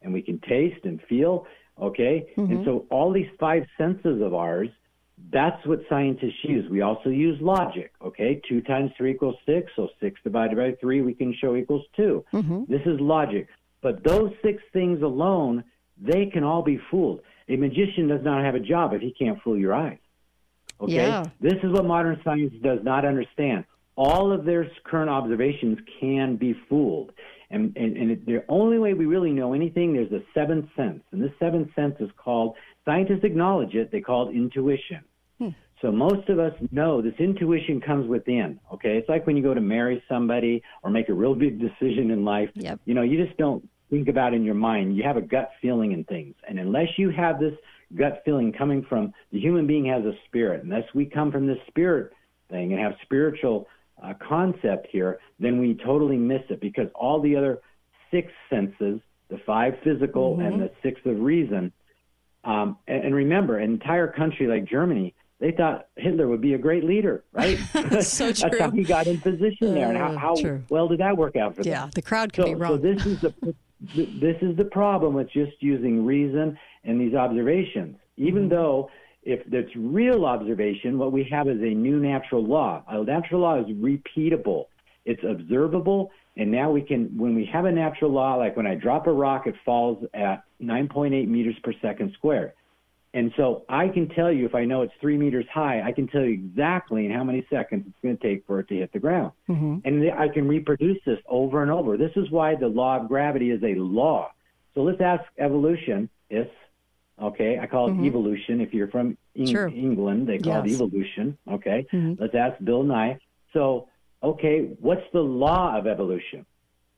and we can taste and feel. Okay, and Mhm. so all these five senses of ours, that's what scientists use. We also use logic. Okay, two times three equals six, so six divided by three we can show equals 2 This is logic. But those six things alone, they can all be fooled. A magician does not have a job if he can't fool your eyes. Okay? Yeah. This is what modern science does not understand. All of their current observations can be fooled. And, and, and it- the only way we really know anything, there's a seventh sense. And this seventh sense is called, scientists acknowledge it, they call it intuition. Hmm. So most of us know this intuition comes within. Okay, it's like when you go to marry somebody or make a real big decision in life. Yep. You know, you just don't think about it in your mind. You have a gut feeling in things, and unless you have this gut feeling coming from the human being has a spirit, unless we come from this spirit thing and have spiritual uh, concept here, then we totally miss it because all the other six senses, the five physical and the six of reason, um, and, and remember, an entire country like Germany, they thought Hitler would be a great leader, right? So That's how he got in position there, and how, Uh, how well did that work out for them? Yeah, the crowd could so, be So this is the this is the problem with just using reason and these observations. Even Mm-hmm. though if it's real observation, what we have is a new natural law. A natural law is repeatable. It's observable, and now we can when we have a natural law, like when I drop a rock, it falls at 9.8 meters per second squared. And so I can tell you if I know it's three meters high, I can tell you exactly in how many seconds it's going to take for it to hit the ground. And I can reproduce this over and over. This is why the law of gravity is a law. So let's ask evolution. Okay. I call it Mhm. evolution. If you're from Eng- Sure. England, they call Yes. it evolution. Okay. Mhm. Let's ask Bill Nye. So, okay, what's the law of evolution?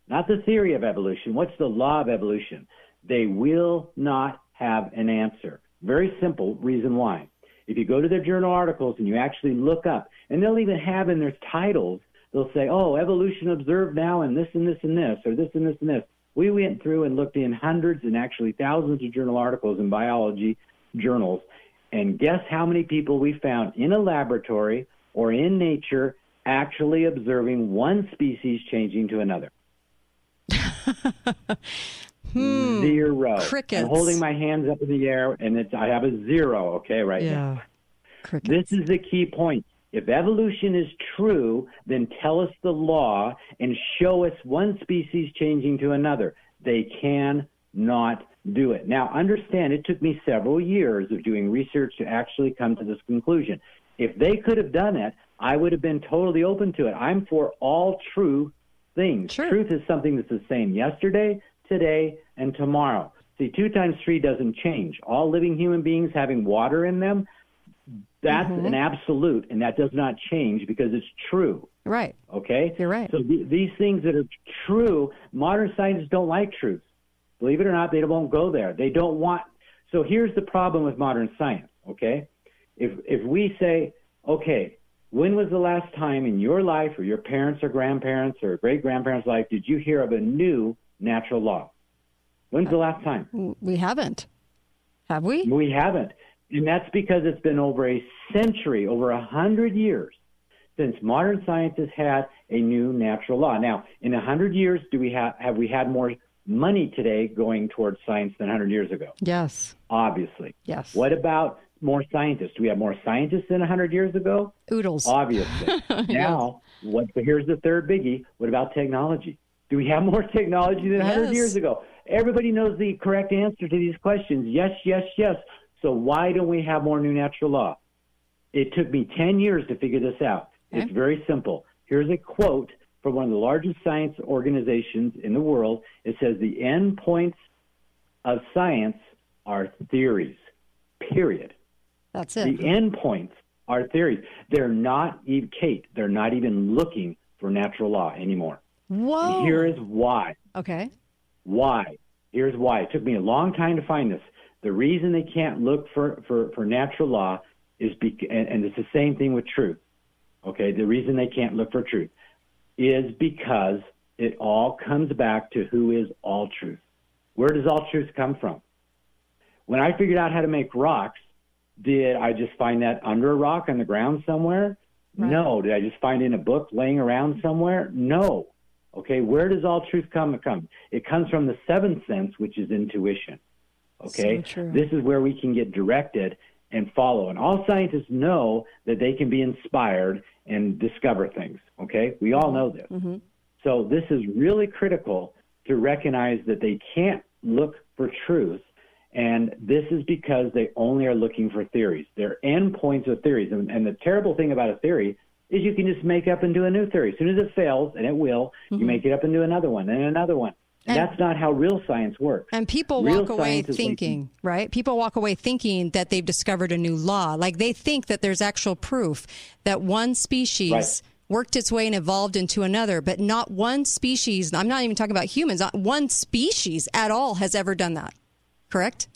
Not the theory of evolution. What's the law of evolution? They will not have an answer. Very simple reason why. If you go to their journal articles and you actually look up, and they'll even have in their titles, they'll say, oh, evolution observed now and this and this and this, or this and this and this. We went through and looked in hundreds and actually thousands of journal articles in biology journals, and guess how many people we found in a laboratory or in nature actually observing one species changing to another? Hmm. Zero. Crickets. I'm holding my hands up in the air, and it's I have a zero. Okay, right now. Yeah. This is the key point. If evolution is true, then tell us the law and show us one species changing to another. They can not do it. Now, understand, it took me several years of doing research to actually come to this conclusion. If they could have done it, I would have been totally open to it. I'm for all true things. Truth is something that's the same yesterday, today, and tomorrow. See, two times three doesn't change. All living human beings having water in them, that's Mhm. an absolute, and that does not change because it's true. Right. Okay? You're right. So th- these things that are true, modern scientists don't like truth. Believe it or not, they won't go there. They don't want. So here's the problem with modern science. Okay, if if we say, okay, When was the last time in your life, or your parents or grandparents or great grandparents' life, did you hear of a new natural law? When's the last time? We haven't. Have we? We haven't. And that's because it's been over a century, over a hundred years since modern science has had a new natural law. Now, in a hundred years, do we have have we had more money today going towards science than 100 years ago? Yes. Obviously. Yes. What about more scientists? Do we have more scientists than 100 years ago? Oodles. Obviously. now, what? But here's the third biggie. What about technology? Do we have more technology than 100 Yes. years ago? Everybody knows the correct answer to these questions. Yes, yes, yes. So why don't we have more new natural law? It took me 10 years to figure this out. It's very simple. Here's a quote from one of the largest science organizations in the world. It says the end points of science are theories. Period. That's it. The end points are theories. They're not even Kate. They're not even looking for natural law anymore. Whoa. And here is why. Okay. Why? Here's why. It took me a long time to find this. The reason they can't look for, for, for natural law is bec- and, and it's the same thing with truth. Okay, the reason they can't look for truth is because it all comes back to who is all truth. Where does all truth come from? When I figured out how to make rocks, did I just find that under a rock on the ground somewhere? No. Did I just find it in a book laying around somewhere? No. Okay, where does all truth come come? It comes from the seventh sense, which is intuition. Okay, So this is where we can get directed and follow. And all scientists know that they can be inspired and discover things. Okay, we all know this. Mm-hmm. So this is really critical to recognize that they can't look for truth. And this is because they only are looking for theories. They're endpoints of theories. And, and the terrible thing about a theory is you can just make up and do a new theory. As soon as it fails, and it will, you make it up and do another one and another one. And, And- that's not how real science works. And people Real walk away is like- thinking, right? People walk away thinking that they've discovered a new law. Like they think that there's actual proof that one species Right. worked its way and evolved into another, but not one species, I'm not even talking about humans, not one species at all has ever done that. Correct?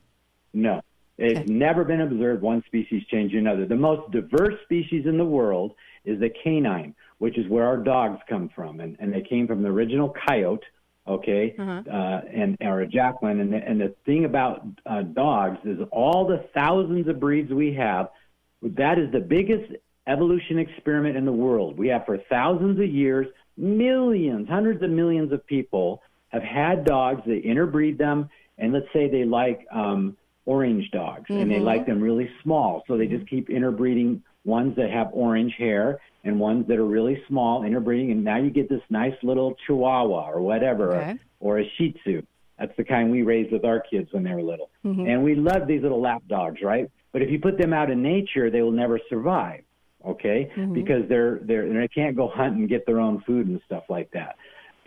No. It's never been observed one species change another. The most diverse species in the world is the canine, which is where our dogs come from. And, and they came from the original coyote, okay, Uh-huh. uh, and or a jacqueline. And the, and the thing about uh, dogs is all the thousands of breeds we have, that is the biggest evolution experiment in the world. We have for thousands of years, millions, hundreds of millions of people have had dogs. They interbreed them, and let's say they like um, orange dogs, and they Mhm. like them really small. So they just keep interbreeding ones that have orange hair and ones that are really small, interbreeding, and now you get this nice little Chihuahua or whatever, Okay. or, or a Shih Tzu. That's the kind we raised with our kids when they were little. Mhm. And we love these little lap dogs, right? But if you put them out in nature, they will never survive. Okay, Mhm. because they're they're they can't go hunt and get their own food and stuff like that.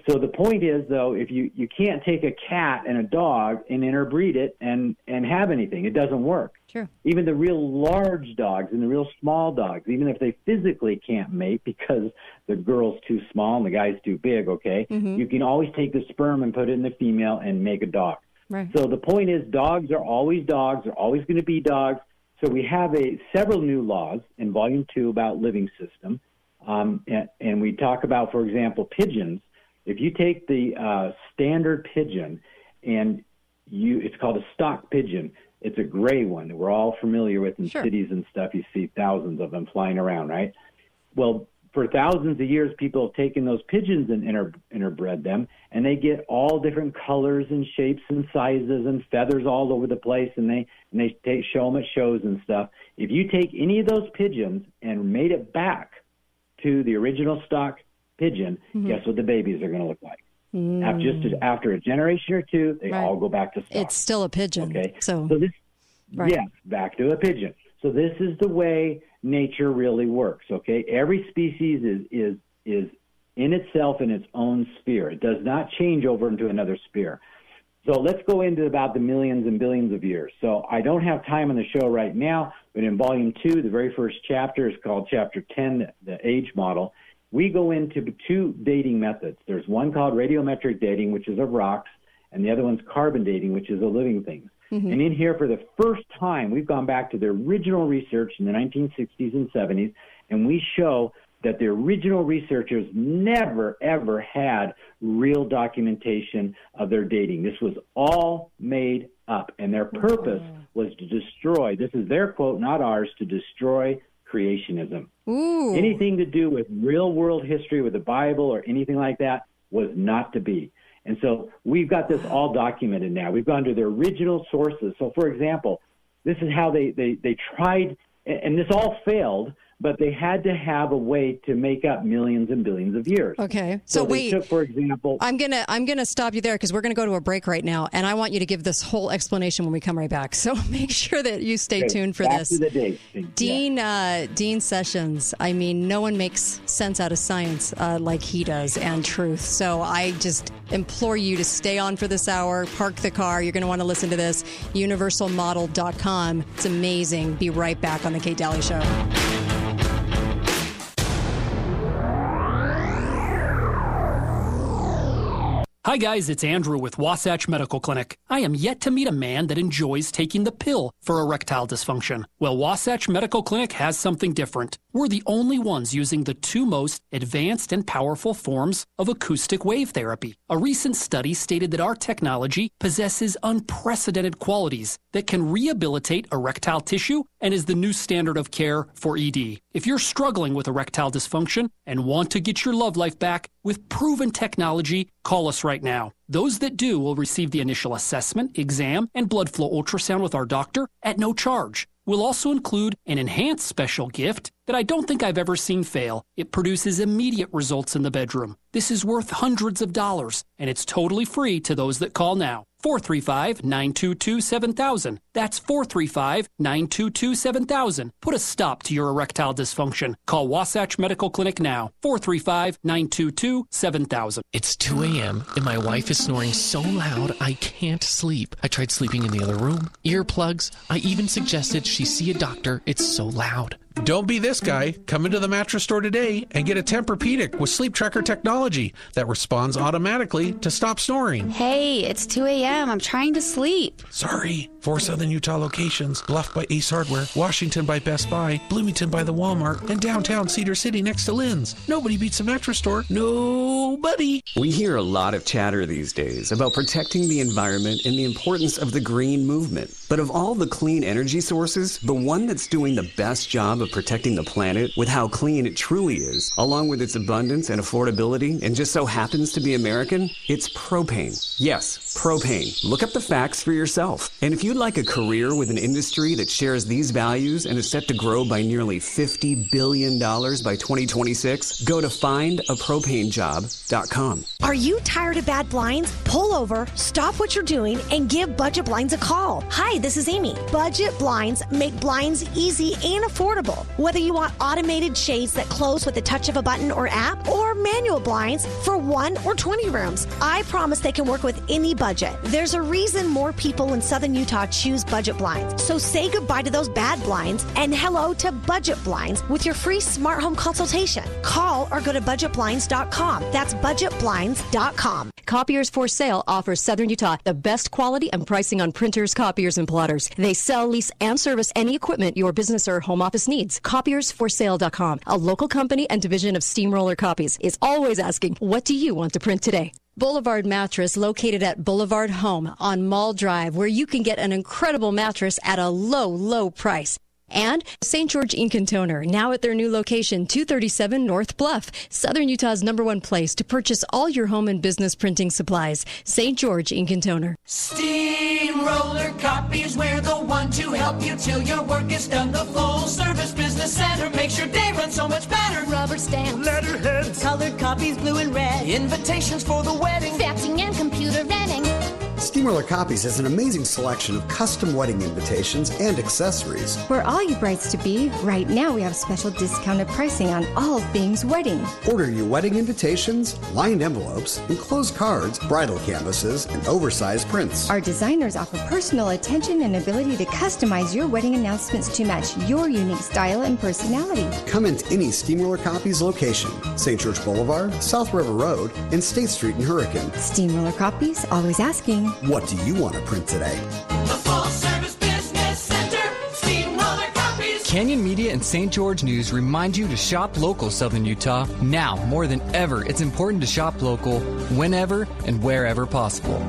So the point is, though, if you you can't take a cat and a dog and interbreed it and and have anything, it doesn't work. Sure. Even the real large dogs and the real small dogs, even if they physically can't mate because the girl's too small and the guy's too big, okay, Mhm. you can always take the sperm and put it in the female and make a dog. Right. So the point is, dogs are always dogs. They're always going to be dogs. So we have a several new laws in Volume Two about living system, um, and, and we talk about, for example, pigeons. If you take the uh, standard pigeon and you, it's called a stock pigeon. It's a gray one that we're all familiar with in Sure. cities and stuff. You see thousands of them flying around, right? Well, for thousands of years, people have taken those pigeons and inter- interbred them, and they get all different colors and shapes and sizes and feathers all over the place, and they and they take, show them at shows and stuff. If you take any of those pigeons and made it back to the original stock pigeon, Mhm. guess what the babies are going to look like? Mm. After just after a generation or two, they Right. all go back to stock. It's still a pigeon. Okay. So, So this, Right. yes, back to a pigeon. So this is the way nature really works. Okay, every species is is is in itself in its own sphere. It does not change over into another sphere. So let's go into about the millions and billions of years. So I don't have time on the show right now, but in volume two, the very first chapter is called chapter 10, the- the age model. We go into two dating methods. There's one called radiometric dating, which is of rocks, and the other one's carbon dating, which is of living things. Mhm. And in here, for the first time, we've gone back to the original research in the 1960s and 70s, And we show that the original researchers never, ever had real documentation of their dating. This was all made up, and their purpose was to destroy this is their quote, not ours, to destroy creationism. Ooh. Anything to do with real world history, with the Bible, or anything like that was not to be. And so we've got this all documented now. We've gone to the original sources. So, for example, this is how they, they, they tried, and this all failed, but they had to have a way to make up millions and billions of years. Okay. So, they wait. took, for example, I'm gonna I'm gonna stop you there because we're gonna go to a break right now, and I want you to give this whole explanation when we come right back. So make sure that you stay Okay, tuned for back this. the date. Dean uh, Dean Sessions. I mean, no one makes sense out of science uh, like he does and truth. So I just implore you to stay on for this hour. Park the car. You're going to want to listen to this. Universalmodel.com. It's amazing. Be right back on the Kate Dalley Show. Hi, guys, it's Andrew with Wasatch Medical Clinic. I am yet to meet a man that enjoys taking the pill for erectile dysfunction. Well, Wasatch Medical Clinic has something different. We're the only ones using the two most advanced and powerful forms of acoustic wave therapy. A recent study stated that our technology possesses unprecedented qualities that can rehabilitate erectile tissue and is the new standard of care for ED. If you're struggling with erectile dysfunction and want to get your love life back with proven technology, call us right now. Those that do will receive the initial assessment, exam, and blood flow ultrasound with our doctor at no charge. We'll also include an enhanced special gift that I don't think I've ever seen fail. It produces immediate results in the bedroom. This is worth hundreds of dollars, and it's totally free to those that call now. 435 922 7000. That's 435 922 7000. Put a stop to your erectile dysfunction. Call Wasatch Medical Clinic now. 435 922 7000. It's 2 a.m. and my wife is snoring so loud I can't sleep. I tried sleeping in the other room, earplugs. I even suggested she see a doctor. It's so loud. Don't be this guy. Come into the mattress store today and get a Tempur-Pedic with sleep tracker technology that responds automatically to stop snoring. Hey, it's 2 a.m. I'm trying to sleep. Sorry. Four Southern Utah locations Bluff by Ace Hardware, Washington by Best Buy, Bloomington by the Walmart, and downtown Cedar City next to Lin's. Nobody beats a mattress store. Nobody. We hear a lot of chatter these days about protecting the environment and the importance of the green movement. But of all the clean energy sources, the one that's doing the best job of protecting the planet with how clean it truly is, along with its abundance and affordability, and just so happens to be American, it's propane. Yes, propane. Look up the facts for yourself. And if you'd like a career with an industry that shares these values and is set to grow by nearly $50 billion by 2026, go to findapropanejob.com. Are you tired of bad blinds? Pull over, stop what you're doing, and give Budget Blinds a call. Hi, this is Amy. Budget Blinds make blinds easy and affordable. Whether you want automated shades that close with the touch of a button or app, or manual blinds for one or 20 rooms, I promise they can work with any budget. There's a reason more people in Southern Utah choose Budget Blinds. So say goodbye to those bad blinds and hello to Budget Blinds with your free smart home consultation. Call or go to budgetblinds.com. That's budgetblinds.com. Copiers for Sale offers Southern Utah the best quality and pricing on printers, copiers, and plotters. They sell, lease, and service any equipment your business or home office needs. Copiersforsale.com, a local company and division of Steamroller Copies, is always asking, What do you want to print today? Boulevard Mattress, located at Boulevard Home on Mall Drive, where you can get an incredible mattress at a low, low price. And St. George Ink and Toner, now at their new location, 237 North Bluff, Southern Utah's number one place to purchase all your home and business printing supplies. St. George Ink and Toner. Steamroller copies, we're the one to help you till your work is done. The full service business center makes your day run so much better. Rubber stamps, letterheads, colored copies, blue and red, invitations for the wedding, faxing and computer renting. Steamroller Copies has an amazing selection of custom wedding invitations and accessories. For all you brides to be, right now we have special discounted pricing on all things wedding. Order your wedding invitations, lined envelopes, enclosed cards, bridal canvases, and oversized prints. Our designers offer personal attention and ability to customize your wedding announcements to match your unique style and personality. Come into any Steamroller Copies location St. George Boulevard, South River Road, and State Street in Hurricane. Steamroller Copies, always asking. What do you want to print today? the full service business center, Steamroller copies. Canyon Media and St. George News remind you to shop local, Southern Utah. Now, more than ever, it's important to shop local whenever and wherever possible.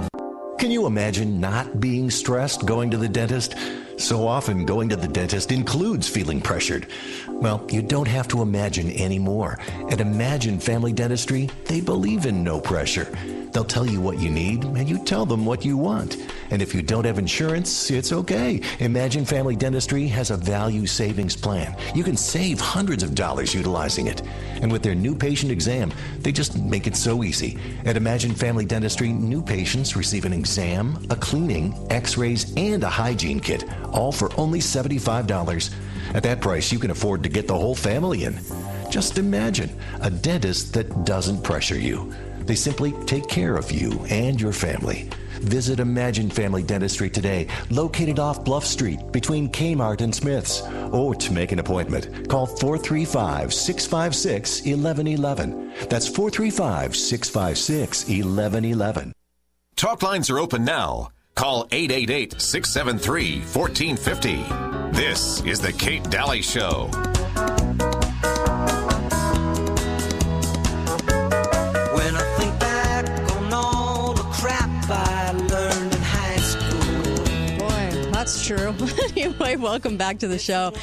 Can you imagine not being stressed going to the dentist? So often, going to the dentist includes feeling pressured. Well, you don't have to imagine anymore. At Imagine Family Dentistry, they believe in no pressure. They'll tell you what you need, and you tell them what you want. And if you don't have insurance, it's okay. Imagine Family Dentistry has a value savings plan. You can save hundreds of dollars utilizing it. And with their new patient exam, they just make it so easy. At Imagine Family Dentistry, new patients receive an exam, a cleaning, x rays, and a hygiene kit, all for only $75. At that price, you can afford to get the whole family in. Just imagine a dentist that doesn't pressure you. They simply take care of you and your family. Visit Imagine Family Dentistry today, located off Bluff Street between Kmart and Smith's. Or to make an appointment, call 435 656 1111. That's 435 656 1111. Talk lines are open now. Call 888 673 1450. This is The Kate Dalley Show. True. anyway, welcome back to the show.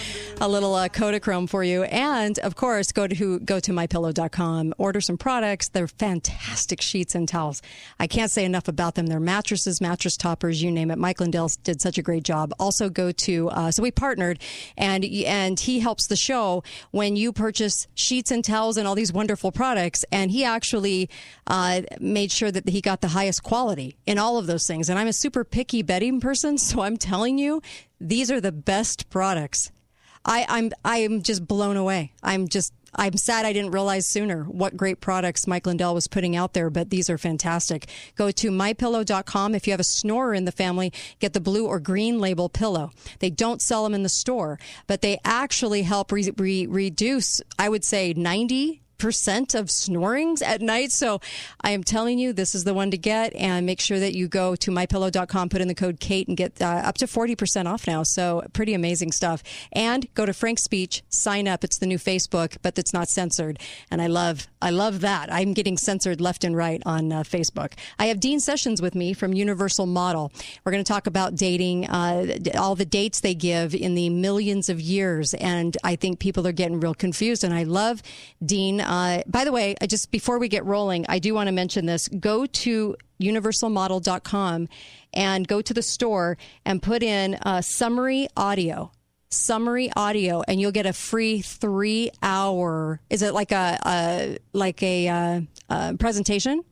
A little uh, Kodachrome for you, and of course, go to go to mypillow.com. Order some products. They're fantastic sheets and towels. I can't say enough about them. They're mattresses, mattress toppers, you name it. Mike Lindell did such a great job. Also, go to uh, so we partnered, and and he helps the show when you purchase sheets and towels and all these wonderful products. And he actually uh, made sure that he got the highest quality in all of those things. And I'm a super picky bedding person, so I'm telling you, these are the best products. I, I'm I'm just blown away. I'm just I'm sad I didn't realize sooner what great products Mike Lindell was putting out there, but these are fantastic. Go to mypillow.com. If you have a snorer in the family, get the blue or green label pillow. They don't sell them in the store, but they actually help re- re- reduce, I would say, 90 percent of snorings at night. So I am telling you, this is the one to get. And make sure that you go to mypillow.com, put in the code Kate, and get uh, up to 40% off now. So pretty amazing stuff. And go to Frank's Speech, sign up. It's the new Facebook, but it's not censored. And I love, I love that. I'm getting censored left and right on uh, Facebook. I have Dean Sessions with me from Universal Model. We're going to talk about dating, uh, all the dates they give in the millions of years. And I think people are getting real confused. And I love Dean. Uh, by the way, I just before we get rolling, I do want to mention this. Go to universalmodel.com and go to the store and put in uh, summary audio. Summary audio, and you'll get a free three hour. Is it like a, a like a, uh uh presentation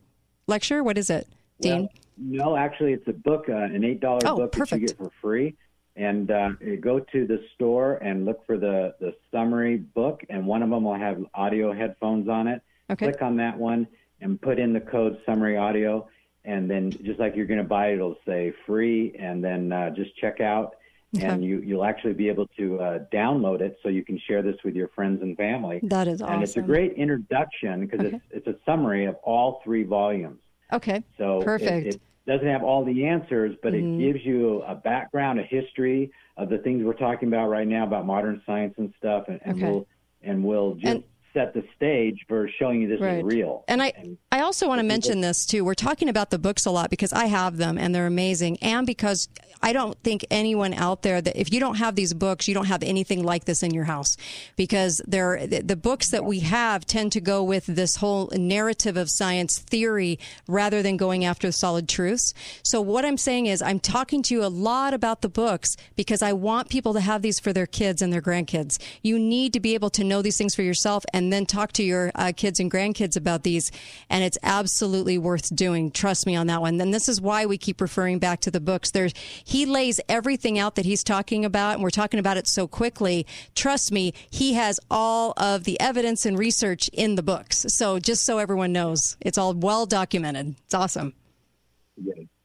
lecture? What is it, Dean? Well, no, actually, it's a book, uh, an eight dollar Oh, book that you get for free. And uh, go to the store and look for the the summary book, and one of them will have audio headphones on it. Okay. Click on that one and put in the code summary audio, and then just like you're going to buy it, it'll say free, and then uh, just check out. And you, you'll actually be able to uh, download it so you can share this with your friends and family. That is awesome. And it's a great introduction because Okay. it's, it's a summary of all three volumes. Okay. So it- perfect. It, doesn't have all the answers, but Mhm. it gives you a background, a history of the things we're talking about right now about modern science and stuff, and, and Okay. we'll and we'll just And- set the stage for showing you this Right. is real. And I, I also want to mention this too. We're talking about the books a lot because I have them and they're amazing, and because I don't think anyone out there that if you don't have these books, you don't have anything like this in your house, because they're the, the books that we have tend to go with this whole narrative of science theory rather than going after solid truths. So what I'm saying is, I'm talking to you a lot about the books because I want people to have these for their kids and their grandkids. You need to be able to know these things for yourself and then talk to your uh, kids and grandkids about these. And it's absolutely worth doing. Trust me on that one. And this is why we keep referring back to the books. There's, he lays everything out that he's talking about, and we're talking about it so quickly. Trust me, he has all of the evidence and research in the books. So just so everyone knows, it's all well documented. It's awesome.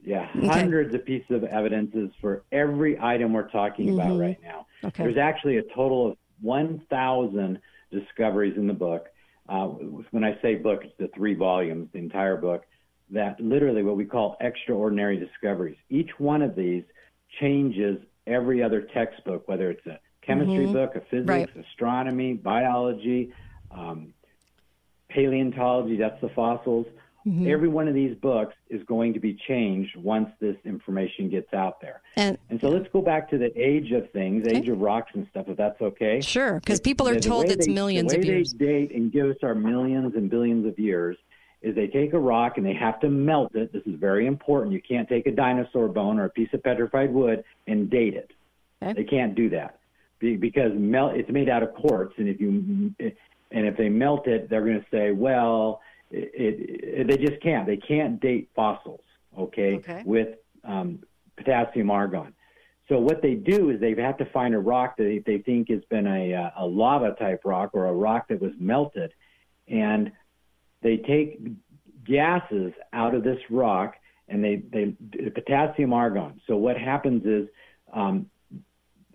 Yeah, Okay. hundreds of pieces of evidences for every item we're talking about Mhm. right now. Okay. There's actually a total of 1,000 discoveries in the book. Uh, when I say book, it's the three volumes, the entire book. That literally what we call extraordinary discoveries. Each one of these changes every other textbook, whether it's a chemistry Mhm. book, a physics, Right. astronomy, biology, um, paleontology. That's the fossils. Mhm. Every one of these books is going to be changed once this information gets out there. And, so let's go back to the age of things, age of rocks and stuff, if that's okay. Sure, because people are The- the told way it's they- millions the of way years. they date and give us our millions and billions of years is they take a rock and they have to melt it. This is very important. You can't take a dinosaur bone or a piece of petrified wood and date it. They can't do that because melt. It's made out of quartz, and if you and if they melt it, they're going to say, well, it, it, they just can't. They can't date fossils. Okay, Okay. with um, potassium argon. So what they do is they have to find a rock that they, think has been a, uh, a lava type rock or a rock that was melted, and they take gases out of this rock and they they potassium argon. So what happens is um,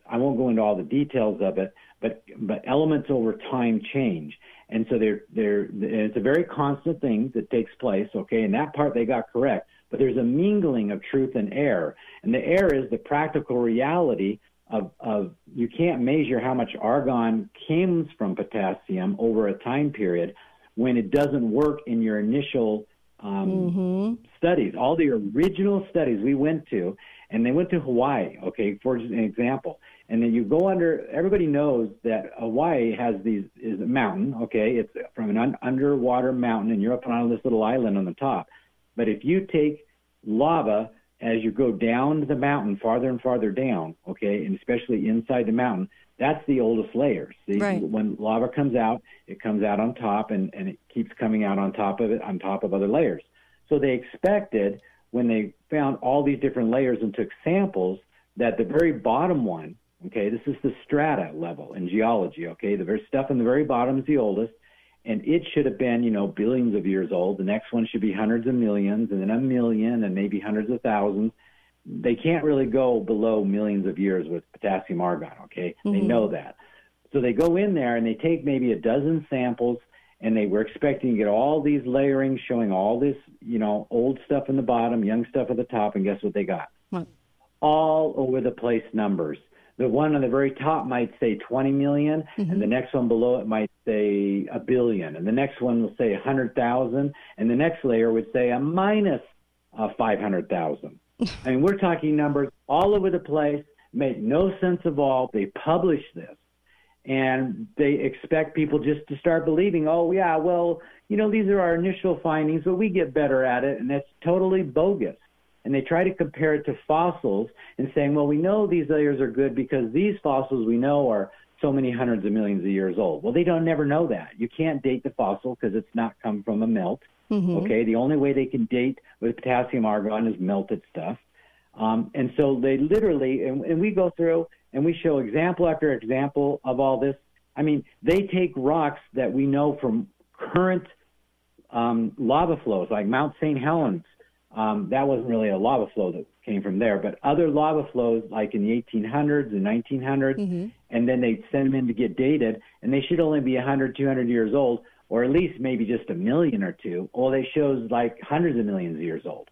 I won't go into all the details of it, but but elements over time change, and so they're they're it's a very constant thing that takes place. Okay, and that part they got correct, but there's a mingling of truth and error, and the error is the practical reality of of you can't measure how much argon comes from potassium over a time period when it doesn't work in your initial um, mm-hmm. studies. All the original studies we went to, and they went to Hawaii, okay, for an example. And then you go under, everybody knows that Hawaii has these, is a mountain, okay? It's from an un- underwater mountain, and you're up on this little island on the top. But if you take lava as you go down the mountain, farther and farther down, okay, and especially inside the mountain, that's the oldest layers. See, Right. When lava comes out, it comes out on top, and, and it keeps coming out on top of it, on top of other layers. So they expected when they found all these different layers and took samples that the very bottom one, okay, this is the strata level in geology, okay, the very stuff in the very bottom is the oldest, and it should have been, you know, billions of years old. The next one should be hundreds of millions, and then a million, and maybe hundreds of thousands. They can't really go below millions of years with potassium argon, okay? They Mhm. know that. So they go in there and they take maybe a dozen samples and they were expecting to get all these layering showing all this, you know, old stuff in the bottom, young stuff at the top, and guess what they got? What? All over the place numbers. The one on the very top might say 20 million, and the next one below it might say a billion, and the next one will say 100,000, and the next layer would say a minus uh, 500,000. I mean, we're talking numbers all over the place, make no sense of all. They publish this and they expect people just to start believing, oh yeah, well, you know, these are our initial findings, but we get better at it, and that's totally bogus. And they try to compare it to fossils and saying, well, we know these layers are good because these fossils we know are so many hundreds of millions of years old. Well, they don't never know that. You can't date the fossil because it's not come from a melt. Mhm. Okay, the only way they can date with potassium argon is melted stuff. Um, and so they literally, and, and we go through and we show example after example of all this. I mean, they take rocks that we know from current um, lava flows, like Mount St. Helens. Um, that wasn't really a lava flow that came from there, but other lava flows, like in the 1800s and 1900s, and then they'd send them in to get dated, and they should only be 100, 200 years old, or at least maybe just a million or two. Well, they shows like hundreds of millions of years old.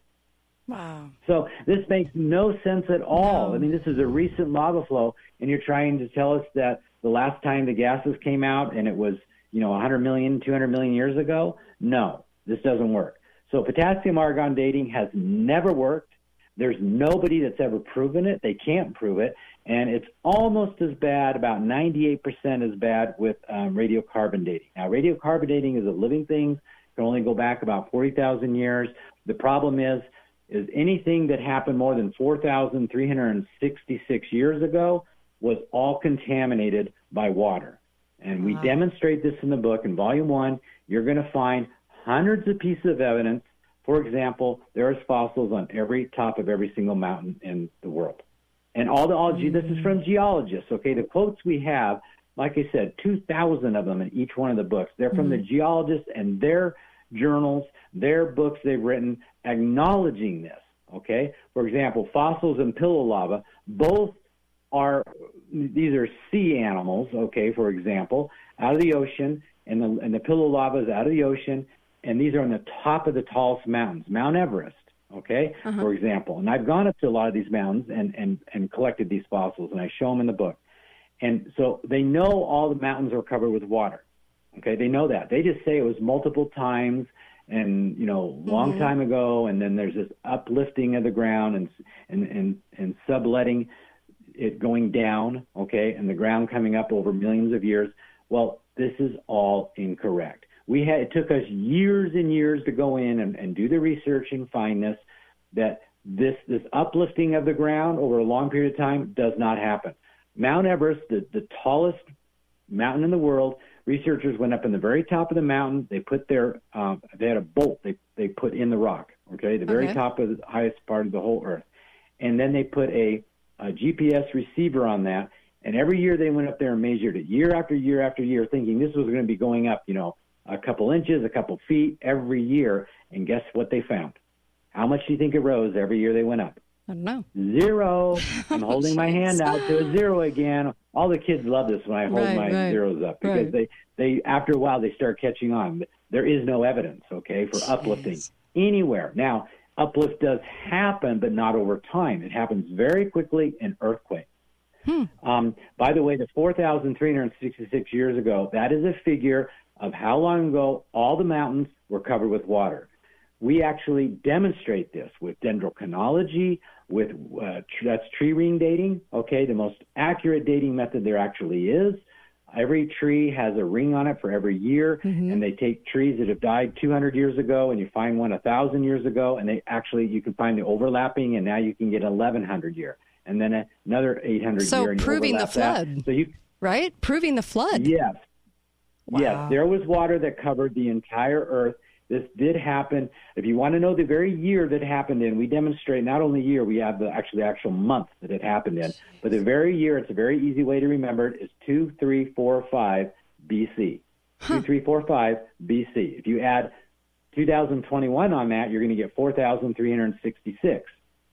Wow. So this makes no sense at all. I mean, this is a recent lava flow, and you're trying to tell us that the last time the gases came out and it was, you know, 100 million, 200 million years ago? No, this doesn't work. So potassium argon dating has never worked. There's nobody that's ever proven it. They can't prove it. And it's almost as bad, about 98% as bad with um, radiocarbon dating. Now, radiocarbon dating is a living thing, can only go back about 40,000 years. The problem is, is anything that happened more than 4,366 years ago was all contaminated by water. And we Wow. demonstrate this in the book. In volume one, you're going to find hundreds of pieces of evidence. For example, there's fossils on every top of every single mountain in the world. And all the all, ge- this is from geologists, okay? The quotes we have, like I said, 2,000 of them in each one of the books. They're from the mm-hmm. geologists and their journals, their books they've written acknowledging this, okay? For example, fossils and pillow lava both are these are sea animals, okay, for example, out of the ocean, and the and the pillow lava is out of the ocean, and these are on the top of the tallest mountains, Mount Everest, okay, for example. And I've gone up to a lot of these mountains and and and collected these fossils, and I show them in the book. And so they know all the mountains are covered with water. Okay, they know that. They just say it was multiple times and you know long Mhm. time ago and then there's this uplifting of the ground and and and, and subletting it going down, okay, and the ground coming up over millions of years. Well, this is all incorrect. We had it took us years and years to go in and, and do the research and find this that this this uplifting of the ground over a long period of time does not happen. Mount Everest, the, the tallest mountain in the world, researchers went up in the very top of the mountain. They put their um, they had a bolt they they put in the rock, okay, the very Okay. top of the highest part of the whole Earth, and then they put a, a GPS receiver on that. And every year they went up there and measured it, year after year after year, thinking this was going to be going up, you know, a couple inches, a couple feet every year. And guess what they found? How much do you think it rose every year they went up? I don't know. Zero. I'm holding my hand out to a zero again. All the kids love this when I hold Right, my right, zeros up because right. they, they after a while they start catching on. There is no evidence, okay, for uplifting anywhere. Now, uplift does happen, but not over time. It happens very quickly in earthquakes. Um, by the way, the 4,366 years ago, that is a figure of how long ago all the mountains were covered with water. We actually demonstrate this with dendrochronology, with uh, tr- that's tree ring dating. Okay, the most accurate dating method there actually is. Every tree has a ring on it for every year, and they take trees that have died 200 years ago, and you find one 1,000 years ago, and they actually you can find the overlapping, and now you can get 1,100 year, and then another 800 So year. you proving the overlap that. flood. So you Right? Proving the flood. Yes. Wow. Yes, there was water that covered the entire earth. This did happen. If you want to know the very year that happened in, we demonstrate not only year, we have the actually the actual month that it happened in, but the very year. It's a very easy way to remember it. Is two, three, four, five BC. Two, three, four, five BC. If you add 2021 on that, you're going to get 4,366.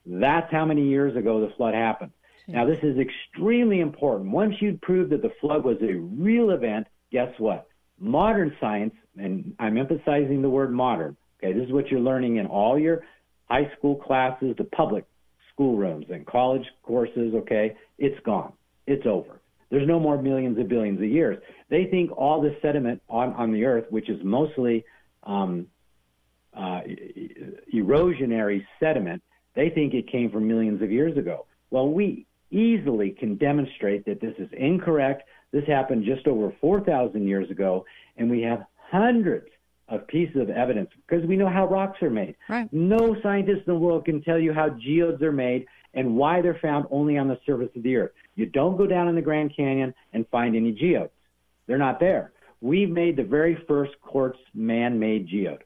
That's how many years ago the flood happened. Now, this is extremely important. Once you prove that the flood was a real event, guess what? Modern science, and I'm emphasizing the word modern, okay, this is what you're learning in all your high school classes, the public schoolrooms, and college courses, okay, it's gone. It's over. There's no more millions of billions of years. They think all the sediment on, on the earth, which is mostly um, uh, erosionary sediment, they think it came from millions of years ago. Well, we easily can demonstrate that this is incorrect. This happened just over 4,000 years ago, and we have hundreds of pieces of evidence because we know how rocks are made. Right. No scientist in the world can tell you how geodes are made and why they're found only on the surface of the earth. You don't go down in the Grand Canyon and find any geodes. They're not there. We've made the very first quartz man-made geode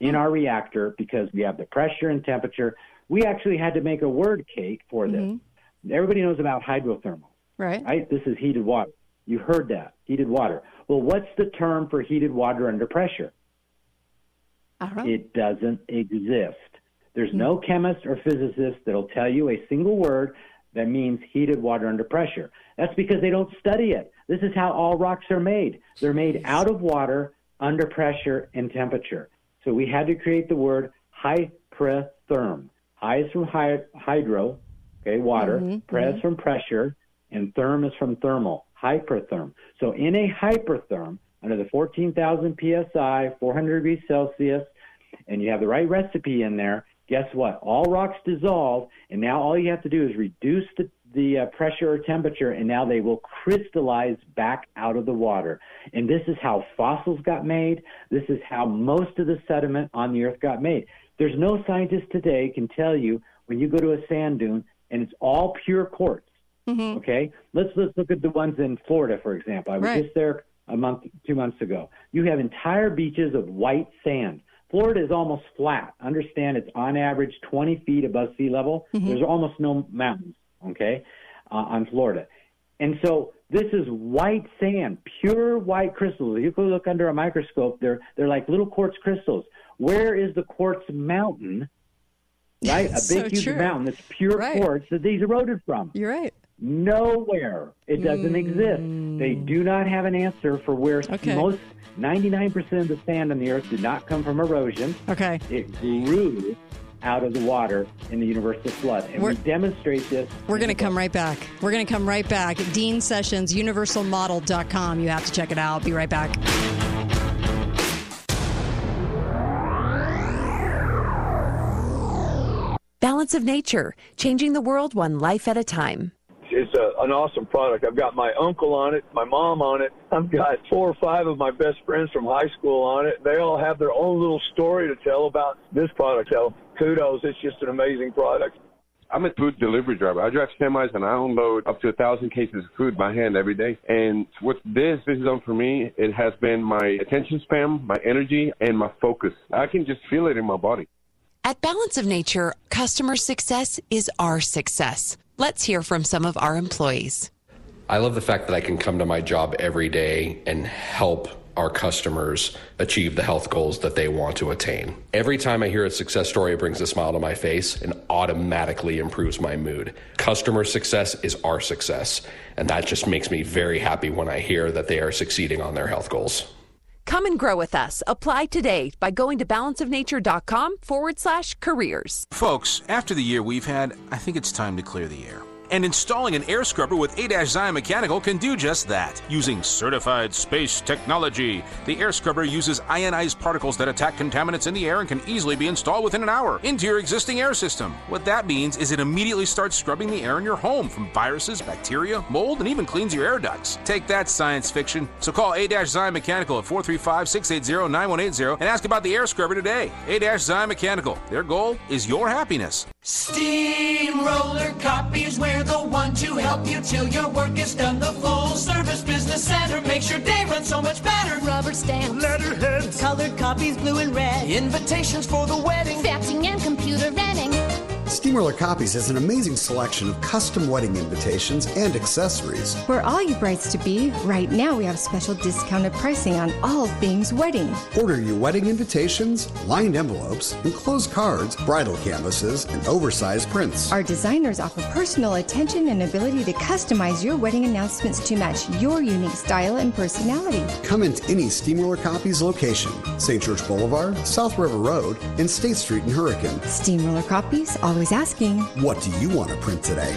in our reactor because we have the pressure and temperature. We actually had to make a word, cake for this. Mm-hmm. Everybody knows about hydrothermal, Right. right? This is heated water. You heard that, heated water. Well, what's the term for heated water under pressure? It doesn't exist. There's no chemist or physicist that'll tell you a single word that means heated water under pressure. That's because they don't study it. This is how all rocks are made. They're made out of water under pressure and temperature. So we had to create the word hypertherm. High is from hy- hydro, okay, water. Mhm, Pre is mhm. from pressure, and therm is from thermal. Hypertherm. So in a hypertherm, under the 14,000 psi, 400 degrees Celsius, and you have the right recipe in there, guess what? All rocks dissolve, and now all you have to do is reduce the, the uh, pressure or temperature, and now they will crystallize back out of the water. And this is how fossils got made. This is how most of the sediment on the earth got made. There's no scientist today can tell you when you go to a sand dune and it's all pure quartz. Okay, let's let's look at the ones in Florida, for example. I was Right. just there a month, two months ago. You have entire beaches of white sand. Florida is almost flat. Understand it's on average 20 feet above sea level. There's almost no mountains. Okay, uh, on Florida, and so this is white sand, pure white crystals. If you go look under a microscope, they're they're like little quartz crystals. Where is the quartz mountain? Right, a big So huge true. mountain that's pure Right. quartz that these eroded from. You're right. Nowhere. It doesn't exist. They hmm. do not have an answer for where Okay. most 99% of the sand on the earth did not come from erosion. Okay. It grew out of the water in the universal flood. And We're- we demonstrate this. We're going to come right back. We're going to come right back. Dean Sessions, universalmodel.com. You have to check it out. Be right back. Balance of Nature, changing the world one life at a time. It's a, an awesome product. I've got my uncle on it, my mom on it. I've got four or five of my best friends from high school on it. They all have their own little story to tell about this product. So kudos. It's just an amazing product. I'm a food delivery driver. I drive semis and I unload up to a thousand cases of food by hand every day. And what this this has done for me, it has been my attention span, my energy, and my focus. I can just feel it in my body. At Balance of Nature, customer success is our success. Let's hear from some of our employees. I love the fact that I can come to my job every day and help our customers achieve the health goals that they want to attain. Every time I hear a success story, it brings a smile to my face and automatically improves my mood. Customer success is our success, and that just makes me very happy when I hear that they are succeeding on their health goals. Come and grow with us. Apply today by going to balanceofnature.com forward slash careers. Folks, after the year we've had, I think it's time to clear the air. And installing an air scrubber with A-Zion Mechanical can do just that. Using certified space technology, the air scrubber uses ionized particles that attack contaminants in the air and can easily be installed within an hour into your existing air system. What that means is it immediately starts scrubbing the air in your home from viruses, bacteria, mold, and even cleans your air ducts. Take that science fiction. So call A-Zion Mechanical at 435-680-9180 and ask about the air scrubber today. A-Zion Mechanical. Their goal is your happiness. Steamroller Copies, we're the one to help you till your work is done. The full service business center makes your day run so much better. Rubber stamps, letterheads, colored copies, blue and red, invitations for the wedding, faxing and computer renting. Steamroller Copies has an amazing selection of custom wedding invitations and accessories. For all you brides to be, right now we have special discounted pricing on all things wedding. Order your wedding invitations, lined envelopes, enclosed cards, bridal canvases, and oversized prints. Our designers offer personal attention and ability to customize your wedding announcements to match your unique style and personality. Come into any Steamroller Copies location St. George Boulevard, South River Road, and State Street in Hurricane. Steamroller Copies, always asking. What do you want to print today?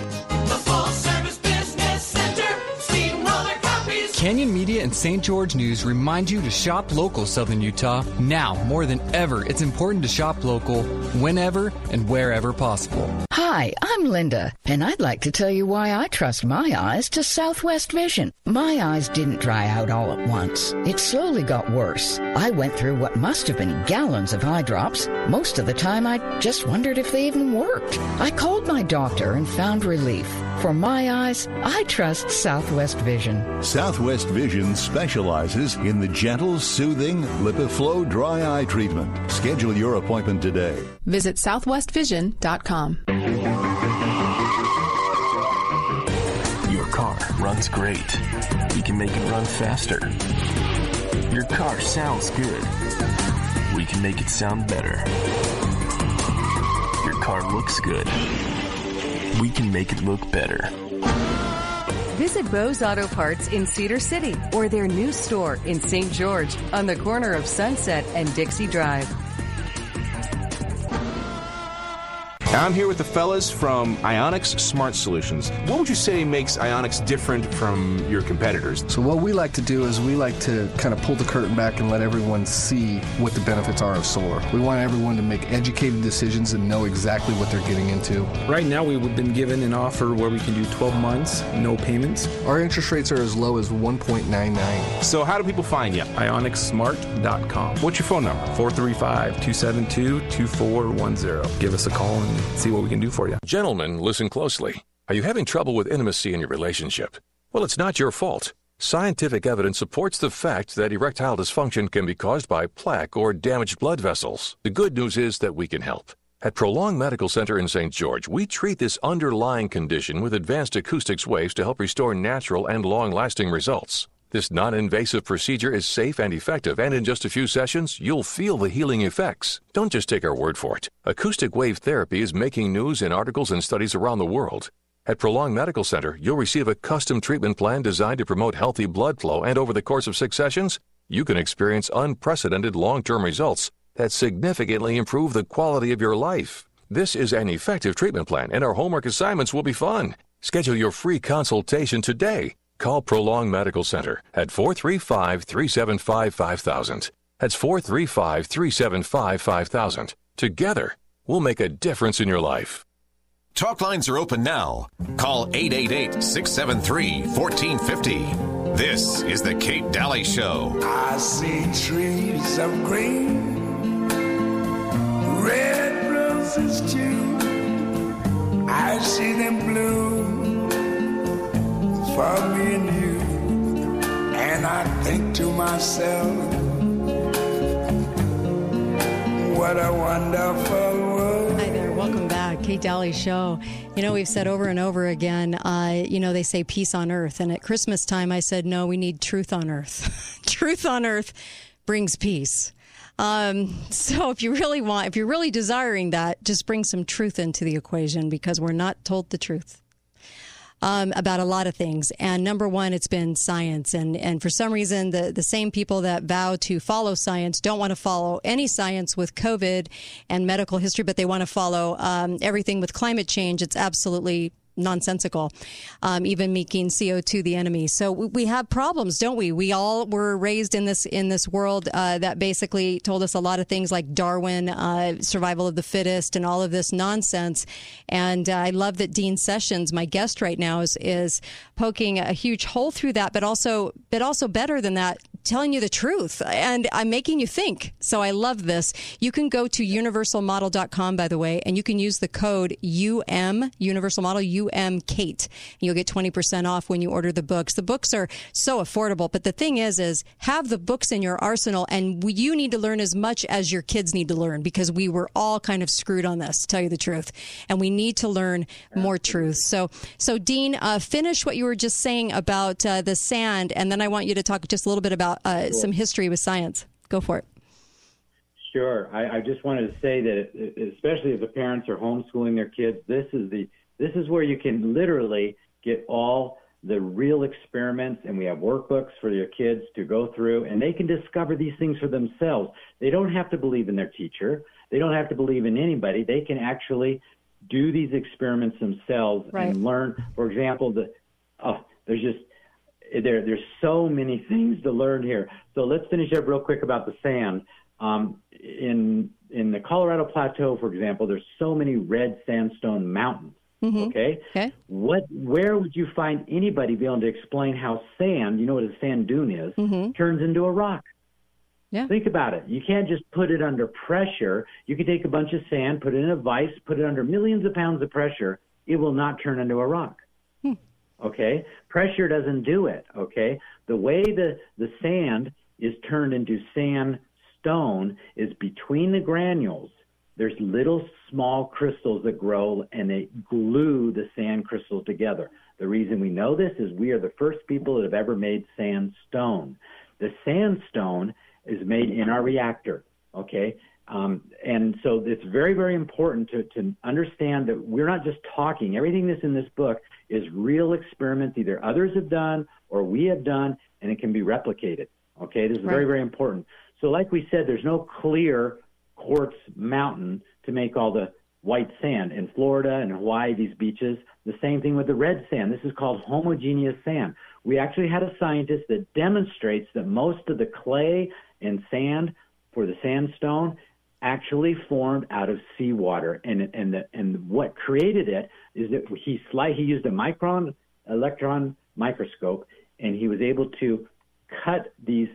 Canyon Media and St. George News remind you to shop local, Southern Utah. Now, more than ever, it's important to shop local whenever and wherever possible. Hi, I'm Linda, and I'd like to tell you why I trust my eyes to Southwest Vision. My eyes didn't dry out all at once. It slowly got worse. I went through what must have been gallons of eye drops. Most of the time, I just wondered if they even worked. I called my doctor and found relief. For my eyes, I trust Southwest Vision. Southwest Vision specializes in the gentle, soothing LipiFlow dry eye treatment. Schedule your appointment today. Visit southwestvision.com. Your car runs great. We can make it run faster. Your car sounds good. We can make it sound better. Your car looks good. We can make it look better. Visit Bose Auto Parts in Cedar City or their new store in St. George on the corner of Sunset and Dixie Drive. I'm here with the fellas from Ionix Smart Solutions. What would you say makes Ionix different from your competitors? So what we like to do is we like to kind of pull the curtain back and let everyone see what the benefits are of solar. We want everyone to make educated decisions and know exactly what they're getting into. Right now, we've been given an offer where we can do 12 months, no payments. Our interest rates are as low as 1.99. So how do people find you? IonixSmart.com. What's your phone number? 435-272-2410. Give us a call and see what we can do for you. Gentlemen, listen closely. Are you having trouble with intimacy in your relationship? Well, it's not your fault. Scientific evidence supports the fact that erectile dysfunction can be caused by plaque or damaged blood vessels. The good news is that we can help. At Prolong Medical Center in St. George, we treat this underlying condition with advanced acoustics waves to help restore natural and long lasting results. This non invasive procedure is safe and effective, and in just a few sessions, you'll feel the healing effects. Don't just take our word for it. Acoustic wave therapy is making news in articles and studies around the world. At Prolong Medical Center, you'll receive a custom treatment plan designed to promote healthy blood flow, and over the course of six sessions, you can experience unprecedented long term results that significantly improve the quality of your life. This is an effective treatment plan, and our homework assignments will be fun. Schedule your free consultation today. Call Prolong Medical Center at 435 375 5000. That's 435 375 5000. Together, we'll make a difference in your life. Talk lines are open now. Call 888 673 1450. This is The Kate Dalley Show. I see trees of green, red roses too. I see them bloom for me and you. And I think to myself, what a wonderful world. Hi there, welcome back. Kate Dalley Show. You know, we've said over and over again, uh, you know, they say peace on earth. And at Christmas time, I said, no, we need truth on earth. truth on earth brings peace. Um, so if you really want, if you're really desiring that, just bring some truth into the equation because we're not told the truth. Um, about a lot of things. And number one, it's been science. And, and for some reason, the, the same people that vow to follow science don't want to follow any science with COVID and medical history, but they want to follow um, everything with climate change. It's absolutely nonsensical, um, even making CO2 the enemy. So we, have problems, don't we? We all were raised in this in this world uh, that basically told us a lot of things like Darwin, uh, survival of the fittest, and all of this nonsense. And uh, I love that Dean Sessions, my guest right now, is is poking a huge hole through that, but also but also better than that, telling you the truth and I'm making you think. So I love this. You can go to universalmodel.com, by the way, and you can use the code UM, Universal Model, UM Kate. And you'll get 20% off when you order the books. The books are so affordable. But the thing is, is have the books in your arsenal and you need to learn as much as your kids need to learn because we were all kind of screwed on this, to tell you the truth. And we need to learn more truth. So, so Dean, uh, finish what you were just saying about uh, the sand. And then I want you to talk just a little bit about uh, some history with science. Go for it. Sure. I, I just wanted to say that, especially if the parents are homeschooling their kids, this is the this is where you can literally get all the real experiments, and we have workbooks for your kids to go through, and they can discover these things for themselves. They don't have to believe in their teacher. They don't have to believe in anybody. They can actually do these experiments themselves right. and learn. For example, the oh, there's just there there's so many things to learn here. So let's finish up real quick about the sand. Um, in in the Colorado Plateau, for example, there's so many red sandstone mountains. Mm-hmm. Okay. Okay. What? Where would you find anybody be able to explain how sand, you know what a sand dune is, mm-hmm. turns into a rock? Yeah. Think about it. You can't just put it under pressure. You can take a bunch of sand, put it in a vise, put it under millions of pounds of pressure. It will not turn into a rock. Okay. Pressure doesn't do it. Okay. The way the the sand is turned into sandstone is between the granules there's little small crystals that grow and they glue the sand crystals together. The reason we know this is we are the first people that have ever made sandstone. The sandstone is made in our reactor, okay? Um, and so it's very, very important to, to understand that we're not just talking. Everything that's in this book is real experiments either others have done or we have done, and it can be replicated. Okay, this is Right. very, very important. So, like we said, there's no clear quartz mountain to make all the white sand. In Florida and Hawaii, these beaches, the same thing with the red sand. This is called homogeneous sand. We actually had a scientist that demonstrates that most of the clay and sand for the sandstone actually formed out of seawater. And and the, and what created it is that he sli- he used a micron electron microscope and he was able to cut these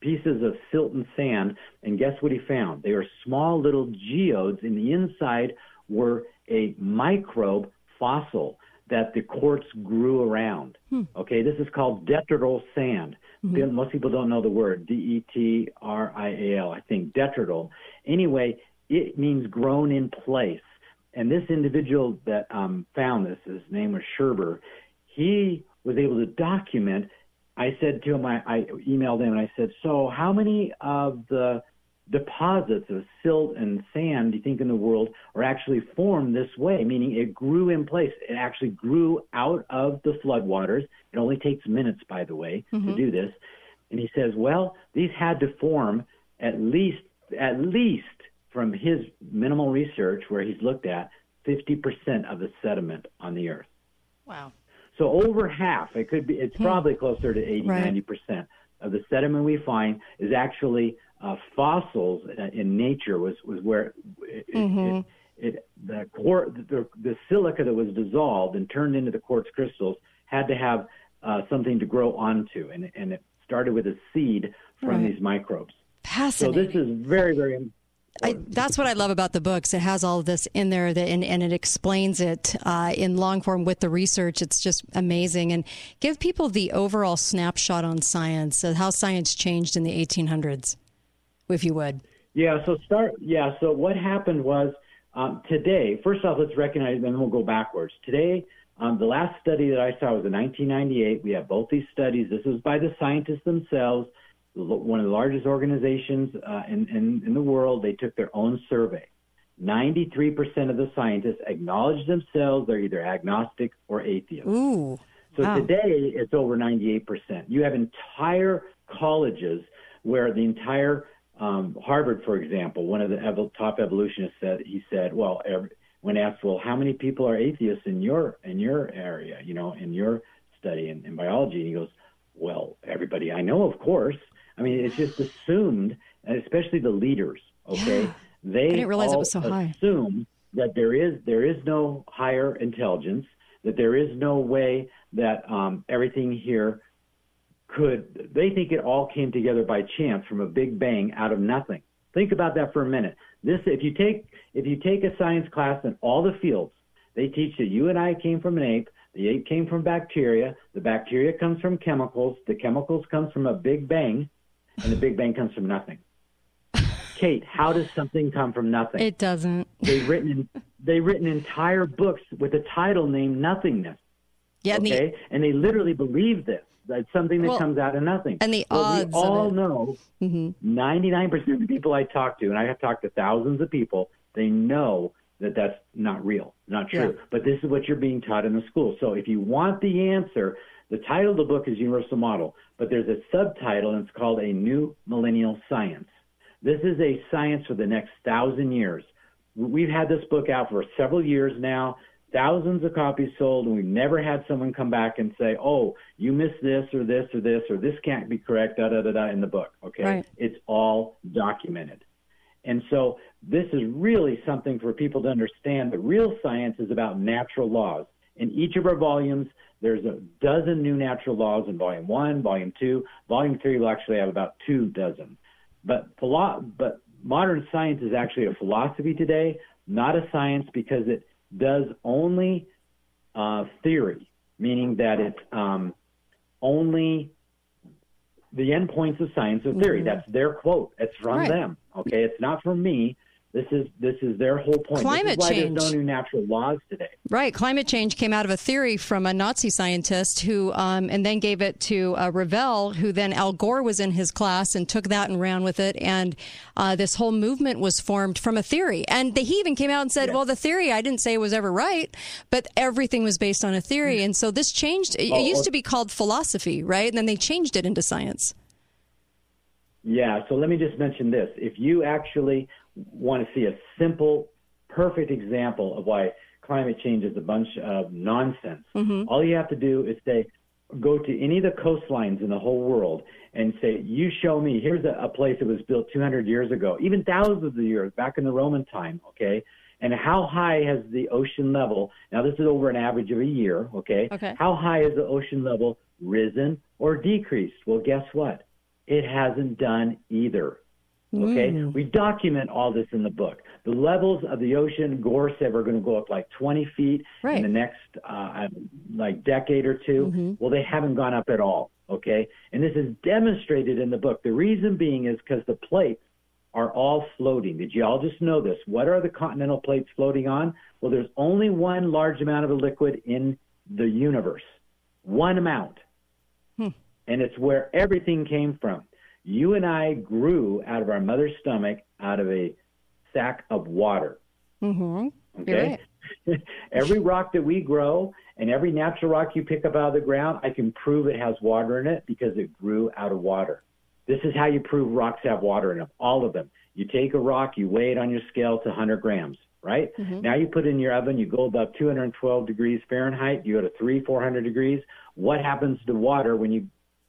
pieces of silt and sand, and guess what he found? They were small little geodes, and the inside were a microbe fossil that the quartz grew around. Hmm. Okay, this is called detrital sand. Mhm. Most people don't know the word D E T R I A L. I think detrital. Anyway, it means grown in place. And this individual that um, found this, his name was Sherber, he was able to document I said to him, I, I emailed him and I said, so how many of the deposits of silt and sand you think in the world are actually formed this way? Meaning it grew in place. It actually grew out of the floodwaters. It only takes minutes, by the way, to Mhm. do this. And he says, well, these had to form at least, at least from his minimal research, where he's looked at 50% of the sediment on the Earth. Wow. So over half, it could be, it's probably closer to 80, Right. 90% of the sediment we find is actually uh, fossils uh, in nature was, was where it, it- Mhm. it, the, quar- the, the silica that was dissolved and turned into the quartz crystals had to have uh, something to grow onto. And, and it started with a seed from Right. these microbes. So this is very, very I, that's what I love about the books. It has all of this in there, that, and, and it explains it uh, in long form with the research. It's just amazing, and give people the overall snapshot on science, how science changed in the 1800s, if you would. Yeah. So start. Yeah. So what happened was um, today. First off, let's recognize, and then we'll go backwards. Today, um, the last study that I saw was in 1998. We have both these studies. This was by the scientists themselves, one of the largest organizations uh, in, in in the world. They took their own survey. 93% of the scientists acknowledge themselves they're either agnostic or atheist. Ooh. So wow. today it's over 98%. You have entire colleges where the entire um, Harvard, for example, one of the ev- top evolutionists said he said, well, every, when asked, well, how many people are atheists in your in your area, you know, in your study in, in biology, and he goes, well, everybody I know, of course. I mean, it's just assumed, especially the leaders. Okay, Yeah. they I didn't realize it was so high. assume that there is there is no higher intelligence, that there is no way that um, everything here could. They think it all came together by chance from a big bang out of nothing. Think about that for a minute. This, if you take if you take a science class in all the fields, they teach that you and I came from an ape. The ape came from bacteria. The bacteria comes from chemicals. The chemicals comes from a big bang, and the big bang comes from nothing. Kate, how does something come from nothing? It doesn't. They've written they've written entire books with a title named Nothingness. Yeah, and okay, and they literally believe this. That's something that Well, comes out of nothing. and the Well, odds we all know Mhm. 99% of the people I talk to, and I have talked to thousands of people, they know that that's not real, not true. Yeah. But this is what you're being taught in the school. So if you want the answer, the title of the book is Universal Model, but there's a subtitle, and it's called A New Millennial Science. This is a science for the next thousand years. We've had this book out for several years now, thousands of copies sold, and we've never had someone come back and say, "Oh, you missed this or this or this or this can't be correct." Da da da da in the book. Okay, Right. it's all documented. And so this is really something for people to understand that real science is about natural laws. In each of our volumes, there's a dozen new natural laws in volume one, volume two. Volume three will actually have about two dozen. But philo- but modern science is actually a philosophy today, not a science because it does only uh, theory, meaning that it's um, only the endpoints of science of theory. That's their quote. It's from Right. them. Okay, it's not from me. This is this is their whole point. Climate this is why change. there's no new natural laws today. Right. Climate change came out of a theory from a Nazi scientist who, um, and then gave it to uh, Revelle, who then Al Gore was in his class and took that and ran with it. And uh, this whole movement was formed from a theory. And he even came out and said, well, the theory, I didn't say was ever right, but everything was based on a theory. And so this changed. It, it Oh, used oh. to be called philosophy, right? And then they changed it into science. Yeah, so let me just mention this. If you actually want to see a simple, perfect example of why climate change is a bunch of nonsense, Mm-hmm. all you have to do is say, go to any of the coastlines in the whole world and say, you show me, here's a, a place that was built 200 years ago, even thousands of years back in the Roman time, okay? And how high has the ocean level, now this is over an average of a year, okay? Okay. How high has the ocean level risen or decreased? Well, guess what? It hasn't done either. Okay, Mm. we document all this in the book. The levels of the ocean, Gore said, we're going to go up like 20 feet Right. in the next uh, like decade or 2 Mm-hmm. Well, they haven't gone up at all. Okay, and this is demonstrated in the book. The reason being is because the plates are all floating. The geologists know this. What are the continental plates floating on? Well, there's only one large amount of a liquid in the universe, one amount and it's where everything came from. You and I grew out of our mother's stomach out of a sack of water. Mm-hmm. Okay. every rock that we grow and every natural rock you pick up out of the ground, I can prove it has water in it because it grew out of water. This is how you prove rocks have water in them, all of them. You take a rock, you weigh it on your scale to 100 grams, right? Mhm. Now you put it in your oven, you go above 212 degrees Fahrenheit, you go to 3, 400 degrees. What happens to water when you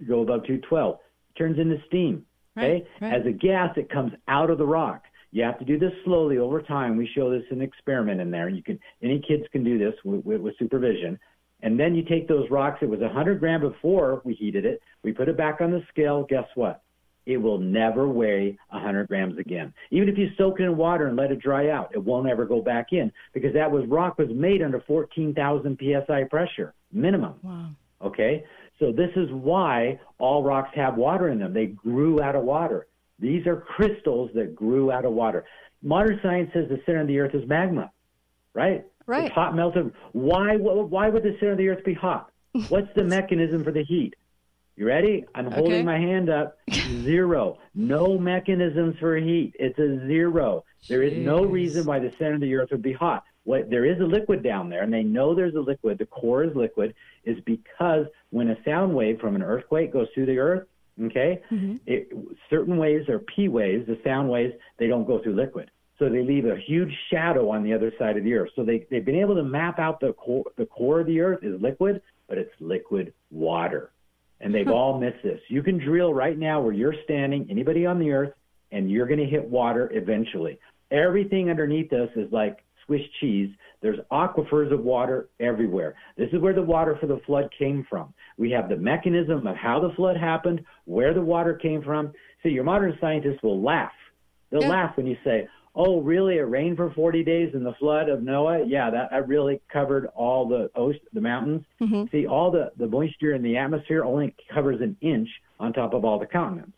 go above 212? Turns into steam, okay? Right, right. As a gas, it comes out of the rock. You have to do this slowly over time. We show this in an experiment in there. You can any kids can do this with, with, with supervision. And then you take those rocks. It was 100 gram before we heated it. We put it back on the scale. Guess what? It will never weigh 100 grams again. Even if you soak it in water and let it dry out, it won't ever go back in because that was rock was made under 14,000 psi pressure minimum. Wow. Okay? So this is why all rocks have water in them. They grew out of water. These are crystals that grew out of water. Modern science says the center of the earth is magma, right? Right. It's hot melted. Why, why would the center of the earth be hot? What's the mechanism for the heat? You ready? I'm holding Okay. my hand up. Zero. No mechanisms for heat. It's a zero. There is no reason why the center of the earth would be hot. What there is a liquid down there, and they know there's a liquid. The core is liquid, is because when a sound wave from an earthquake goes through the earth, okay, mm-hmm. it, certain waves are P waves. The sound waves they don't go through liquid, so they leave a huge shadow on the other side of the earth. So they they've been able to map out the core. The core of the earth is liquid, but it's liquid water and they've all missed this. You can drill right now where you're standing, anybody on the earth, and you're going to hit water eventually. Everything underneath us is like Swiss cheese. There's aquifers of water everywhere. This is where the water for the flood came from. We have the mechanism of how the flood happened, where the water came from. See, your modern scientists will laugh. They'll laugh when you say, "Oh, really? It rained for 40 days in the flood of Noah? Yeah, that, that really covered all the ocean, the mountains. Mm-hmm. See, all the the moisture in the atmosphere only covers an inch on top of all the continents.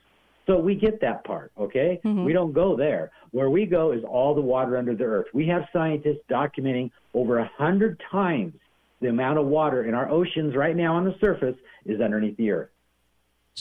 So we get that part, okay? We don't go there. Where we go is all the water under the earth. We have scientists documenting over a hundred times the amount of water in our oceans right now on the surface is underneath the earth.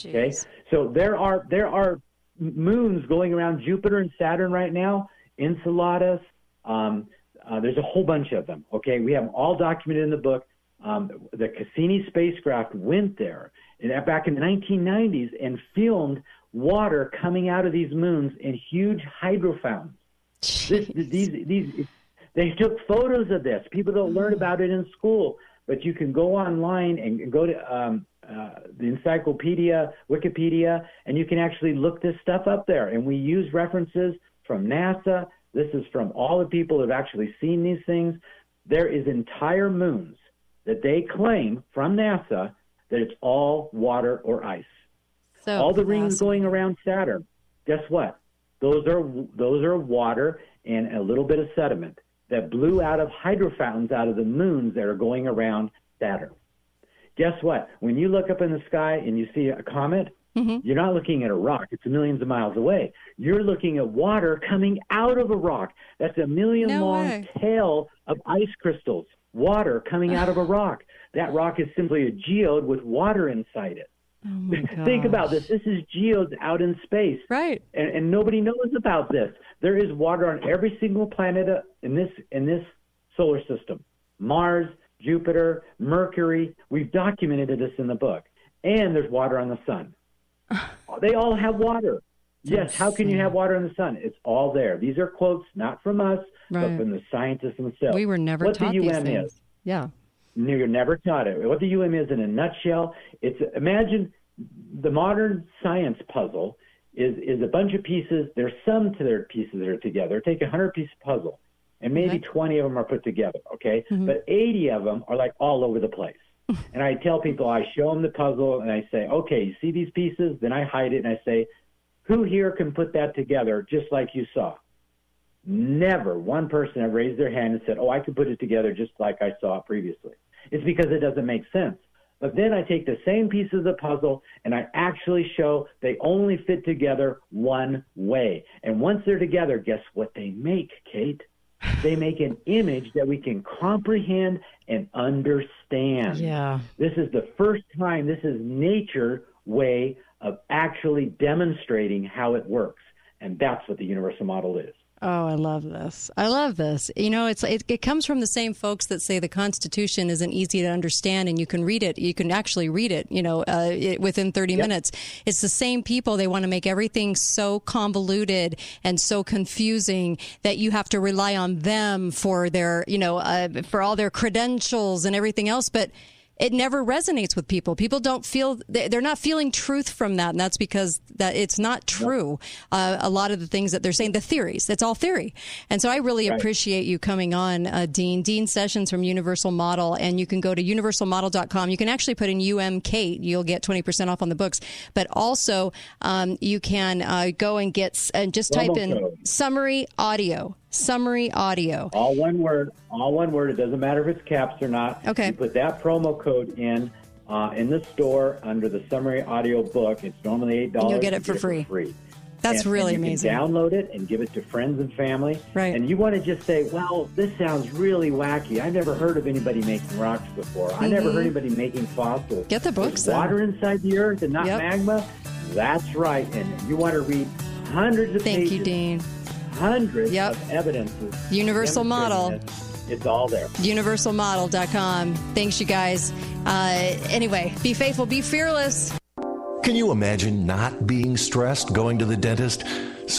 Okay, so there are there are moons going around Jupiter and Saturn right now, Enceladus. Um, uh, there's a whole bunch of them. Okay, we have them all documented in the book. Um, the Cassini spacecraft went there in, back in the 1990s and filmed water coming out of these moons in huge hydro fountains. This, these, these, they took photos of this. People don't learn about it in school, but you can go online and go to um, uh, the encyclopedia, Wikipedia, and you can actually look this stuff up there. And we use references from NASA. This is from all the people that have actually seen these things. There is entire moons that they claim from NASA that it's all water or ice. So all the rings going around Saturn, guess what? Those are those are water and a little bit of sediment that blew out of hydro fountains out of the moons that are going around Saturn. Guess what? When you look up in the sky and you see a comet, mm-hmm. you're not looking at a rock. It's millions of miles away. You're looking at water coming out of a rock. That's a million No long way. tail of ice crystals, water coming out of a rock. That rock is simply a geode with water inside it. Think about this. This is geodes out in space. Right. And, and nobody knows about this. There is water on every single planet uh, in this in this solar system. Mars, Jupiter, Mercury. We've documented this in the book. And there's water on the sun. they all have water. Yes, how can you have water in the sun? It's all there. These are quotes not from us, Right. but from the scientists themselves. We were never what taught the these UM things. is. Yeah. No, You're never taught it. What the UM is in a nutshell, it's imagine the modern science puzzle is is a bunch of pieces. There's some to their pieces that are together. Take a hundred piece puzzle, and maybe 20 of them are put together. Okay, but 80 of them are like all over the place. and I tell people, I show them the puzzle, and I say, okay, you see these pieces? Then I hide it, and I say, who here can put that together just like you saw? Never one person have raised their hand and said, "Oh, I could put it together just like I saw previously." It's because it doesn't make sense. But then I take the same pieces of the puzzle and I actually show they only fit together one way. And once they're together, guess what they make, Kate? They make an image that we can comprehend and understand. Yeah. This is the first time this is nature way of actually demonstrating how it works. And that's what the universal model is. Oh, I love this. I love this. You know, it's it, it comes from the same folks that say the Constitution isn't easy to understand, and you can read it. You can actually read it. You know, uh, it, within thirty yep. minutes. It's the same people. They want to make everything so convoluted and so confusing that you have to rely on them for their, you know, uh, for all their credentials and everything else. But it never resonates with people. People don't feel they're not feeling truth from that, and that's because that it's not true. Uh, a lot of the things that they're saying, the theories, it's all theory. And so I really right. appreciate you coming on, uh, Dean. Dean Sessions from Universal Model, and you can go to universalmodel.com. You can actually put in UMK, you'll get twenty percent off on the books. But also, um, you can uh, go and get and just type in summary audio summary audio. All one word. All one word. It doesn't matter if it's caps or not. Okay. You put that promo code in uh, in the store under the summary audio book. It's normally eight dollars. You'll get it for free. It for free. That's and, really and you amazing. Can download it and give it to friends and family. Right. And you want to just say, "Well, this sounds really wacky. I never heard of anybody making rocks before. Mm-hmm. I never heard anybody making fossils. Get the books. Water inside the earth and not yep. magma. That's right. And you want to read hundreds of Thank pages. Thank you, Dean hundreds yep. of evidences. Universal model. It. It's all there. Universalmodel.com. Thanks, you guys. Uh, anyway, be faithful, be fearless. Can you imagine not being stressed going to the dentist?